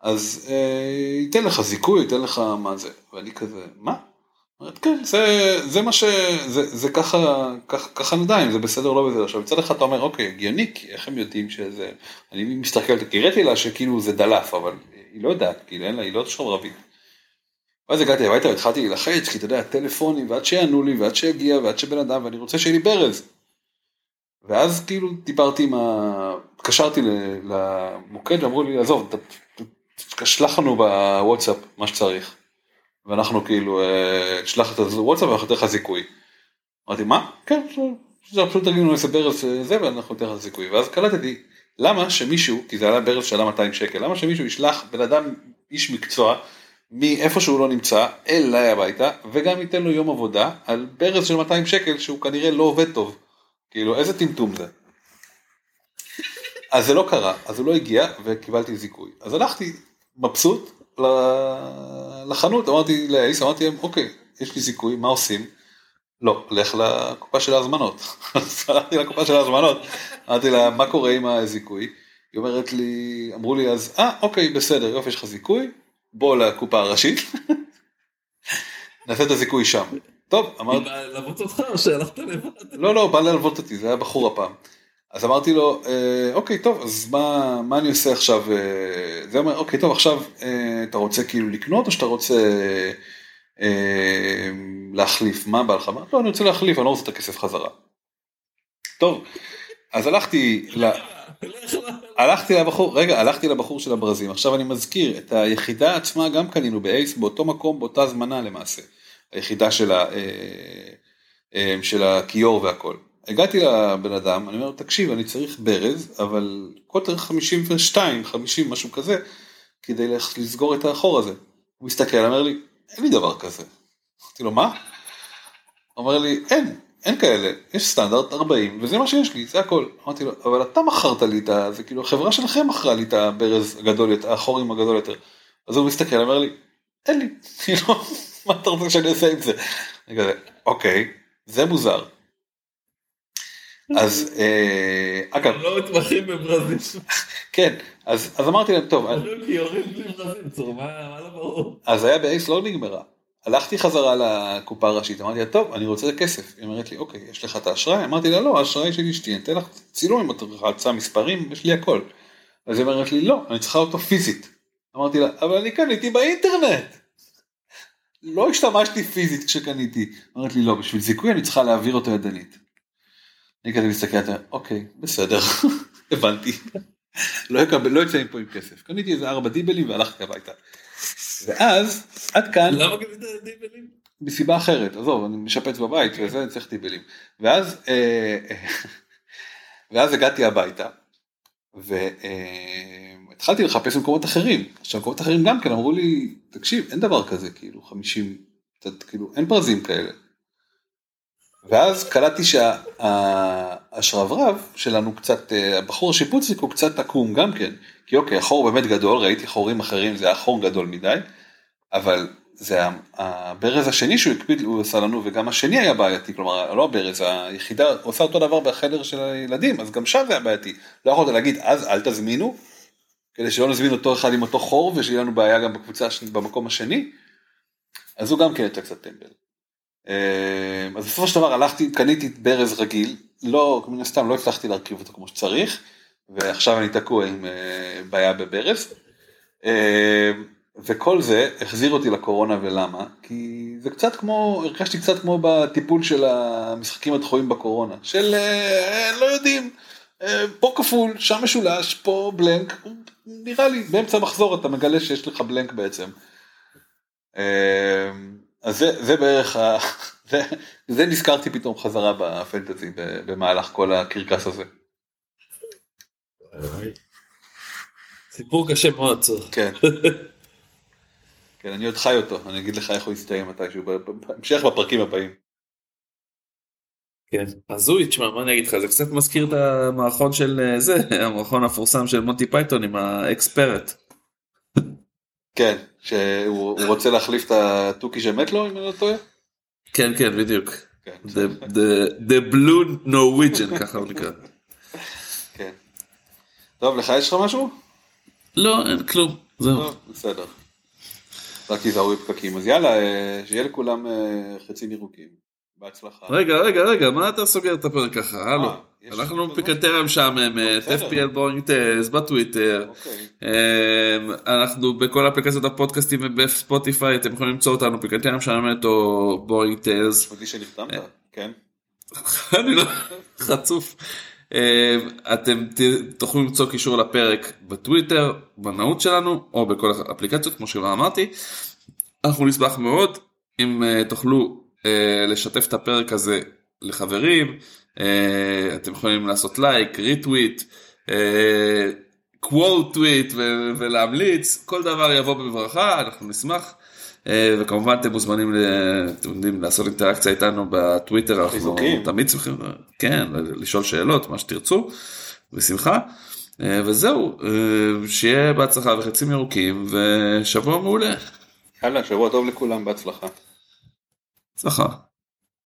אז אה, ייתן לך זיכוי, ייתן לך מה זה. ואני כזה, מה? אומרת, כן, זה, זה מה ש... זה, זה ככה, ככה, ככה נדע אם זה בסדר או לא בסדר. עכשיו מצד אחד אתה אומר, אוקיי, הגיוני, כי איך הם יודעים שזה... אני מסתכל, הראיתי לה שכאילו זה דלף, אבל היא לא יודעת, כאילו אין לה, היא לא שרברבית. ואז הגעתי הביתה והתחלתי להילחץ, כי אתה יודע, טלפונים, ועד שיענו לי, ועד שיגיע, ועד שבן אדם, ואני רוצה שיהיה לי ברז. ואז כאילו דיברתי עם ה... התקשרתי למוקד ואמרו לי, עזוב, תשלח לנו בוואטסאפ מה שצריך. ואנחנו כאילו, אה, שלח את הוואטסאפ ואנחנו ניתן לך זיכוי. אמרתי, מה? כן, זה פשוט תגידו לנו איזה ברז אה, זה ואנחנו ניתן לך זיכוי. ואז קלטתי, למה שמישהו, כי זה עלה ברז שעלה 200 שקל, למה שמישהו ישלח בן אדם, איש מקצוע, מאיפה שהוא לא נמצא, אליי הביתה, וגם ייתן לו יום עבודה על ברז של 200 שקל שהוא כנראה לא עובד טוב. כאילו, איזה טמטום זה. אז זה לא קרה, אז הוא לא הגיע וקיבלתי זיכוי. אז הלכתי מבסוט לחנות, אמרתי לאייס, אמרתי להם, אוקיי, יש לי זיכוי, מה עושים? לא, לך לקופה של ההזמנות. [laughs] אז הלכתי לקופה של ההזמנות, אמרתי לה, מה קורה עם הזיכוי? היא אומרת לי, אמרו לי אז, אה, אוקיי, בסדר, יופי, יש לך זיכוי, בוא לקופה הראשית, [laughs] נעשה את הזיכוי שם. טוב, אמרתי, ללוות אותך או שהלכת לבד? לא, לא, בא ללוות אותי, זה היה בחור הפעם. אז אמרתי לו, אה, אוקיי, טוב, אז מה, מה אני עושה עכשיו? אה, זה אומר, אוקיי, טוב, עכשיו אה, אתה רוצה כאילו לקנות או שאתה רוצה אה, להחליף? מה בא לך? לא, אני רוצה להחליף, אני לא רוצה את הכסף חזרה. טוב, אז הלכתי, ל... הלכתי לבחור, רגע, הלכתי לבחור של הברזים, עכשיו אני מזכיר, את היחידה עצמה גם קנינו באייס, באותו מקום, באותה זמנה למעשה. היחידה של, ה, של הכיור והכל. הגעתי לבן אדם, אני אומר, תקשיב, אני צריך ברז, אבל קוטר 52, 50, משהו כזה, כדי לסגור את החור הזה. הוא מסתכל, אומר לי, אין לי דבר כזה. אמרתי לו, מה? אומר לי, אין, אין כאלה, יש סטנדרט 40, וזה מה שיש לי, זה הכל. אמרתי לו, אבל אתה מכרת לי את ה... זה כאילו, החברה שלכם מכרה לי את הברז הגדול יותר, החורים הגדול יותר. אז הוא מסתכל, אומר לי, אין לי, [laughs] כאילו, מה אתה רוצה שאני אעשה עם זה? אני כזה, אוקיי, זה מוזר. אז אה, אגב, לא מתמחים בברזיל. כן, אז אז אמרתי להם, טוב, מה לא? אז היה באייס לא נגמרה. הלכתי חזרה לקופה הראשית, אמרתי לה, טוב, אני רוצה את הכסף. היא אומרת לי, אוקיי, יש לך את האשראי? אמרתי לה, לא, האשראי של אשתי, אני אתן לך צילום אם את רוצה מספרים, יש לי הכל. אז היא אומרת לי, לא, אני צריכה אותו פיזית. אמרתי לה, אבל אני קניתי באינטרנט. לא השתמשתי פיזית כשקניתי. אמרת לי, לא, בשביל זיכוי אני צריכה להעביר אותו ידנית. אני כזה מסתכל, אוקיי, בסדר, [laughs] הבנתי. לא אקבל- לא יוצא מפה עם כסף. קניתי איזה ארבע דיבלים והלכתי הביתה. ואז, עד כאן, למה קנית דיבלים? מסיבה אחרת, עזוב, אני משפץ בבית וזה, אני צריך טיבלים. ואז, אה, ואז הגעתי הביתה, והתחלתי לחפש במקומות אחרים. עכשיו, במקומות אחרים גם כן אמרו לי, תקשיב, אין דבר כזה, כאילו, 50, קצת, כאילו, אין פרזים כאלה. ואז קלטתי שהשרברב שלנו קצת, אה, הבחור השיפוצניק הוא קצת עקום גם כן. כי אוקיי, החור באמת גדול, ראיתי חורים אחרים, זה היה חור גדול מדי, אבל זה הברז השני שהוא הקפיד, הוא עשה לנו, וגם השני היה בעייתי, כלומר, לא הברז, היחידה עושה אותו דבר בחדר של הילדים, אז גם שם זה היה בעייתי. לא יכולת להגיד, אז אל תזמינו, כדי שלא נזמין אותו אחד עם אותו חור, ושיהיה לנו בעיה גם בקבוצה, במקום השני, אז הוא גם כן יצא קצת טמבל. אה, אז בסופו של דבר הלכתי, קניתי ברז רגיל, לא, מן הסתם לא הצלחתי להרכיב אותו כמו שצריך, ועכשיו אני תקוע עם אה, בעיה בברז. אה, וכל זה החזיר אותי לקורונה ולמה? כי זה קצת כמו, הרגשתי קצת כמו בטיפול של המשחקים הדחויים בקורונה, של אה, לא יודעים, אה, פה כפול, שם משולש, פה בלנק, נראה לי באמצע המחזור אתה מגלה שיש לך בלנק בעצם. אז זה, זה בערך, ה... [laughs] זה, זה נזכרתי פתאום חזרה בפנטזי במהלך כל הקרקס הזה. סיפור קשה מאוד, צור. כן. [laughs] כן, אני עוד חי אותו, אני אגיד לך איך הוא יסתיים מתישהו, בהמשך בפרקים הבאים. כן. הזוי, תשמע, מה אני אגיד לך, זה קצת מזכיר את המערכון של אה, זה, המערכון המפורסם של מונטי פייתון עם ה ex-parrot. כן, שהוא הוא רוצה להחליף את התוכי שמת לו, אם אני לא טועה? כן, כן, בדיוק. כן, The, blue Norwegian, ככה הוא נקרא. כן. טוב, לך יש לך משהו? לא, אין כלום, זהו. בסדר. רק תיזהרו בפקקים. אז יאללה, אה, שיהיה לכולם אה, חצים ירוקים. בהצלחה. רגע, רגע, רגע, מה אתה סוגר את הפרק ככה? אה, הלו. אנחנו? פיקנטריה משעממת. FPL Boring Ties בטוויטר. אוקיי. אמ, אנחנו בכל אפליקציות הפודקאסטים ובספוטיפיי אתם יכולים למצוא אותנו פיקנטריה משעממת או Boring. חשבתי שנחתמת, כן. [laughs] אני לא חצוף. אמ, אתם תוכלו למצוא קישור לפרק בטוויטר, בנאות שלנו, או בכל האפליקציות כמו שכבר אמרתי. אנחנו נשמח מאוד אם אה, תוכלו אה, לשתף את הפרק הזה לחברים, אה, אתם יכולים לעשות לייק, retweet, quote tweet ולהמליץ, כל דבר יבוא בברכה, אנחנו נשמח. אה, וכמובן אתם מוזמנים ל- אתם יודעים, לעשות אינטראקציה איתנו בטוויטר, אנחנו. תמיד שמחים, כן, לשאול שאלות, מה שתרצו, בשמחה. אה, וזהו, אה, שיהיה בהצלחה וחצים ירוקים ושבוע מעולה. יאללה, שבוע טוב לכולם, בהצלחה. הצלחה.